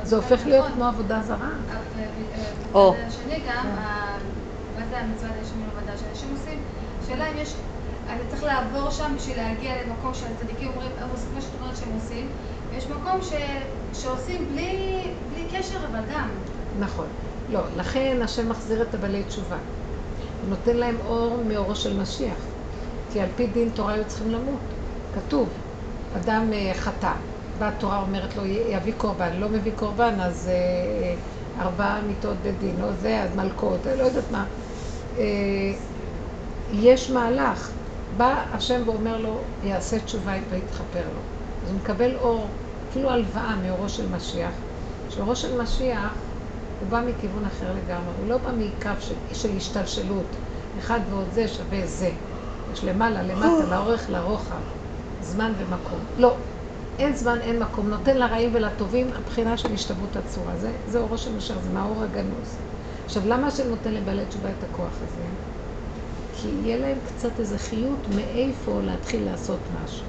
זה הופך להיות. כמו עבודה זרה. אבל, או. מצד השני גם, ה- מה זה המצוות הישנים עבודה שאנשים עושים? השאלה אם יש, אתה צריך לעבור שם בשביל להגיע למקום שהצדיקים אומרים, הם עושים מה שאת אומרת שהם עושים, ויש מקום ש, שעושים בלי, בלי קשר, אבל גם. נכון. לא, לכן השם מחזיר את הבעלי תשובה. הוא נותן להם אור מאורו של משיח. כי על פי דין תורה היו צריכים למות. כתוב, אדם אה, חטא, באה התורה אומרת לו, "י- יביא קורבן, לא מביא קורבן, אז אה, אה, ארבעה מיתות בית דין, או זה, אז מלכות, לא יודעת מה. יש מהלך. בא השם ואומר לו, יעשה תשובה ויתכפר לו. אז הוא מקבל אור, כאילו הלוואה מאורו של משיח. שאורו של משיח, הוא בא מכיוון אחר לגמרי, הוא לא בא מקו של, של השתלשלות. אחד ועוד זה שווה זה. יש למעלה, למטה, לאורך, לרוחב, זמן ומקום. לא, אין זמן, אין מקום. נותן לרעים ולטובים הבחינה של השתוות הצורה. זה, זה אורו של משיח, זה מהאור הגנוז. עכשיו, למה השם נותן לבעלי תשובה את הכוח הזה? כי יהיה להם קצת איזה חיות מאיפה להתחיל לעשות משהו.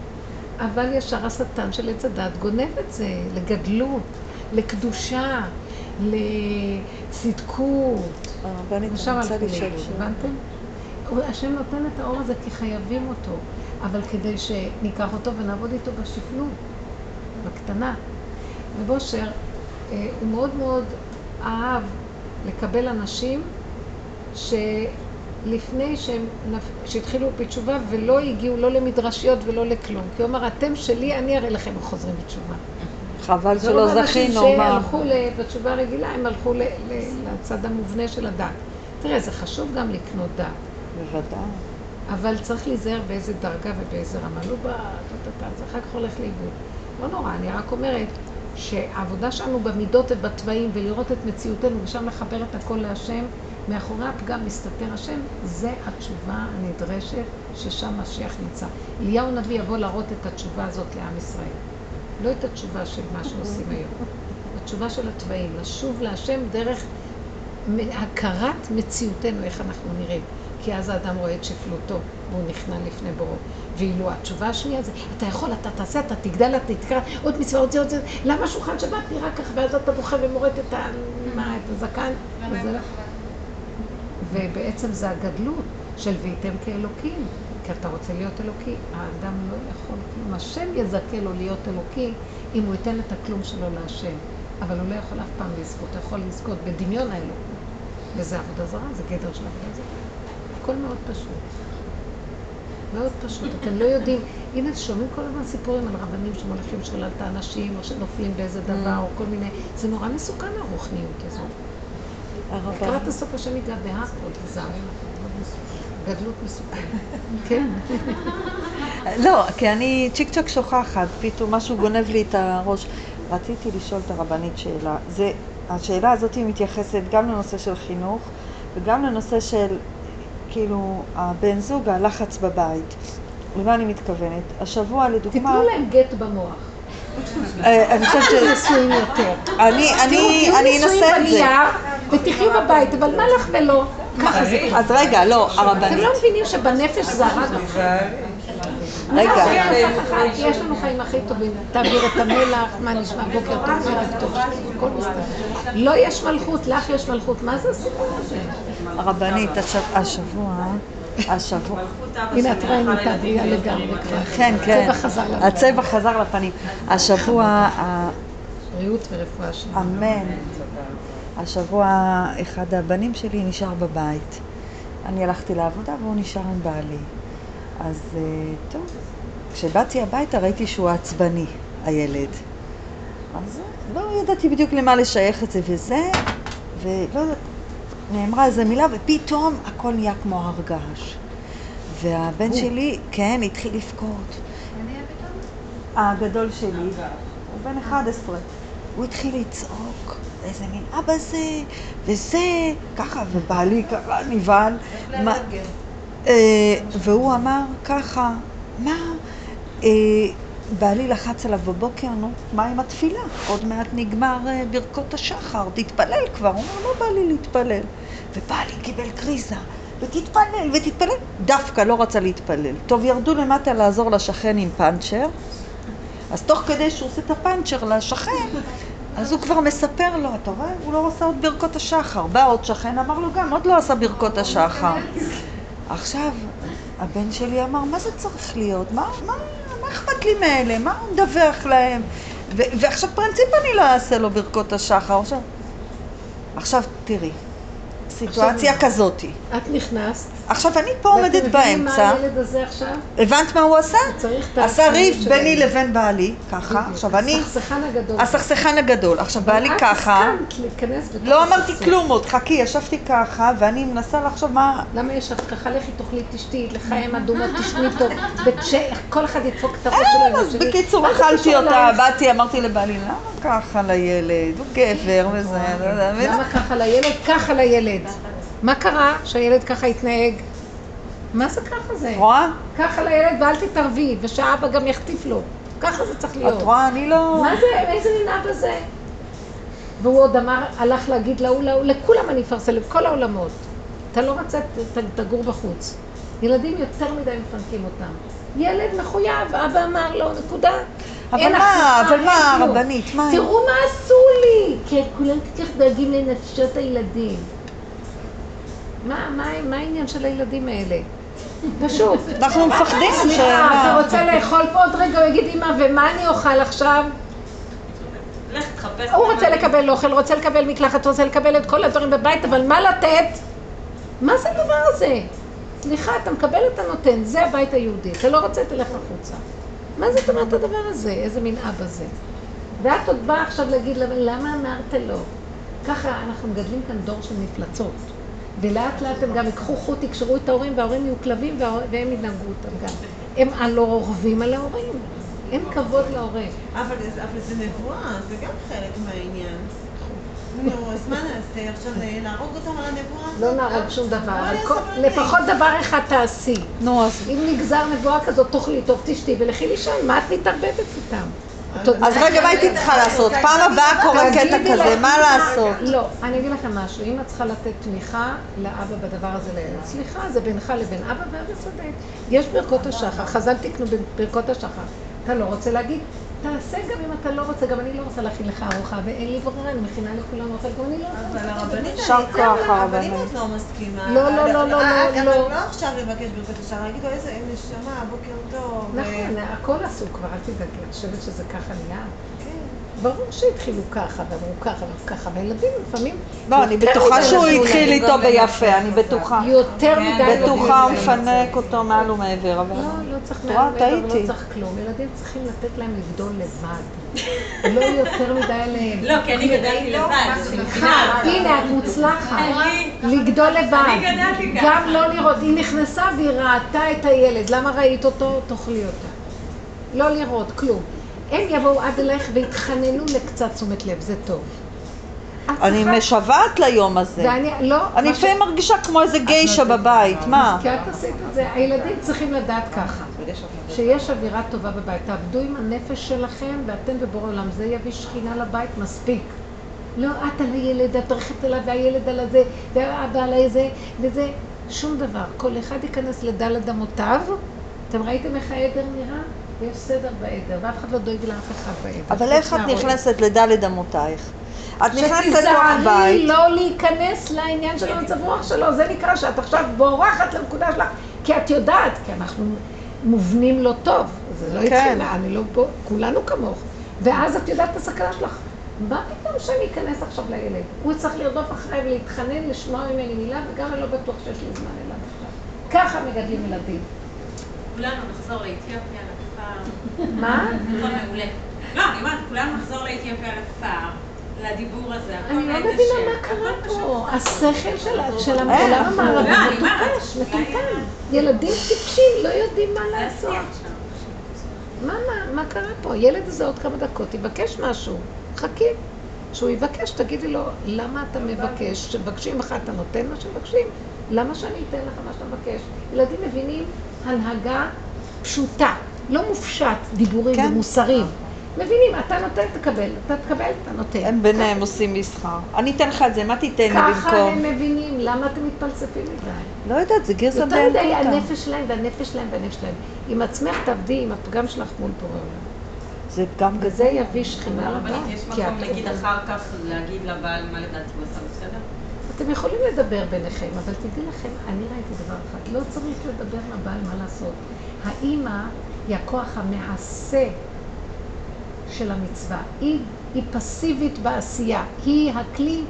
אבל ישר השטן של עץ הדת גונב את זה לגדלות, לקדושה, לצדקות. הרבנית, ושם אני רוצה לשאול שאלה. הבנתם? השם נותן את האור הזה כי חייבים אותו, אבל כדי שניקח אותו ונעבוד איתו בשפלות, בקטנה. רב אושר, אה, הוא מאוד מאוד אהב לקבל אנשים שלפני שהם שהתחילו בתשובה ולא הגיעו לא למדרשיות ולא לכלום. כי הוא אמר, אתם שלי, אני אראה לכם חוזרים בתשובה. חבל שלא זכינו, מה? שהלכו בתשובה הרגילה, הם הלכו לצד המובנה של הדת. תראה, זה חשוב גם לקנות דת, בוודאי. אבל צריך להיזהר באיזה דרגה ובאיזה רמה. לא ב... זה אחר כך הולך לאיבוד. לא נורא, אני רק אומרת שהעבודה שלנו במידות ובתוואים ולראות את מציאותנו ושם לחבר את הכל להשם, מאחורי הפגם מסתתר השם, זה התשובה הנדרשת ששם משיח נמצא. אליהו הנביא יבוא להראות את התשובה הזאת לעם ישראל. לא את התשובה של מה שעושים היום. התשובה של התוואים, לשוב להשם דרך הכרת מציאותנו, איך אנחנו נראים. כי אז האדם רואה את שפלותו, והוא נכנע לפני בוראו. ואילו התשובה השנייה זה, אתה יכול, אתה תעשה, אתה תגדל, אתה תקרא עוד מצווה, עוד זה, עוד זה. למה שולחן שבת נראה ככה, ואז אתה בוכה ומורט את ה... מה, את הזקן? ובעצם זה הגדלות של והייתם כאלוקים. כי אתה רוצה להיות אלוקי, האדם לא יכול כלום. השם יזכה לו להיות אלוקי אם הוא ייתן את הכלום שלו להשם. אבל הוא לא יכול אף פעם לזכות, הוא יכול לזכות בדמיון האלוקות. וזה עבודה זרה, זה גדר של עבודה זרה. הכל מאוד פשוט. מאוד פשוט. אתם לא יודעים, הנה שומעים כל הזמן סיפורים על רבנים שמוליכים שולל את האנשים, או שנופלים באיזה דבר, או כל מיני... זה נורא מסוכן הרוחניות הזאת. לקראת הסוף השם ייגע בהכל, תיזהר. גדלות מסוכנת. כן. לא, כי אני צ'יק צ'ק שוכחת, פתאום משהו גונב לי את הראש. רציתי לשאול את הרבנית שאלה. זה, השאלה הזאת מתייחסת גם לנושא של חינוך וגם לנושא של, כאילו, הבן זוג, הלחץ בבית. למה אני מתכוונת? השבוע לדוגמה... תיתנו להם גט במוח. אה, אני חושבת ש... אל נשואים יותר. אני, אני, אני אנסה את זה. בנייר ותחיו בבית, אבל מה לך ולא? אז רגע, לא, אתם הרבנית. לא מבינים שבנפש זה הרג. רגע. יש לנו חיים הכי טובים, תעביר את המלח, מה נשמע בוקר טוב, ערב טוב, הכל מסתדר. לא יש מלכות, לך יש מלכות, מה זה הסיפור הזה? הרבנית, השב- השבוע, השבוע, הנה את רואה, הנה תעברייה לגמרי כבר. כן, כן, הצבע חזר לפנים. הצבע חזר לפנים. השבוע, בריאות ורפואה שלמה. אמן. השבוע אחד הבנים שלי נשאר בבית. אני הלכתי לעבודה והוא נשאר עם בעלי. אז אה, טוב, כשבאתי הביתה ראיתי שהוא עצבני, הילד. אז לא ידעתי בדיוק למה לשייך את זה וזה, ולא יודעת, נאמרה איזה מילה ופתאום הכל נהיה כמו הר געש. והבן שלי, כן, התחיל לבכות. הגדול שלי, הוא בן 11. הוא התחיל לצעוק, איזה מין אבא זה, וזה, ככה, ובעלי ככה נבהל. אה, והוא אמר ככה, מה? בעלי לחץ עליו בבוקר, נו, מה עם התפילה? עוד מעט נגמר אה, ברכות השחר, תתפלל כבר. הוא אומר, לא בא לי להתפלל. ובעלי קיבל קריזה, ותתפלל, ותתפלל. דווקא לא רצה להתפלל. טוב, ירדו למטה לעזור לשכן עם פאנצ'ר, אז תוך כדי שהוא עושה את הפאנצ'ר לשכן, אז הוא כבר מספר לו, אתה רואה? הוא לא עשה עוד ברכות השחר. בא עוד שכן, אמר לו גם, עוד לא עשה ברכות השחר. עכשיו, הבן שלי אמר, מה זה צריך להיות? מה, מה, מה אכפת לי מאלה? מה הוא מדווח להם? ו- ועכשיו פרינציפ אני לא אעשה לו ברכות השחר. עכשיו, עכשיו תראי, סיטואציה כזאתי. את נכנסת. עכשיו אני פה עומדת ואתם מבינים באמצע. מה הילד הזה עכשיו? הבנת מה הוא עשה? צריך עשה ריב. ביני לבין בעלי, ככה. עכשיו אני, הסכסכן הגדול. הסכסכן הגדול. עכשיו בעלי ככה. את הסכמת להיכנס בתוך לא אמרתי. כלום עוד, חכי, ישבתי ככה, ואני מנסה לחשוב מה... למה יש לך ככה, לכי תאכלי, תשתי, לחיים אדומות, תשני טוב, כל אחד ידפוק את הראש שלו אז. בקיצור, אכלתי אותה? באתי, אמרתי לבעלי, למה ככה לילד? הוא גבר וזה, לא למה ככה לילד? ככה לילד. מה קרה שהילד ככה התנהג? מה זה ככה זה? רואה? ככה לילד ואל תתערבי, ושאבא גם יחטיף לו. ככה זה צריך להיות. את רואה, אני לא... מה זה, איזה מין אבא זה? והוא עוד אמר, הלך להגיד להוא, להוא, לכולם אני אפרסם, לכל העולמות. אתה לא רוצה, תגור בחוץ. ילדים יותר מדי מפנקים אותם. ילד מחויב, אבא אמר לו, נקודה. אבל מה, אבל מה. רבנית, מה? תראו מה עשו לי! כי כולם כל כך דואגים לנפשות הילדים. מה, מה, מה העניין של הילדים האלה? פשוט. אנחנו מפחדים סליחה? אתה רוצה לאכול פה עוד רגע, הוא יגיד, אמא, ומה אני אוכל עכשיו? הוא רוצה לקבל אוכל, רוצה לקבל מקלחת, רוצה לקבל את כל הדברים בבית, אבל מה לתת? מה זה הדבר הזה? סליחה, אתה מקבל, אתה נותן, זה הבית היהודי. אתה לא רוצה, תלך החוצה. מה זאת אומרת הדבר הזה? איזה מין אבא זה? ואת עוד באה עכשיו להגיד לה, למה אמרת לו? ככה אנחנו מגדלים כאן דור של מפלצות. ולאט לאט הם גם ייקחו חוט, יקשרו את ההורים, וההורים יהיו כלבים, והם ינהגו אותם גם. הם הלא רוכבים על ההורים. אין כבוד להורה. אבל זה- נבואה, זה גם חלק מהעניין. נו, אז מה נעשה עכשיו, להרוג אותם על הנבואה? לא נהרוג שום דבר, כל- סבלניים. לפחות דבר אחד תעשי. נו, אז... אם נגזר נבואה כזאת, תאכלי טוב, תשתי ולכי לישון, מה את מתערבבת איתם? אז רגע, מה הייתי צריכה לעשות? פעם הבאה קורה קטע כזה, מה לעשות? לא, אני אגיד לכם משהו, אם את צריכה לתת תמיכה לאבא בדבר הזה סליחה, זה בינך לבין אבא ואבא צודק. יש ברכות השחר, חז"ל תקנו ברכות השחר. אתה לא רוצה להגיד, תעשה גם אם אתה לא רוצה, גם אני לא רוצה להכין לך ארוחה, ואין לי ברירה, אני מכינה לכולם אוכל, גם אני לא אבל רוצה. הרבנית, יישר אני- כוח, אבל אבל אם הרבנית. את לא מסכימה... לא, לא, לא, לא, אה, לא, אבל לא. לא עכשיו לבקש ברכות השער, להגיד לו איזה נשמה, בוקר טוב. נכון, הכל עשו כבר, אל תדאגי, את חושבת שזה ככה נהיה? כן. ברור שהתחילו ככה, ואמרו ככה ואמרו ככה, והילדים לפעמים... לא, אני בטוחה שהוא התחיל. איתו ביפה, אני בטוחה. יותר מדי... בטוחה הוא. מפנק אותו מעל ומעבר, אבל... לא, לא צריך מעל ומעבר. לא צריך כלום. ילדים צריכים לתת להם לגדול לבד. לא יותר מדי עליהם. לא, כי אני גדלתי לבד, אז אני מבינה. הנה, את מוצלחת. אני- לגדול לבד. אני גדלתי ככה. גם לא לראות. היא נכנסה והיא ראתה את הילד. למה ראית אותו? תאכלי אותה. לא לראות, כלום. הם יבואו עד אלייך ויתחננו לקצת תשומת לב, זה טוב. אני צריכה- משוועת ליום הזה. ואני, לא, אני ש- לפעמים מרגישה כמו איזה גיישה בבית, מה? כי את עשית את זה. הילדים צריכים לדעת ככה, שיש אווירה טובה בבית. תעבדו עם הנפש שלכם, ואתם ובורא עולם. זה יביא שכינה לבית מספיק. לא את על הילד, את הולכת אליו, והילד על הזה, והאבא על הזה, וזה, שום דבר. כל אחד ייכנס לדלת אמותיו. אתם ראיתם איך העדר נראה? יש סדר בעדר, ואף אחד לא דואג לאף אחד בעדר. אבל איך את. נכנסת לדלת אמותייך? את נכנסת לתוך שתיזהרי הבית, לא להיכנס לעניין של המצב רוח שלו, זה נקרא שאת עכשיו בורחת לנקודה שלך, כי את יודעת, כי אנחנו מובנים לא טוב, זה לא כן. התחיל, אני לא פה, כולנו כמוך, ואז את יודעת את הסכנה שלך. מה פתאום שאני אכנס עכשיו לילד? הוא צריך לרדוף אחריי ולהתחנן, לשמוע ממני מילה, וגם אני לא בטוח שיש לי זמן אליו עכשיו. ככה מגדלים ילדים. כולנו נחזור לאתיופיה. מה? נכון, מעולה. לא, אני אומרת, כולנו נחזור לאתיופיה, לכפר, לדיבור הזה. הכל אני לא מבינה מה קרה פה. השכל של- של אין, העולם אנחנו- המערבי לא, אני אומרת, מטופש, מטומטם. ילדים טיפשים, לא יודעים מה לעשות. מה קרה פה? הילד הזה עוד כמה דקות יבקש משהו. חכי. כשהוא יבקש, תגידי לו, למה אתה מבקש? כשמבקשים לך אתה נותן מה שמבקשים? למה שאני אתן לך מה שאתה מבקש? ילדים מבינים הנהגה פשוטה, לא מופשט דיבורים כן. ומוסרים. מבינים, אתה נותן, תקבל, אתה תקבל, אתה נותן. הם ביניהם עושים מסחר. אני אתן לך את זה, מה תיתן לי ככה במקום? הם מבינים, למה אתם מתפלספים מדי? לא יודעת, זה גרסה יותר מדי. הנפש שלהם והנפש שלהם והנפש שלהם. עם עצמך תעבדי עם הפגם שלך מול בורא עולם. זה גם וזה גזל. יביא שכינה רבה. יש מקום נגיד אחר כך להגיד לבעל מה לדעתי הוא עשה בסדר? אתם יכולים לדבר ביניכם, אבל תדעי לכם, אני ראיתי דבר אחד, לא צריך לדבר לבעל מה לעשות. האימא היא הכוח המעשה של המצווה. היא, היא פסיבית בעשייה. היא הכלי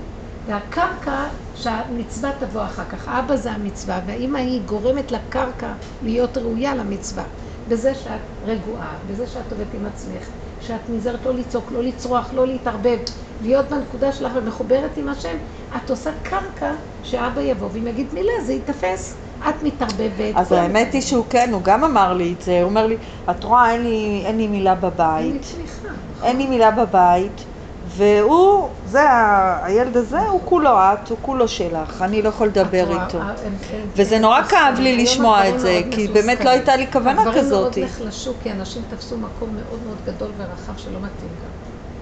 והקרקע שהמצווה תבוא אחר כך. האבא זה המצווה, והאימא היא גורמת לקרקע להיות ראויה למצווה. בזה שאת רגועה, בזה שאת עובדת עם עצמך, שאת נזהרת לא לצעוק, לא לצרוח, לא להתערבב, להיות בנקודה שלך ומחוברת עם השם, את עושה קרקע שאבא יבוא ואם יגיד מילה זה ייתפס. את מתערבבת. אז כולם האמת היא. שהוא כן, הוא גם אמר לי את זה. הוא אומר לי, את רואה, אין לי- אין לי מילה אין לי בבית. תמיכה. אין לי מילה בבית. והוא, זה, ה- הילד הזה, הוא כולו את, הוא כולו שלך. אני לא יכול לדבר איתו. אה, הם- הם- וזה הם נורא. כאב לי לשמוע הדברים את זה, כי באמת לא. הייתה לי כוונה הדברים כזאת. מאוד נחלשו, כי אנשים תפסו מקום מאוד מאוד גדול ורחב שלא מתאים גם.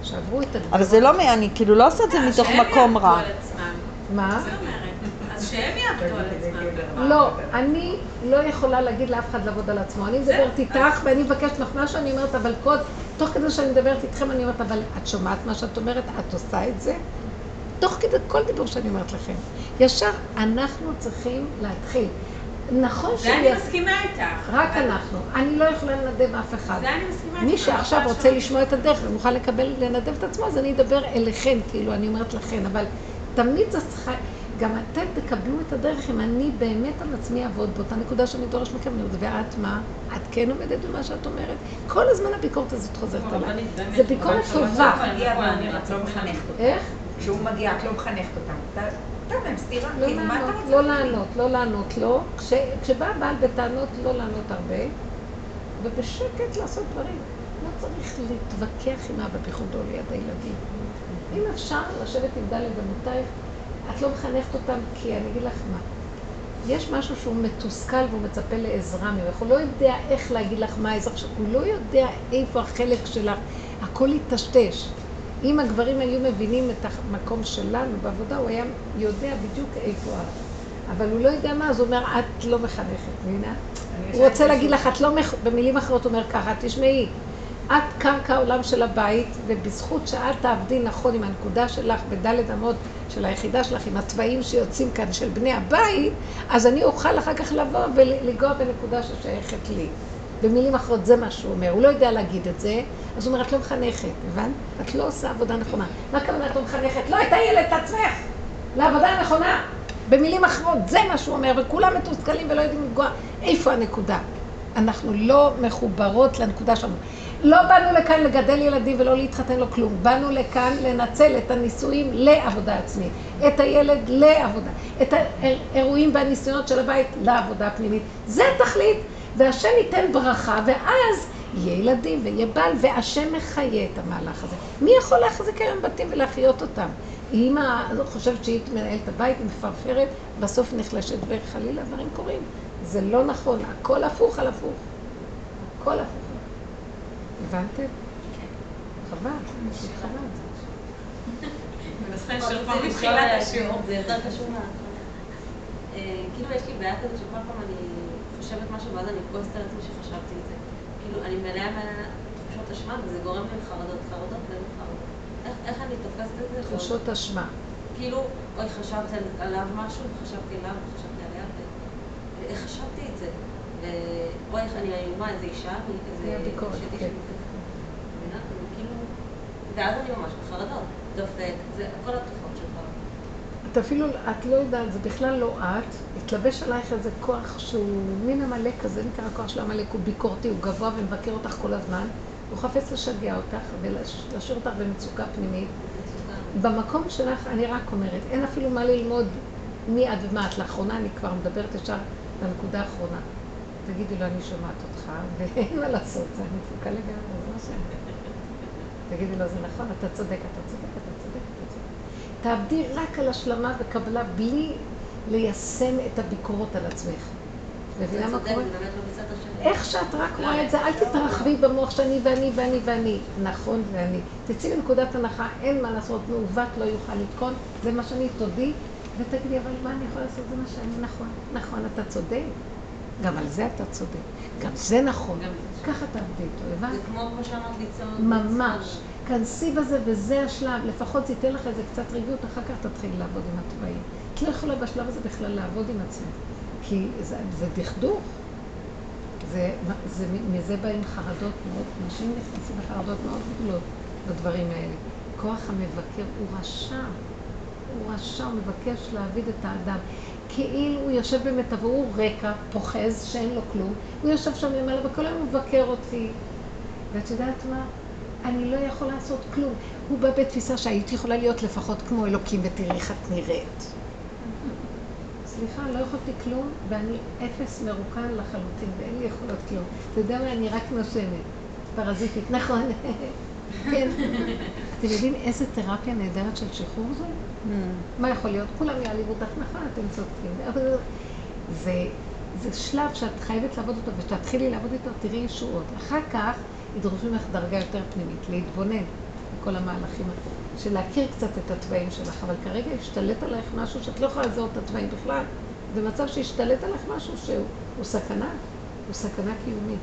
שעברו את הגבול. אבל זה לא, מ- אני כאילו לא עושה את זה אה, מתוך מקום רע. מה? אז שהם יעבדו על עצמם. לא, אני לא יכולה להגיד לאף אחד לעבוד על עצמו. אני מדברת איתך ואני מבקשת לך מה שאני אומרת, אבל קוד, תוך כדי שאני מדברת איתכם, אני אומרת, אבל את שומעת מה שאת אומרת? את עושה את זה? תוך כדי כל דיבור שאני אומרת לכם. ישר אנחנו צריכים להתחיל. נכון זה אני. מסכימה איתך. רק אנחנו. אני לא יכולה לנדב אף אחד. זה אני מסכימה איתך. מי שעכשיו רוצה לשמוע את הדרך ומוכן לקבל, לנדב את עצמו, אז אני אדבר אליכן, כאילו, אני אומרת לכן, אבל תמיד זה צריכה, גם אתם תקבלו את הדרך אם אני באמת על עצמי אעבוד באותה נקודה שאני דורש מכם, אני אומרת, ואת מה? את כן עומדת במה שאת אומרת? כל הזמן הביקורת הזאת חוזרת באמת, זה ביקורת טובה. רבנית, מגיע את לא. מחנכת אותם. איך? כשהוא מגיע, את לא מחנכת אותם. לא כאילו, לענות? לא לענות, לא לענות, לא. כש- כשבא בעל בטענות, לא לענות הרבה, ובשקט לעשות דברים. לא צריך להתווכח עם אבא בחודו ליד הילדים. אם אפשר לשבת עם דלת אמותייך, את לא מחנכת אותם, כי אני אגיד לך מה. יש משהו שהוא מתוסכל והוא מצפה לעזרה ממך, הוא לא יודע איך להגיד לך מה העזרה שלך, הוא לא יודע איפה החלק שלך, הכל יטשטש. אם הגברים היו מבינים את המקום שלנו בעבודה, הוא היה יודע בדיוק איפה את. אבל הוא לא יודע מה, אז הוא אומר, את לא מחנכת, מבינה? הוא רוצה להגיד לך, את לא, מח... במילים אחרות הוא אומר ככה, תשמעי, את קרקע העולם של הבית, ובזכות שאת תעבדי נכון עם הנקודה שלך בדלת אמות של היחידה שלך, עם הצבעים שיוצאים כאן של בני הבית, אז אני אוכל אחר כך לבוא ולגוע בנקודה ששייכת לי. במילים אחרות, זה מה שהוא אומר. הוא לא יודע להגיד את זה, אז הוא אומר, את לא מחנכת, הבנת? את לא עושה עבודה נכונה. מה הכוונה את לא מחנכת? לא את הילד, את עצמך, לעבודה הנכונה. במילים אחרות, זה מה שהוא אומר, וכולם מתוסכלים ולא יודעים לפגוע. איפה הנקודה? אנחנו לא מחוברות לנקודה שלנו. לא באנו לכאן לגדל ילדים ולא להתחתן לו כלום. באנו לכאן לנצל את הנישואים לעבודה עצמית. את הילד לעבודה. את האירועים והניסיונות של הבית לעבודה הפנימית. זה התכלית. והשם ייתן ברכה, ואז יהיה ילדים ויהיה בעל, והשם מחיה את המהלך הזה. מי יכול להחזיק היום בתים ולהחיות אותם? אמא חושבת שהיא מנהלת הבית, היא מפרפרת, בסוף נחלשת וחלילה דברים קורים. זה לא נכון, הכל הפוך על הפוך. הכל הפוך. הבנתם? חבל, חבל. זה יותר קשור מההתחלה. אה, כאילו יש לי בעיה כזאת שכל פעם אני חושבת משהו ואז אני כועסת על עצמי שחשבתי את זה. כאילו אני מלאה מלאה תחושות אשמה וזה גורם לי לחרדות, חרדות ואין חרדות. איך- אני תופסת את זה? תחושות אשמה. כאילו, אוי, חשבת על- עליו משהו, חשבתי עליו, חשבתי עליה, ואיך חשבתי את זה? ואוי, איך אני איומה, איזה אישה, איזה... הביקורת, חשבתי כן. שאני- מבינה? אני כאילו, ואז אני ממש בחרדות. דופק, זה כל התופעות שלך. את אפילו, את לא יודעת, זה בכלל לא את, התלבש עלייך איזה כוח שהוא מין עמלק כזה, נקרא כוח של עמלק, הוא ביקורתי, הוא גבוה ומבקר אותך כל הזמן, הוא חפץ לשגע אותך ולהשאיר אותך במצוקה פנימית. במקום שלך, אני רק אומרת, אין אפילו מה ללמוד מי את ומה את. לאחרונה אני כבר מדברת ישר לנקודה האחרונה. תגידי לו, אני שומעת אותך, ואין מה לעשות, זה דפוקה לגמרי, זה מה שאני... תגידי לו, זה נכון, אתה צודק, אתה צודק, אתה צודק, אתה צודק. תעבדי רק על השלמה וקבלה בלי ליישם את הביקורות על עצמך. מבינה מה קורה? לא איך שאת רק רואה את זה, אל תתרחבי במוח שאני ואני ואני ואני. נכון ואני. תצאי לנקודת הנחה, אין מה לעשות, מעוות לא יוכל לתקון, זה מה שאני תודי, ותגידי, אבל מה אני יכולה לעשות? זה מה שאני נכון. נכון, אתה צודק. גם על זה אתה צודק. גם זה נכון. ככה תעבדי איתו, הבנת? זה כמו כמו שאמרת ליצור... ממש. כנסי בזה, וזה השלב. לפחות זה ייתן לך איזה קצת רגעות, אחר כך תתחילי לעבוד עם התוואים. את לא יכולה בשלב הזה בכלל לעבוד עם עצמך. כי זה, זה דכדוך. זה, זה, מזה באים חרדות מאוד, אנשים נכנסים לחרדות מאוד גדולות בדברים האלה. כוח המבקר הוא רשע. הוא רשע, הוא מבקש להעביד את האדם. כאילו הוא יושב במיטבו, הוא רקע, פוחז, שאין לו כלום. הוא יושב שם למעלה וכל היום מבקר אותי. ואת יודעת מה? אני לא יכול לעשות כלום. הוא בא בתפיסה שהייתי יכולה להיות לפחות כמו אלוקים ותראי איך את נראית. סליחה, לא יכולתי כלום, ואני אפס מרוקן לחלוטין, ואין לי יכולות כלום. אתה יודע מה, אני רק נושמת. פרזיטית, נכון. כן. אתם יודעים איזה תרפיה נהדרת של שחרור זו? Mm. מה יכול להיות? כולם יעליבו אותך, נכון, אתם צודקים. אבל זה, זה שלב שאת חייבת לעבוד אותו, ושתתחילי לעבוד איתו, תראי ישועות. אחר כך ידרשו ממך דרגה יותר פנימית, להתבונן בכל המהלכים, של להכיר קצת את התוואים שלך, אבל כרגע השתלט עלייך משהו שאת לא יכולה לזהות את התוואים בכלל. במצב שהשתלט עלייך משהו שהוא סכנה, הוא סכנה קיומית.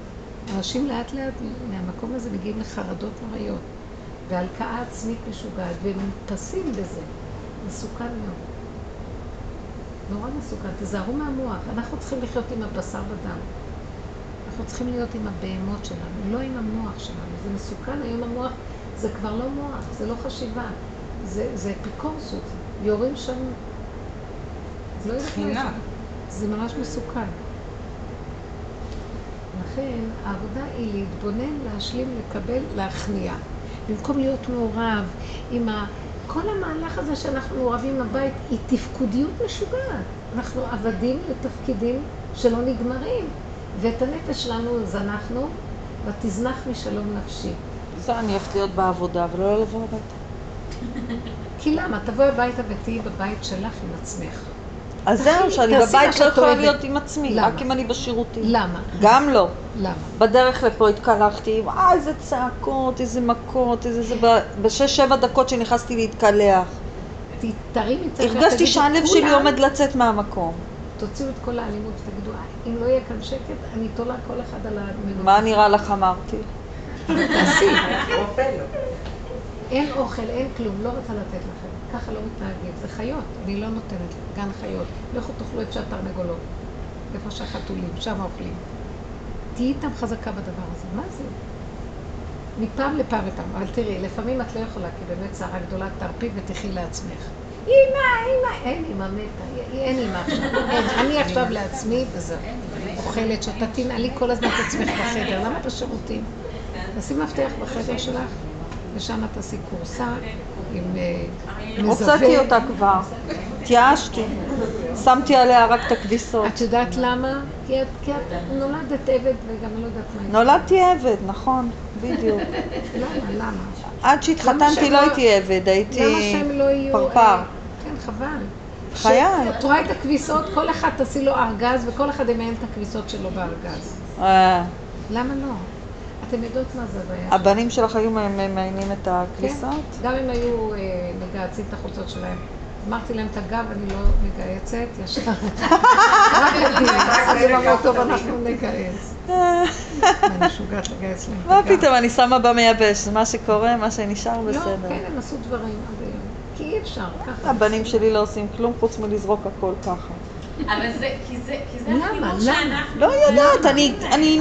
אנשים לאט לאט מהמקום הזה מגיעים לחרדות נוראיות, והלקאה עצמית משוגעת, והם נתפסים בזה. מסוכן מאוד. נורא מסוכן. תיזהרו מהמוח. אנחנו צריכים לחיות עם הבשר בדם. אנחנו צריכים להיות עם הבהמות שלנו, לא עם המוח שלנו. זה מסוכן. היום המוח זה כבר לא מוח, זה לא חשיבה. זה, זה אפיקורסות. יורים שם... לא יודעת זה ממש מסוכן. לכן העבודה היא להתבונן, להשלים, לקבל, להכניע. במקום להיות מעורב עם ה... כל המהלך הזה שאנחנו מעורבים בבית היא תפקודיות משוגעת. אנחנו עבדים לתפקידים שלא נגמרים. ואת הנפש שלנו זנחנו, ותזנח משלום נפשי. זה אני הולכת להיות בעבודה ולא לבוא הביתה. כי למה? תבואי הביתה ותהיי בבית שלך עם עצמך. אז זהו, שאני בבית לא יכולה להיות עם עצמי, רק אם אני בשירותים. למה? גם לא. למה? בדרך לפה התקלחתי, וואי, איזה צעקות, איזה מכות, איזה זה, בשש-שבע דקות שנכנסתי להתקלח. תרימי את הרגשתי שהלב שלי עומד לצאת מהמקום. תוציאו את כל האלימות ותגידו, אם לא יהיה כאן שקט, אני תולה כל אחד על המנועה. מה נראה לך אמרתי? תעשי. אין אוכל, אין כלום, לא רוצה לתת לכם. ככה לא מתנהגים. זה חיות, אני לא נותנת גן חיות. לכו תאכלו את שהתרנגולות. איפה שהחתולים, שם אוכלים. תהיי איתם חזקה בדבר הזה. מה זה? מפעם לפעם איתם. אבל תראי, לפעמים את לא יכולה, כי באמת צערה גדולה, תרפי ותחי לעצמך. אמא, אמא, אין אמא מתה, אין אמא עכשיו. אני עכשיו לעצמי, וזהו. אוכלת, שאתה תנעלי כל הזמן את עצמך בחדר. למה בשירותים? תשים מפתח בחדר שלך. ושם תעשי קורסה עם אה, מזווה. הוצאתי אותה כבר, התייאשתי. שמתי עליה רק את הכביסות. את יודעת למה? כי את, את נולדת עבד וגם לא יודעת מה. נולדתי עבד, נכון, בדיוק. למה? למה? עד שהתחתנתי לא הייתי עבד, הייתי לא פרפר. אה, כן, חבל. חיי. את רואה את הכביסות, כל אחד תעשי לו ארגז וכל אחד ימיין את הכביסות שלו בארגז. אה. למה לא? אתם יודעות מה זה הבעיה. הבנים שלך היו ממיינים את הכביסות? כן, גם אם היו אה, מגהצים את החולצות שלהם. אמרתי להם את הגב, אני לא מגהצת, ישר. רק אז הם אמרו, טוב, אנחנו נגהץ. אני משוגעת לגייס להם מה פתאום, אני שמה במייבש, מה שקורה, מה שנשאר, בסדר. לא, כן, הם עשו דברים עד היום. כי אי אפשר, ככה. הבנים שלי לא עושים כלום חוץ מלזרוק הכל ככה. אבל זה, כי זה, כי זה למה? החיבור למה? שאנחנו... לא יודעת, אני,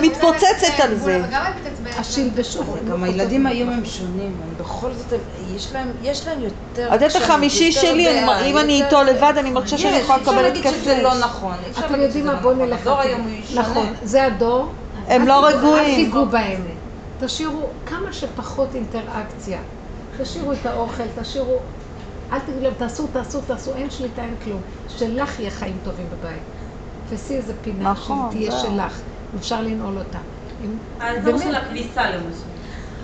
מתפוצצת על זה. גם את מתעצבנת. השלבשו. גם הילדים היום הם שונים, הם בכל זאת, יש להם, יש להם יותר... הדעת קשרים, החמישי שלי, אם אני איתו לבד, אני מרגישה שאני יכולה לקבל התקף שזה לב. לא נכון. אתם יודעים מה? לא בואו נכון. נלך. הדור היום הוא שונה. נכון, זה הדור. הם לא תיגעו- אל רגועים. תיגעו בהם. תשאירו כמה שפחות אינטראקציה. תשאירו את האוכל, תשאירו... אל תגידו להם, תעשו, תעשו, תעשו, אין שליטה, אין כלום. שלך יהיה חיים טובים בבית. תעשי איזה פינה נכון, שתהיה זהו. שלך, אפשר לנעול אותה. האזור באמת. של הכביסה למשל.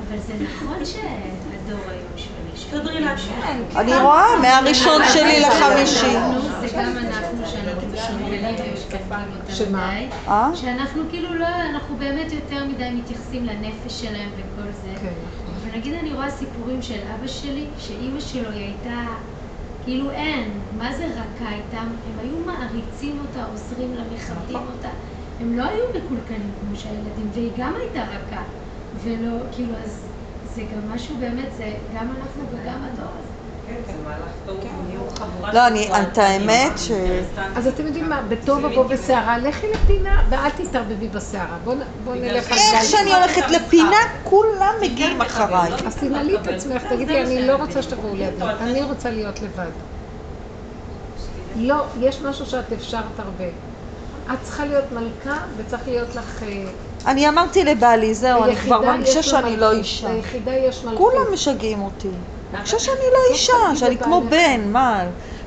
אבל זה נכון שהדור היום שונה. תדרי לעצמך. אני רואה, מהראשון שלי לחמישי. זה גם אנחנו שאנחנו שמה? מדי. אה? שאנחנו כאילו לא, אנחנו באמת יותר מדי מתייחסים לנפש שלהם וכל זה. נגיד אני רואה סיפורים של אבא שלי, שאימא שלו היא הייתה, כאילו אין, מה זה רכה איתם? הם היו מעריצים אותה, עוזרים לה, מכבדים אותה. הם לא היו מקולקלים כמו שהילדים, והיא גם הייתה רכה. ולא, כאילו, אז זה גם משהו באמת, זה גם אנחנו וגם הדור הזה. כן, זה חבורה לא, אני- את האמת ש- אז אתם יודעים מה, בתור מבוא בסערה, לכי לפינה ואל תתערבבי בסערה. בואו בוא נלך על איך גל. שאני הולכת לפינה, כולם מגיעים אחריי. אז תנעלי את עצמך, תגידי, אני לא רוצה שתבואו לידי, אני רוצה להיות לבד. לא, יש משהו שאת אפשרת הרבה. את צריכה להיות מלכה וצריך להיות לך... אה, אני אמרתי לבעלי, זהו, אני כבר מרגישה שאני לא אישה. ביחידה יש מלכות. כולם משגעים אותי. אני חושבת שאני לא אישה, שאני כמו. בן, מה?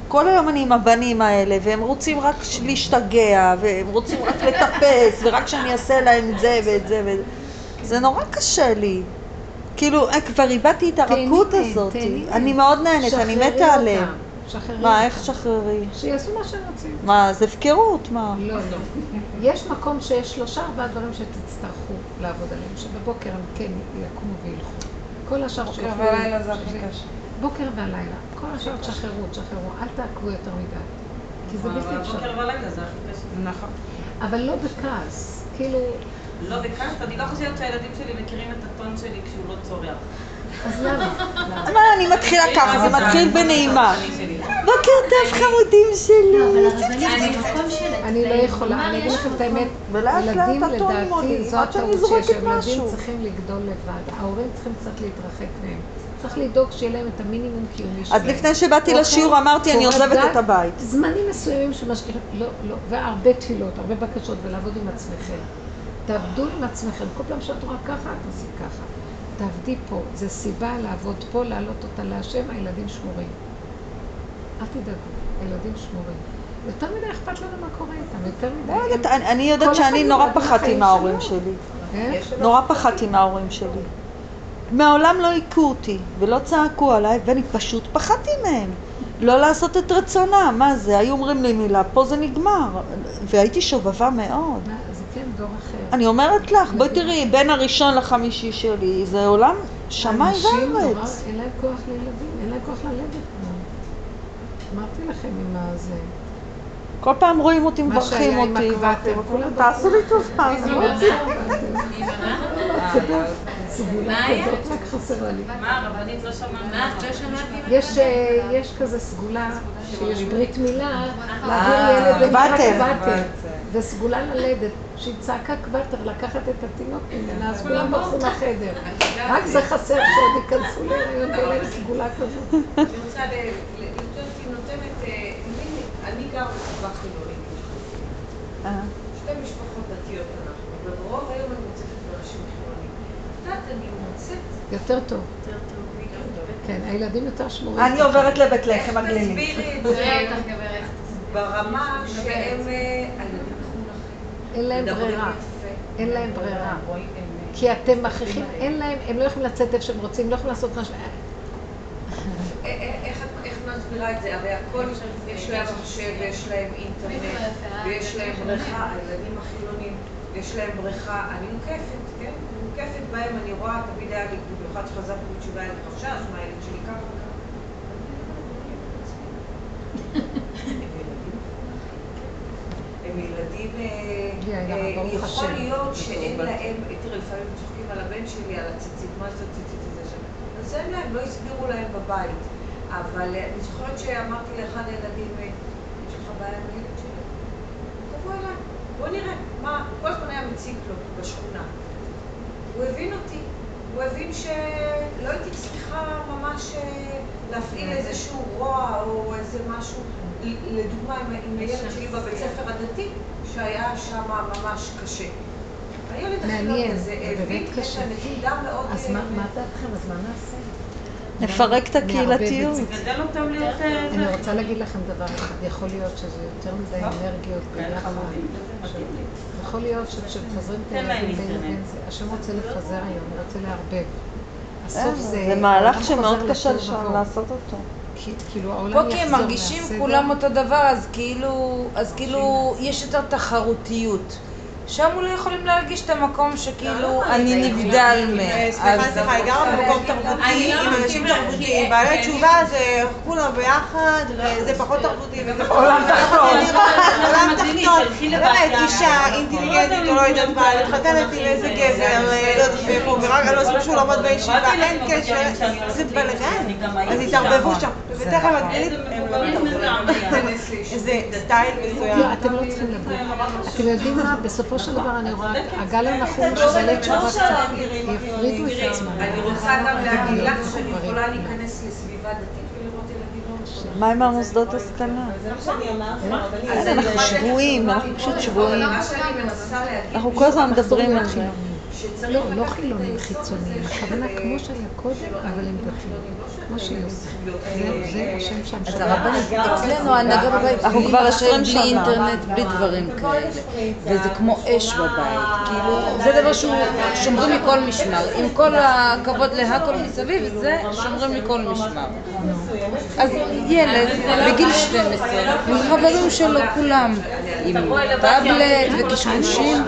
כל היום אני עם הבנים האלה, והם רוצים רק להשתגע, והם רוצים רק לטפס, ורק שאני אעשה להם את זה ואת זה ואת זה. זה נורא קשה לי. כאילו, אה, כבר איבדתי את הרכות הזאת. אני. מאוד נהנית, אני מתה עליהם. שחררי מה. איך שחררי? שיעשו מה שהם רוצים. מה, זה הפקרות, מה? לא, לא. יש מקום שיש שלושה ארבעה דברים שתצטרכו לעבוד עליהם, שבבוקר הם כן יקומו וילכו. כל השאר בוקר שיוכלו- ולילה זה הכי קשה. בוקר והלילה. כל השאר תשחררו, תשחררו. אל תעקבו יותר מדי. כי זה בלתי אפשרי. הבוקר והלילה זה הכי קשה. נכון. אבל לא בכעס. כאילו, לא בכעס, אני לא חושבת שהילדים שלי מכירים את הטון שלי כשהוא לא צורח. אז למה? מה, אני מתחילה ככה, זה מתחיל בנעימה. שלי. בוקר טוב חמודים לא, שלי. של אני לא. יכולה, אני אגיד לכם את האמת, ילדים לדעתי זו הטעות שיש, ילדים. צריכים לגדול לבד, ההורים צריכים קצת להתרחק מהם, צריך לדאוג שיהיה להם את המינימום קיומי אז שלהם. לפני שבאתי אוכל, לשיעור אמרתי, אני עוזבת את הבית. זמנים מסוימים שמשקיעים, לא, לא, והרבה תפילות, הרבה בקשות, ולעבוד עם עצמכם. תעבדו עם עצמכם, כל פעם שאת רואה ככה, תעשי ככה. תעבדי פה, זה סיבה לעבוד פה, להעלות אותה להשם, הילדים שמורים. אל תדאגו, הילדים שמורים. יותר מדי אכפת לנו מה קורה איתם, יותר מדי. לא יודעת, אני- יודעת שאני אחד נורא פחדתי מההורים. שלי. אה? נורא פחדתי מההורים שלי. מעולם לא היכו אותי ולא צעקו עליי, ואני פשוט פחדתי מהם. לא לעשות את רצונם, מה זה? היו אומרים לי מילה, פה זה נגמר. והייתי שובבה מאוד. כן דור אחר. אני אומרת לך, בואי תראי, בין הראשון לחמישי שלי, זה עולם שמיים אנשים נורא, וארץ. אין להם כוח לילדים, אין להם כוח ללדת. אמרתי לכם עם הזה. כל פעם רואים אותי, מברכים אותי, תעשו לי טובה? לא שמעתי. יש, אה, יש כזה סגולה שיש ברית מילה, להעביר אה, ילד. קוואטר, וסגולה ללדת. כשהיא צעקה קוואטר לקחת את התינוק ממנה, אז כולם ברחו מהחדר. רק זה חסר שעוד ייכנסו להיריון תהיה להם סגולה כזאת. אני רוצה ל... ל- היא נותנת... אה, אני גר בחברה חילונית. אה. שתי משפחות דתיות אנחנו, וברוב היום אני מוצאת את אנשים חילונים. את יודעת, אני מוצאת... יותר טוב. יותר טוב. כן, הילדים יותר שמורים. אני עוברת לבית לחם הגלילי. תסבירי את זה. ברמה שהם... אה. אין להם ברירה. אין להם ברירה. כי אתם מכריחים, אין להם, הם לא יכולים לצאת איפה שהם רוצים, לא יכולים לעשות משהו. א- א- איך את איך את מסבירה את זה? הרי הכל, יש להם מחשב, ויש להם אינטרנט, ויש להם בריכה, הילדים החילונים, ויש להם בריכה. אני מוקפת, כן? אני מוקפת בהם, אני רואה, תמיד היה לי, במיוחד שחזרתי בתשובה, היה לי חשש, מה הילד שלי ככה וככה. הם ילדים, אה, יאללה, אה, יכול. להיות שאין להם, תראה, לפעמים צוחקים על הבן שלי, על הציצית, מה זה הציצית הזה שם? אז אין להם, לא הסבירו להם בבית. אבל אני זוכרת שאמרתי לאחד הילדים, אה, יש לך בעיה עם הילד שלי? תבוא אליי, בוא נראה. מה, כל הזמן היה מציק לו בשכונה. הוא הבין אותי. הוא הבין שלא הייתי צריכה ממש להפעיל איזשהו רוע או איזה משהו. לדוגמה, עם, עם הילד שלי בבית ספר הדתי, שהיה שם ממש קשה. החילוני מעניין, זה באמת קשה. אז אה, מה דעתכם? אז מה נעשה? נפרק את הקהילתיות. אה, אני זה. רוצה להגיד לכם דבר אחד, יכול להיות שזה יותר מדי אנרגיות ביחד. יכול להיות שכשמפזרים את הילדים בין אינטרנט. לבין זה, השם רוצה לפזר היום, הוא רוצה לערבב. אה, זה... זה מהלך שמאוד קשה. לעשות אותו. כאילו העולם פה יחזור כי הם מרגישים מהסדר. כולם אותו דבר, אז כאילו, אז כאילו יש יותר תחרותיות. שם אולי יכולים להרגיש את המקום שכאילו אני נבדל מ... אה, סליחה, סליחה, היא גרה במקום תרבותי, עם אנשים תרבותיים. בעלי תשובה זה כולם ביחד, וזה פחות תרבותי, וזה פחות... עולם תחתון. באמת, אישה אינטליגנטית או לא יודעת מה, מתחתנת עם איזה גבר, אה, לא יודעת מאיפה, ורק על לא שהוא למד בישיבה, אין קשר, זה בלגן. אז התערבבו שם, ותכף מקבילית, הם לא מתערבבים. איזה סטייל מסוים. לא, אתם לא צריכים לגור. אתם יודעים מה? בסופו של דבר אני רואה, הגל הנחום שזה תשובה קצת, יפרידו את עצמם. אני רוצה גם להגיד לך שאני יכולה להיכנס לסביבה דתית ולראות ילדים לא. מה עם המוסדות השכלה? אמרתי, אז אנחנו אני- שבויים, אנחנו פשוט שבויים. אנחנו כל הזמן מדברים על זה. שצריך לא, לא חילונים חיצוניים, הכוונה כמו שהיה קודם, אבל הם דתיים, כמו שהיו. זה- זה השם שם אז הרבנית, אצלנו ההנהגה בבית, אנחנו כבר 20 בלי. אינטרנט, בלי דברים כאלה. וזה כמו אש בבית. כאילו, זה דבר שהוא שומרים מכל משמר. עם כל הכבוד להכל מסביב, זה שומרים מכל משמר. אז ילד בגיל 12, עם חברים שלו כולם, עם טאבלט וקשקושים.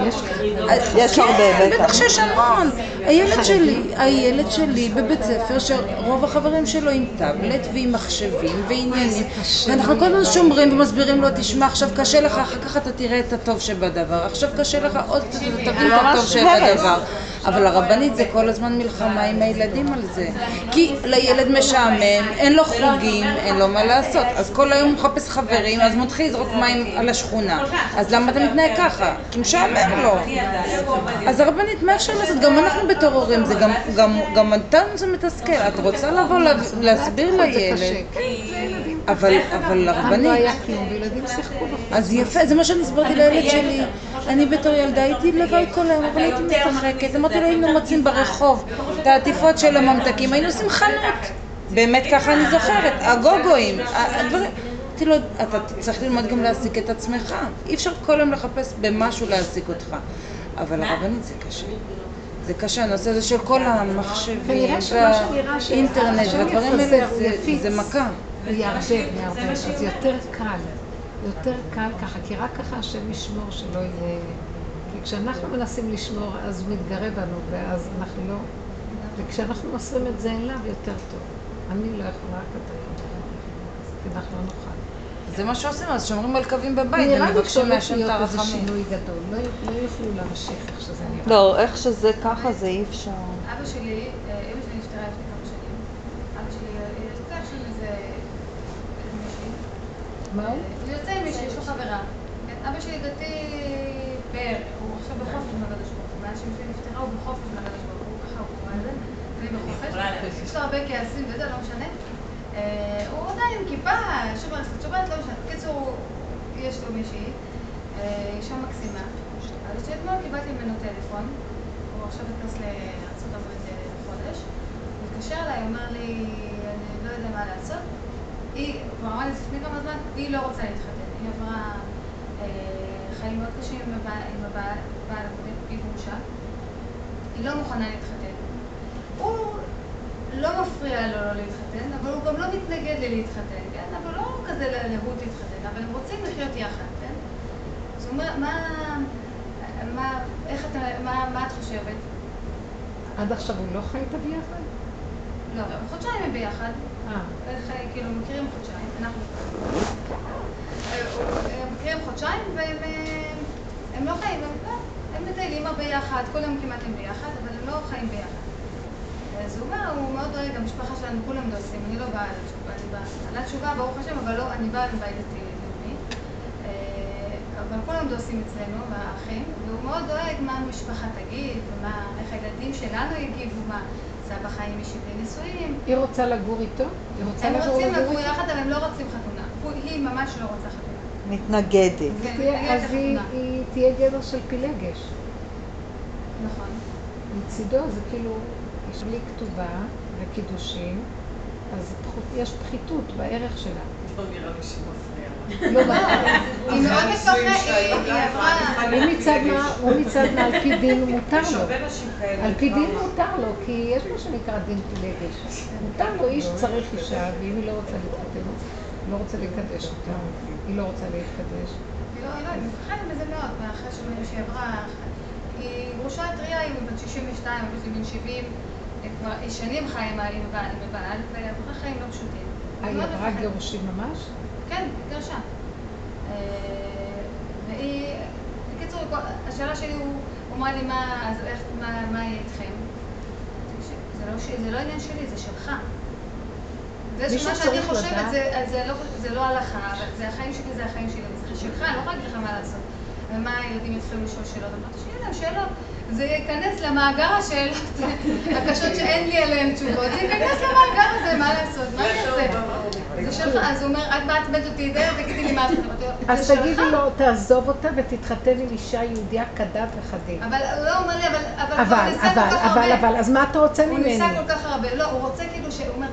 יש כן, הרבה, בטח. בטח שיש המון. הילד שלי, הילד שלי בבית ספר, שרוב החברים שלו עם טאבלט ועם מחשבים ועניינים. ואנחנו כל הזמן שומרים ומסבירים לו, תשמע, עכשיו קשה לך, אחר כך אתה תראה את הטוב שבדבר. עכשיו קשה לך עוד קצת, תבין את הטוב שבדבר. אבל הרבנית זה כל הזמן מלחמה עם הילדים על זה. כי לילד משעמם, אין לו חוגים, אין לו מה לעשות. אז כל היום הוא מחפש חברים, אז מתחיל לזרוק מים על השכונה. אז למה אתה מתנהג ככה? כי משעמם לו. אז הרבנית, מה אפשר לעשות? גם אנחנו בתור הורים, זה גם, אותנו זה מתסכל. את רוצה לבוא לה- להסביר זה לילד, אבל, אבל לא הרבנית, היה כלום, וילדים שיחקו בחוץ. אז יפה, זה מה שאני הסברתי לילד שלי. אני בתור ילדה הייתי לבד כל היום, אבל הייתי משחקת. אמרתי לו, היינו מוצאים ברחוב את העטיפות של הממתקים, היינו עושים חנות. באמת ככה אני זוכרת, הגוגואים, הדברים. אמרתי לו, אתה צריך ללמוד גם להעסיק את עצמך. אי אפשר כל היום לחפש במשהו להעסיק אותך. אבל הרבנית זה קשה. זה קשה, הנושא הזה של כל המחשבים והאינטרנט והדברים האלה. זה מכה. הוא יערבב, יערבב, אז יותר קל, יותר קל ככה, כי רק ככה השם ישמור שלא יהיה... כי כשאנחנו מנסים לשמור, אז הוא מתגרה בנו, ואז אנחנו לא... וכשאנחנו מוסרים את זה אליו, יותר טוב. אני לא יכולה, רק אתה יכול, כי אנחנו לא נוכל. זה מה שעושים, אז שומרים על קווים בבית, נראה לי ומבקשים שהולך מהשם את להיות איזה הרחמים. שינוי גדול, לא לא יוכלו להמשיך איך שזה נראה. לא, איך שזה ככה זה אי אפשר. אבא שלי, אה, אמא שלי נפטרה לפני כמה שנים. אבא שלי אה, יצא עכשיו עם איזה מישהי. מה הוא? הוא יוצא עם מישהי, יש לו חברה. כן, אבא שלי דתי בערך, הוא עכשיו בחופש מהקדוש ברוך הוא. מאז שאמא שלי נפטרה הוא בחופש מהקדוש ברוך הוא, ככה הוא קורא לזה. אני בחופש. יש לו הרבה כעסים וזה, לא משנה. אה, הוא עדיין עם כיפה, שומר על שבת, לא משנה. בקיצור, יש לו מישהי, אה, אישה מקסימה. אז שאתמול קיבלתי ממנו טלפון, הוא עכשיו נכנס לארה"ב לחודש. הוא התקשר אליי, אומר לי, אני לא יודע מה לעשות. היא, כבר אמרה לי לפני כמה זמן, היא לא רוצה להתחתן. היא עברה אה, חיים מאוד קשים עם הבעל הקודם, היא גרושה. היא לא מוכנה להתחתן. הוא לא מפריע לו לא להתחתן, אבל הוא גם לא מתנגד לי להתחתן, כן? אבל לא כזה להוט להתחתן, אבל הם רוצים לחיות יחד, כן? אז הוא אומר, מה, מה, איך אתה, מה, מה את חושבת? עד עכשיו הוא לא חי איתה ביחד? לא, חודשיים הם ביחד, כאילו, מכירים חודשיים, אנחנו... אה, מכירים חודשיים, והם אה, הם לא חיים, הם מטיילים הרבה יחד, יום כמעט הם ביחד, אבל הם לא חיים ביחד. אז הוא אומר, הוא מאוד דואג, המשפחה שלנו, כולם דוסים, אני לא באה באה לתשובה, ברוך השם, אבל לא, אני באה מבית דתי לאומי. אבל כולם דוסים אצלנו, והאחים, והוא מאוד דואג מה המשפחה תגיד, ומה, איך הילדים שלנו יגיבו, מה, סבא חיים אישי בנישואים. היא רוצה לגור איתו? היא רוצה הם לגור רוצים לגור לגור איתו? יחד, אבל הם לא רוצים חתונה. הוא- היא ממש לא רוצה חתונה. מתנגדת. כן, אז היא תהיה גדר של פילגש. נכון. מצידו זה כאילו, יש בלי כתובה וקידושים, אז יש פחיתות בערך שלה. לא. לא? היא מאוד מפחדת, היא עברה... הוא מצד מה, הוא מצד מה, על פי דין מותר לו. על פי דין. מותר לו, כי יש מה שנקרא דין פילגש. מותר לו, איש צריך אישה, ואם היא לא רוצה להתחתן, היא לא רוצה לקדש אותה, היא לא רוצה להתקדש. היא לא, היא לא, היא מפחדת מזה מאוד, ואחרי ש- שהיא עברה... היא גרושה טריה, היא בת 62, היא בן 70, היא כבר שנים חיה עם הבעל, ועברה חיים לא פשוטים. היא מאוד עברה. גירושים ממש? כן, היא גרשה. אה, והיא, בקיצור, השאלה שלי הוא, הוא אמר לי, מה, אז איך, מה, מה יהיה איתכם? זה לא, זה לא עניין שלי, זה שלך. זה שמה שאני חושבת. זה, זה, לא, זה לא הלכה, זה החיים שלי, זה החיים שלי, זה שלך, אני לא יכולה להגיד לך מה לעשות. ומה הילדים יתחילו לשאול שאלות? אמרתי, שיהיה להם שאלות. זה ייכנס למאגר השאלות הקשות שאין לי עליהן תשובות. זה ייכנס למאגר הזה, מה לעשות? מה אני אעשה? זה שלך. אז הוא אומר, את מעצבנת אותי, די, תגידי לי מה את חושבת. אז תגידי. לו, תעזוב אותה ותתחתן עם אישה יהודייה כדת וכדין. אבל לא, הוא אומר לי, אבל... אבל אבל, הוא אבל, אבל, אז מה אתה רוצה הוא ממני? ניסה כל כך הרבה. לא, הוא רוצה כאילו. הוא אומר,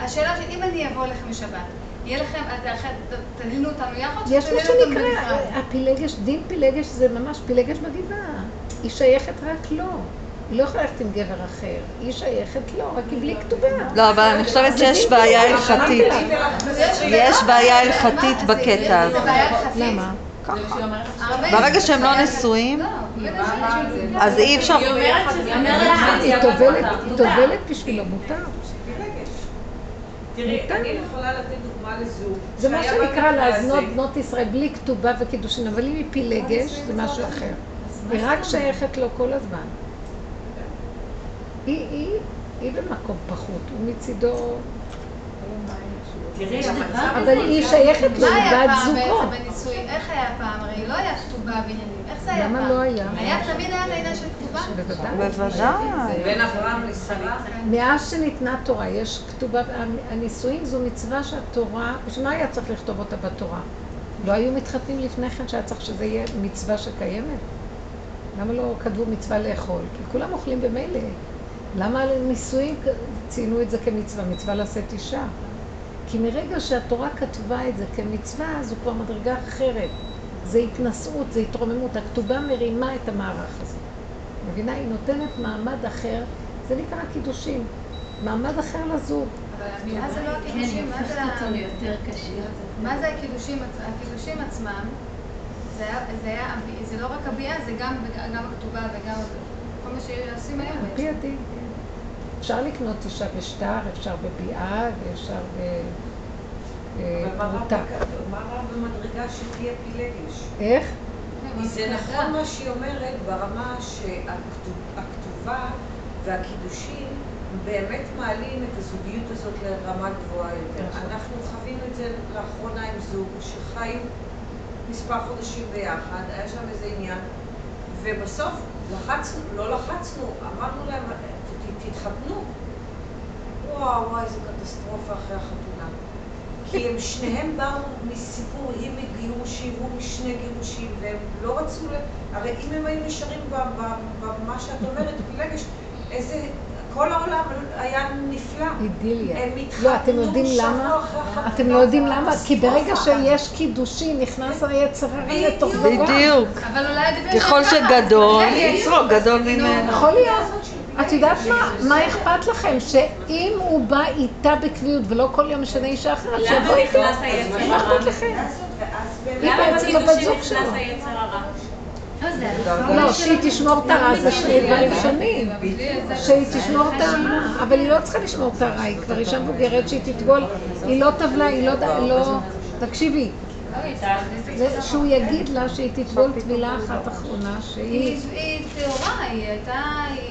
השאלה שאם אני אבוא אליכם בשבת, יהיה לכם, את- את- תלינו אותנו יחד? יש מה שנקרא? הפילגש, דין פילגש זה ממש פילגש בגבעה. היא שייכת רק לו. היא לא יכולה ללכת עם גבר אחר. היא שייכת לו, רק היא בלי כתובה. לא, אבל אני חושבת שיש בעיה הלכתית. יש בעיה הלכתית בקטע הזה. למה? הרבה- ברגע שהם לא נשואים, לא. אז אי אפשר... היא אומרת שזה... היא אומרת היא טובלת, היא טובלת בשבילו, מותר. תראי. אני יכולה לתת דוגמה לזוג. זה מה שנקרא להזנות. בנות ישראל בלי כתובה וקידושין, אבל אם היא פילגש, זה משהו אחר. היא רק שייכת לו כל הזמן. היא, במקום פחות, הוא מצידו... תראי, המצב אבל היא שייכת לו, מה היא היה בת פעם זוגו. בעצם בנישואים? איך היה פעם? הרי לא היה כתובה בעניינים. איך זה היה פעם? למה לא היה? היה תמיד היה את העניין של כתובה? בוודאי. בין אברהם לשרה. מאז שניתנה תורה, יש כתובה, הנישואים זו מצווה שהתורה, בשביל מה היה צריך לכתוב אותה בתורה? לא היו מתחתנים לפני כן שהיה צריך שזה יהיה מצווה שקיימת? למה לא כתבו מצווה לאכול? כי כולם אוכלים במילא. למה על נישואים ציינו את זה כמצווה? מצווה לשאת אישה. כי מרגע שהתורה כתבה את זה כמצווה, זו כבר מדרגה אחרת. זה התנשאות, זה התרוממות. הכתובה מרימה את המערך הזה. מבינה? היא נותנת מעמד אחר, זה נקרא קידושים. מעמד אחר לזוג. אבל המילה זה לא כן, הקידושים, מה זה ה- אותו ליותר קשה. מה זה הקידושים? הקידושים עצמם, זה לא רק הביאה, זה גם הכתובה וגם כל מה שעושים היום. על פי הדין. אפשר לקנות אישה בשטר, אפשר בביאה ואפשר רע בפרוטה. בכ- מה רע במדרגה שתהיה פילגש? איך? זה נכון מה שהיא אומרת ברמה שהכתובה והקידושים באמת מעלים את הזוגיות הזאת לרמה גבוהה יותר. נכון. אנחנו חווינו את זה לאחרונה עם זוג שחיו מספר חודשים ביחד, היה שם איזה עניין, ובסוף לחצנו, לא לחצנו, אמרנו להם, "ת- תתחתנו. וואו, וואי, איזה קטסטרופה אחרי החתונה. כי הם שניהם באו מסיפור, היא מגירושים, הוא משני גירושים, והם לא רצו ל... הרי אם הם היו נשארים ב- ב- במה שאת אומרת, פילגש, איזה... כל העולם היה נפלא. אידיליה. הם לא, אתם התחתנו יודעים למה? אחרי החתונה, אתם לא יודעים למה? כי ברגע. שיש קידושין, נכנס היצר הרע. לתוך בדיוק. אבל אולי ככל שגדול. יצרו גדול ממנו. יכול להיות. את יודעת מה? מה אכפת לכם? שאם הוא בא איתה בקביעות ולא כל יום משנה אישה אחרת, שיבוא איתו. נכנס היצר מה? אכפת לכם? היא בעצם הבת זוג שלו. לא, לא, הרפורמה שהיא של תשמור את הרע זה שני דברים שונים. שהיא תשמור את הרע, אבל היא לא צריכה לשמור את הרע, היא כבר אישה מבוגרת שהיא תטבול, היא לא טבלה, היא לא... לא... תקשיבי, זה שהוא יגיד לה שהיא תטבול טבילה אחת אחרונה, שהיא... היא טהורה, היא הייתה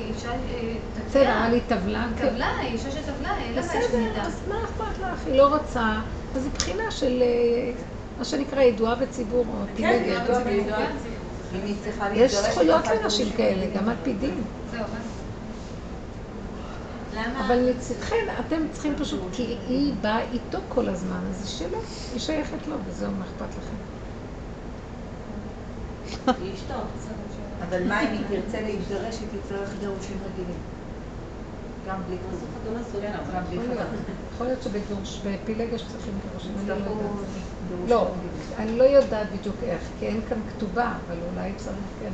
אישה... היא בסדר, טבלה. אבל היא טבלה. היא טבלה, היא אישה שטבלה, אין לה בעיה בסדר. אז מה אכפת לך? היא לא רוצה. אז זו בחינה של... אה, מה שנקרא ידועה בציבור, או כן, בציבור. צריכה יש זכויות לנשים. כאלה, גם על פי דין. זהו? אבל לצדכן אתם צריכים פשוט, כי היא באה איתו כל הזמן, אז זה שלו, היא שייכת לו, וזהו, מה אכפת לכם? היא. אבל מה אם היא תרצה להתגרש, היא תצטרך גירושים רגילים. גם בלי. גם בלי יכול להיות. שבגירוש, בפילגש צריכים גירושים, אני לא. גירושים לא. אני לא יודעת בדיוק איך, כי אין כאן כתובה, אבל אולי צריך כן.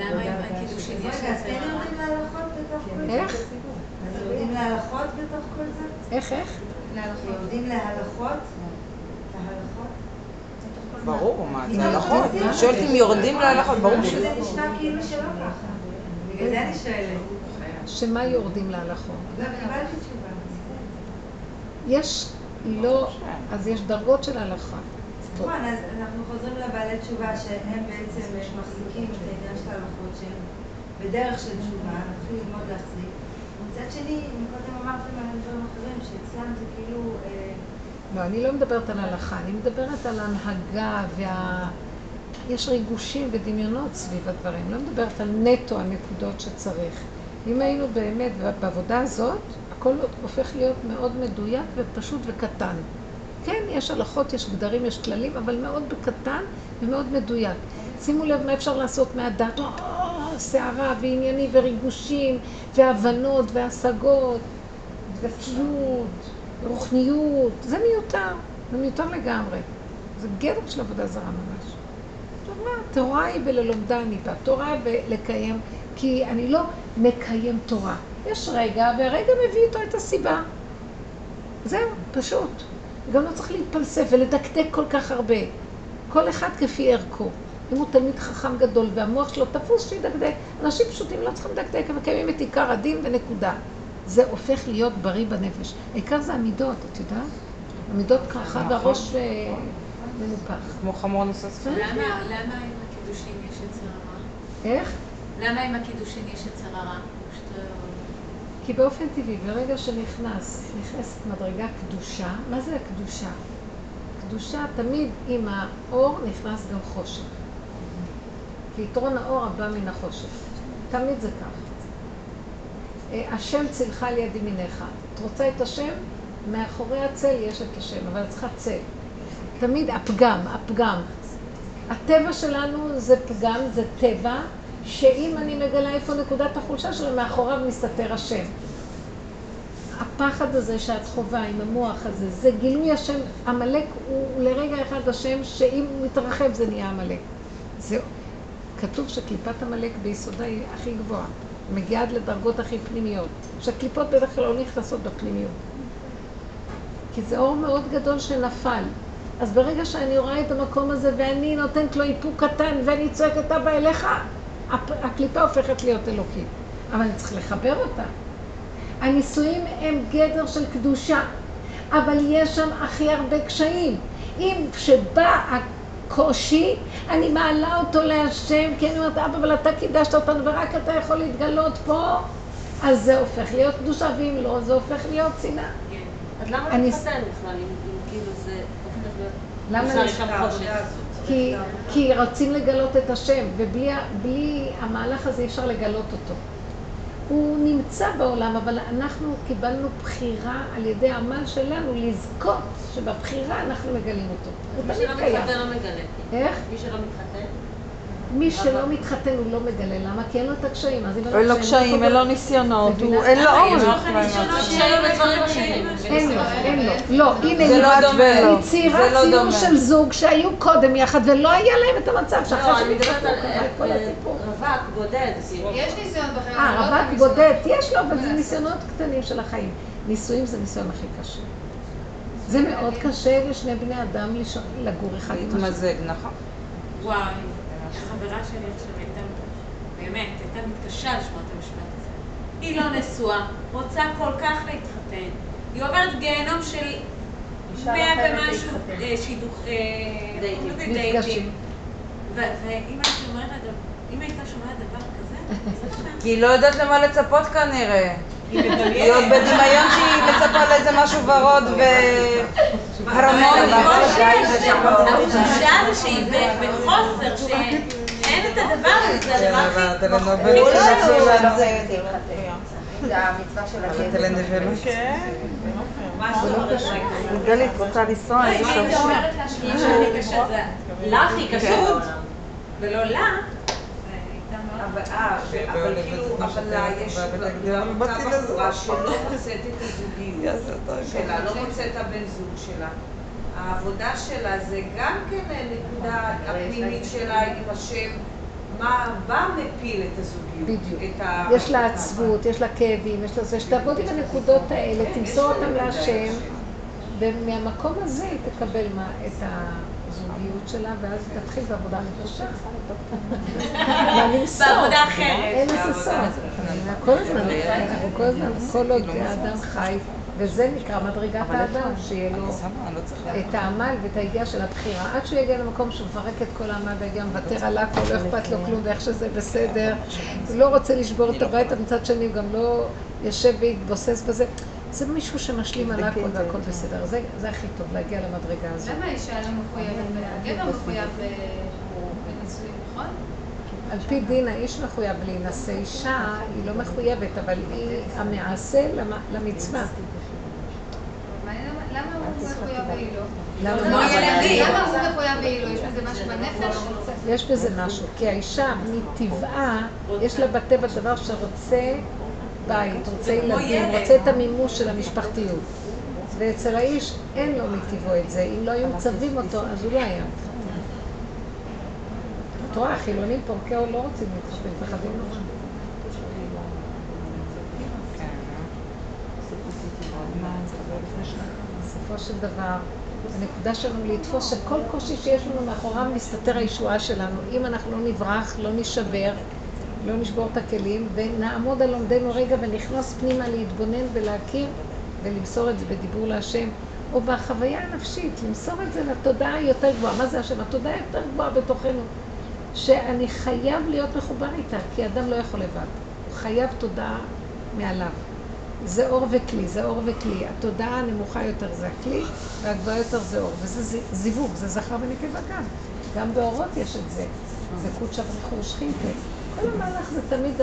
למה עם הקידושין יש רגע, אז יצר הרע? יורדים להלכות בתוך כל זה? איך? אז יורדים להלכות בתוך כל זה? איך, איך? להלכות. יורדים להלכות? להלכות? ברור, מה, זה לא הלכות. אני שואלת אם יורדים להלכות, ברור ש... זה נשמע כאילו שלא ככה. בגלל זה אני שואלת. שמה יורדים להלכות? לא, קיבלתי תשובה. יש לא, אז יש דרגות של הלכה. נכון, אז אנחנו חוזרים לבעלי תשובה שהם בעצם מחזיקים את העניין של ההלכות שהם בדרך של תשובה, נתחיל ללמוד להחזיק. מצד שני, קודם אמרתם על דברים אחרים, שאצלם זה כאילו... אה, לא, אני לא מדברת על הלכה, אני מדברת על הנהגה וה... יש ריגושים ודמיונות סביב הדברים, לא מדברת על נטו הנקודות שצריך. אם היינו באמת בעבודה הזאת, הכל הופך להיות מאוד מדויק ופשוט וקטן. כן, יש הלכות, יש גדרים, יש כללים, אבל מאוד בקטן ומאוד מדויק. שימו לב מה אפשר לעשות מהדת, או, סערה וענייני וריגושים והבנות והשגות דתיות, רוחניות, זה מיותר, זה מיותר לגמרי. זה גדר של עבודה זרה ממש. תורה היא בללומדה אני בא, תורה בלקיים, כי אני לא מקיים תורה. יש רגע, והרגע מביא איתו את הסיבה. זהו, פשוט. גם לא צריך להתפלסף ולדקדק כל כך הרבה. כל אחד כפי ערכו. אם הוא תלמיד חכם גדול והמוח שלו תפוס, שידקדק. אנשים פשוטים לא צריכים לדקדק, הם מקיימים את עיקר הדין ונקודה. זה הופך להיות בריא בנפש. העיקר זה המידות, את יודעת? המידות ככה והראש אה, מנופח. כמו חמור ספרים. למה למה עם הקידושין יש יצר הרע? איך? למה עם הקידושין יש יצר הרע? כי באופן טבעי, ברגע שנכנס, נכנסת מדרגה קדושה, מה זה הקדושה? קדושה תמיד עם האור נכנס גם חושך. כי יתרון האור הבא מן החושך. תמיד זה כך. אה, השם צילך על יד ימינך. את רוצה את השם? מאחורי הצל יש את השם, אבל את צריכה צל. תמיד הפגם, הפגם. הטבע שלנו זה פגם, זה טבע, שאם אני מגלה איפה נקודת החולשה שלו, מאחוריו מסתתר השם. הפחד הזה שאת חווה עם המוח הזה, זה גילוי השם. עמלק הוא לרגע אחד השם, שאם הוא מתרחב זה נהיה עמלק. זהו. כתוב שקליפת עמלק ביסודה היא הכי גבוהה. מגיעה עד לדרגות הכי פנימיות. שהקליפות בדרך כלל לא נכנסות בפנימיות. כי זה אור מאוד גדול שנפל. אז ברגע שאני רואה את המקום הזה ואני נותנת לו איפוק קטן ואני צועקת אבא אליך, הקליפה הופכת להיות אלוקית. אבל אני צריך לחבר אותה. הנישואים הם גדר של קדושה, אבל יש שם הכי הרבה קשיים. אם כשבא הקושי, אני מעלה אותו להשם, כי אני אומרת, אבא, אבל אתה קידשת אותנו ורק אתה יכול להתגלות פה, אז זה הופך להיות קדושה, ואם לא, זה הופך להיות שנאה. אז למה להתחתן בכלל, אם כאילו זה. למה נשאר אישה בחושך? כי, כי רוצים לגלות את השם, ובלי בלי המהלך הזה אי אפשר לגלות אותו. הוא נמצא בעולם, אבל אנחנו קיבלנו בחירה על ידי העמל שלנו לזכות שבבחירה אנחנו מגלים אותו. הוא מי תמיד שלא קיים. מתחתן לא מגלה. איך? מי שלא מתחתן? מי שלא מתחתן הוא לא מגלה, למה? כי אין לו את הקשיים. אין לו קשיים, אין לו ניסיונות, אין לו. קשיים בדברים אחרים. אין לו, אין לו. לא, הנה, לא היא- דומה. היא ציירה לא ציור. של זוג שהיו קודם יחד ולא היה להם את המצב שאחרי לא, אני שהם מדברת התחתנו, על קרה את כל אה, הסיפור. רווק, בודד. יש ניסיון בחיים. אה, לא רווק. בודד, יש לו, אבל זה ניסיונות קטנים של החיים. נישואים זה ניסיון הכי קשה. זה מאוד קשה לשני בני אדם לגור אחד עם השני. להתמזג, נכון. וואי, החברה שלי עכשיו הייתה, באמת, הייתה מתקשה לשמוע את המשפט הזה. היא לא נשואה, רוצה כל כך להתחתן. היא עוברת גיהנום של מאה אחרת ומשהו. אה, שידוך, אה, דייטים. ו- ואם הייתה שומעת דבר- כזה, זה שם. כי היא לא יודעת למה לצפות כנראה. היא עוד בדמיון שהיא מצפה לאיזה משהו ורוד ו... הרמוניה. התחושה זה שהיא בחוסר, שאין את הדבר הזה, זה הדבר הכי... הטלנובלה הוא לא יודע השאלה. זה המצווה של הגבר. רשמי. גלית רוצה לנסוע, לא, אני אומרת לה הכי קשה זה... לך היא קשה. ולא לה. אבל, אה, כאילו, אבל לה יש אותה בחורה שלא מוצאת את הזוגיות. שלה, לא מוצאת את הבן זוג שלה. העבודה שלה זה גם כן נקודה הפנימית שלה עם השם, מה, מה מפיל את הזוגיות? בדיוק. את ה- יש לה עצבות, יש לה כאבים, יש לה זה, שתעבוד עם הנקודות האלה, תמסור אותן להשם, ומהמקום הזה היא תקבל את הזוגיות שלה, ואז תתחיל בעבודה מחודשת. ולמסור. בעבודה אחרת. אין לזה סוף. כל הזמן, כל הזמן, כל עוד האדם חי, וזה נקרא מדרגת האדם, שיהיה לו לא. את העמל ואת היגיעה של הבחירה, עד שהוא יגיע למקום שהוא מפרק את כל העמל והיגיעה, מוותר על הכל, לא אכפת לו כלום ואיך שזה בסדר. הוא לא רוצה לשבור את הבית, מצד שני הוא גם לא יושב ויתבוסס בזה. זה מישהו שמשלים על הכל והכל בסדר. זה, זה הכי טוב, להגיע למדרגה הזאת. למה האישה לא מחויבת? הגבר מחויב ב- בנישואים, נכון? על פי דין האיש מחויב להינשא, אישה היא לא מחויבת, אבל היא המעשה למ- למצווה. למה- הוא מחויב והיא לא? למה? הוא מחויב והיא לא? יש בזה משהו בנפש? יש בזה משהו, כי האישה מטבעה, יש לה בטבע דבר שרוצה בית, רוצה ילדים, רוצה את המימוש של המשפחתיות. ואצל האיש אין לו מטבעו את זה. אם לא היו מצווים אותו, אז הוא לא היה מתחתן. את רואה, החילונים פורקי עול לא רוצים להתחתן, מפחדים נורא. בסופו של דבר, הנקודה שלנו לתפוס שכל קושי שיש לנו מאחוריו מסתתר הישועה שלנו. אם אנחנו לא נברח, לא נשבר, לא נשבור את הכלים, ונעמוד על עומדנו רגע ונכנס פנימה להתבונן ולהכיר ולמסור את זה בדיבור להשם, או בחוויה הנפשית, למסור את זה לתודעה היותר גבוהה. מה זה השם? התודעה היותר גבוהה בתוכנו, שאני חייב להיות מחובר איתה, כי אדם לא יכול לבד. הוא חייב תודעה מעליו. זה אור וכלי, זה אור וכלי. התודעה הנמוכה יותר זה הכלי, והגבוהה יותר זה אור. וזה זיווג, זה זכר ונקבה גם. גם באורות יש את זה. זה קודשא בריחו שכינתה. כל המהלך זה תמיד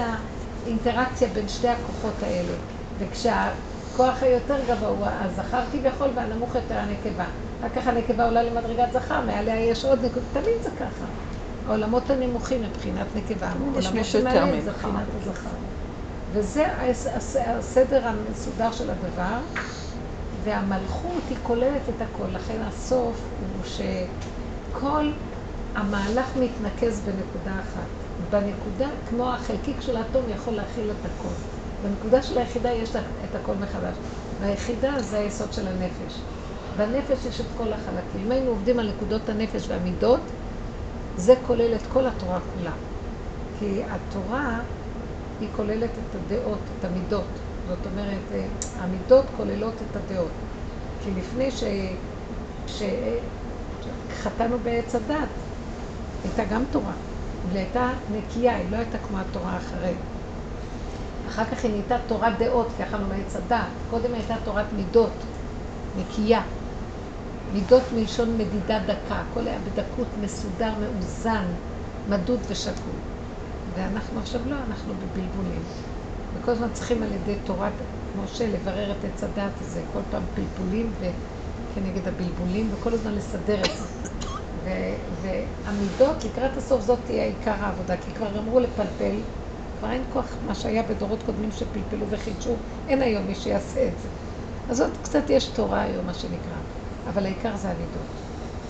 האינטראקציה בין שתי הכוחות האלה. וכשהכוח היותר גבוה הוא הזכר כביכול והנמוך יותר הנקבה. אחר כך הנקבה עולה למדרגת זכר, מעליה יש עוד נקודה. תמיד זה ככה. העולמות הנמוכים מבחינת נקבה, העולמות שמעליהם זה. מבחינת הזכר. וזה הס- הס- הסדר המסודר של הדבר, והמלכות היא כוללת את הכל. לכן הסוף הוא שכל המהלך מתנקז בנקודה אחת. בנקודה, כמו החלקיק של האטום יכול להכיל את הכל. בנקודה של היחידה יש את הכל מחדש. והיחידה זה היסוד של הנפש. בנפש יש את כל החלקים. אם היינו עובדים על נקודות הנפש והמידות, זה כולל את כל התורה כולה. כי התורה היא כוללת את הדעות, את המידות. זאת אומרת, אה, המידות כוללות את הדעות. כי לפני ש... כשחטאנו בעץ הדת, הייתה גם תורה. אבל היא הייתה נקייה, היא לא הייתה כמו התורה אחרי. אחר כך היא נהייתה תורת דעות, כי אכלנו מעץ הדת. קודם הייתה תורת מידות, נקייה. מידות מלשון מדידה דקה, הכל היה בדקות מסודר, מאוזן, מדוד ושקול. ואנחנו עכשיו לא, אנחנו בבלבולים. וכל הזמן צריכים על ידי תורת משה לברר את עץ הדת הזה, כל פעם פלפולים וכנגד הבלבולים, וכל הזמן לסדר את זה. והמידות לקראת הסוף זאת תהיה עיקר העבודה, כי כבר גמרו לפלפל, כבר אין כוח מה שהיה בדורות קודמים שפלפלו וחידשו, אין היום מי שיעשה את זה. אז עוד קצת יש תורה היום, מה שנקרא, אבל העיקר זה המידות.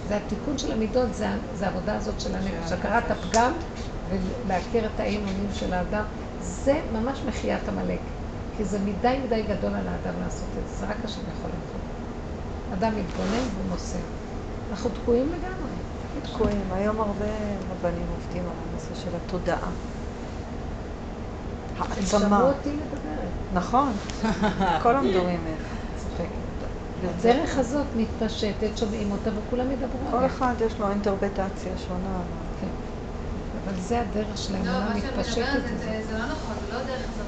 זה התיקון של המידות, זה, זה העבודה הזאת של הנפש, הכרת הפגם ולהכיר את האימונים של האדם, זה ממש מחיית עמלק, כי זה מדי מדי גדול על האדם לעשות את זה, זה רק השם יכול לעשות. אדם מתבונן והוא מוסר. אנחנו תקועים לגמרי. תקועים. היום הרבה רבנים עובדים על הנושא של התודעה. הם העצמה. שמעו אותי מדברת. נכון. כל המדורים איך. צוחקת. הדרך הזאת מתפשטת, שומעים אותה וכולם ידברו כל עליה. אחד יש לו אינטרפטציה שונה. כן. אבל זה הדרך של לא, האמונה מה שאת מתפשטת. מדברת זה- לא נכון, זה לא דרך הזאת.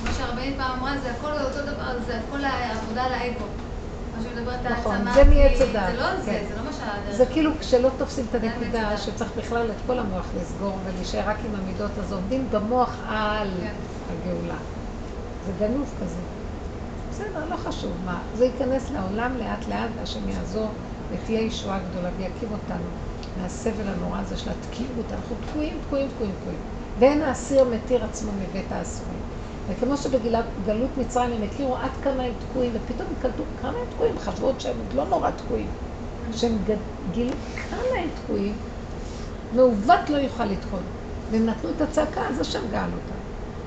כמו שהרבנית פעם אמרה, זה הכל אותו דבר, זה הכל העבודה על האגו. מה שמדברת על נכון, העצמה זה מעץ הדעת. זה לא זה, כן. זה לא מה. זה כאילו כשלא תופסים את הנקודה. שצריך בכלל את כל המוח לסגור ולהישאר רק עם המידות, אז עובדים במוח על כן. הגאולה. זה גנוב כזה. בסדר, לא חשוב מה. זה ייכנס לעולם לאט לאט, והשם יעזור, ותהיה ישועה גדולה, ויקים אותנו מהסבל הנורא הזה של התקיעות. אנחנו תקועים, תקועים, תקועים, תקועים. ואין האסיר מתיר עצמו מבית האסורים. וכמו שבגלות מצרים הם הכירו עד כמה הם תקועים, ופתאום הם קלטו כמה הם תקועים, חשבו שהם עוד לא נורא תקועים. שהם גילו כמה הם תקועים, מעוות לא יוכל לתקון. והם נתנו את הצעקה, אז השם גאל אותם.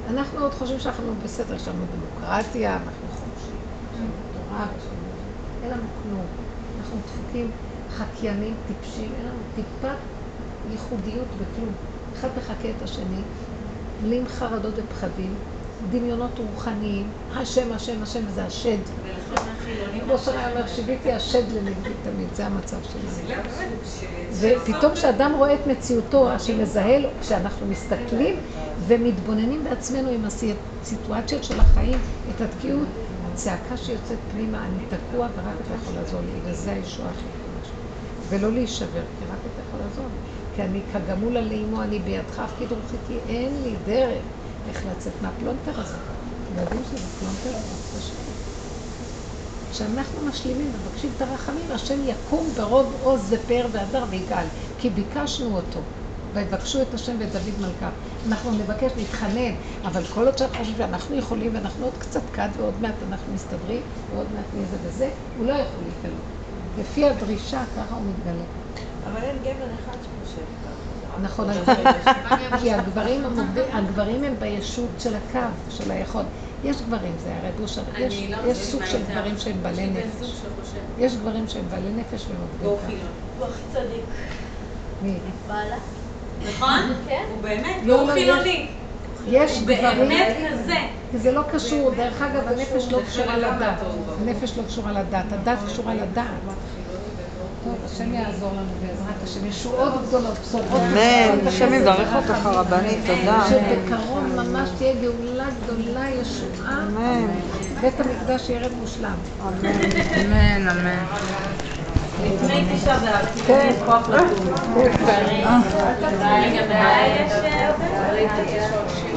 אנחנו עוד חושבים שאנחנו בסדר, יש לנו דמוקרטיה, אנחנו חופשיים, יש לנו תורה. אין לנו כלום. אנחנו דפוקים, חקיינים, טיפשים, אין לנו טיפת ייחודיות בכלום. אחד מחקה את השני, מלאים חרדות ופחדים, דמיונות רוחניים, השם, השם, השם, וזה השד. כמו שאני אומר, שיביתי השד לנגדי תמיד, זה המצב שלנו. זה. ופתאום כשאדם רואה את מציאותו, השם מזהה לו, כשאנחנו מסתכלים ומתבוננים בעצמנו עם הסיטואציות של החיים, את התקיעות, הצעקה שיוצאת פנימה, אני תקוע ורק אתה יכול לעזור לי, וזה הישועה הכי שלי. ולא להישבר, כי רק אתה יכול לעזור לי. כי אני כגמול עלי אימו, אני בידך אפקיד רוחי, כי אין לי דרך איך לצאת מהפלונטר הזה. אתם יודעים שזה פלונטר מאוד קשה. כשאנחנו משלימים ומבקשים את הרחמים, השם יקום ברוב עוז ופאר והדר ויגאל, כי ביקשנו אותו. ויבקשו את השם ואת דוד מלכה. אנחנו נבקש, נתחנן, אבל כל עוד שאנחנו חושבים שאנחנו יכולים ואנחנו עוד קצת כת ועוד מעט אנחנו מסתדרים ועוד מעט מי זה וזה, הוא לא יכול להתגלות. לפי הדרישה, ככה הוא מתגלה. אבל אין גבר אחד ככה. נכון, כי הגברים, הם בישות של הקו, של היכול. יש גברים, זה הרי בושה, יש, לא סוג של. גברים שהם בעלי נפש. יש גברים שהם בעלי נפש והם עובדים חילון. הוא הכי צדיק. מי? בעלה. נכון? הוא באמת, לא, והוא לא, חילוני. יש הוא גברים, באמת כזה. כי זה לא קשור, דרך אגב, הנפש לא קשורה לדת. הנפש לא קשורה לדת, הדת קשורה לדעת. טוב, השם יעזור לנו בעזרת השם. ישועות גדולות, בשורות אמן. השם יברך אותך הרבנית, תודה. שבקרוב ממש תהיה גאולה גדולה, ישועה. אמן. בית המקדש ירד מושלם. אמן, אמן. לפני תשעה באב. כן. כוח לקום. לגבי יש...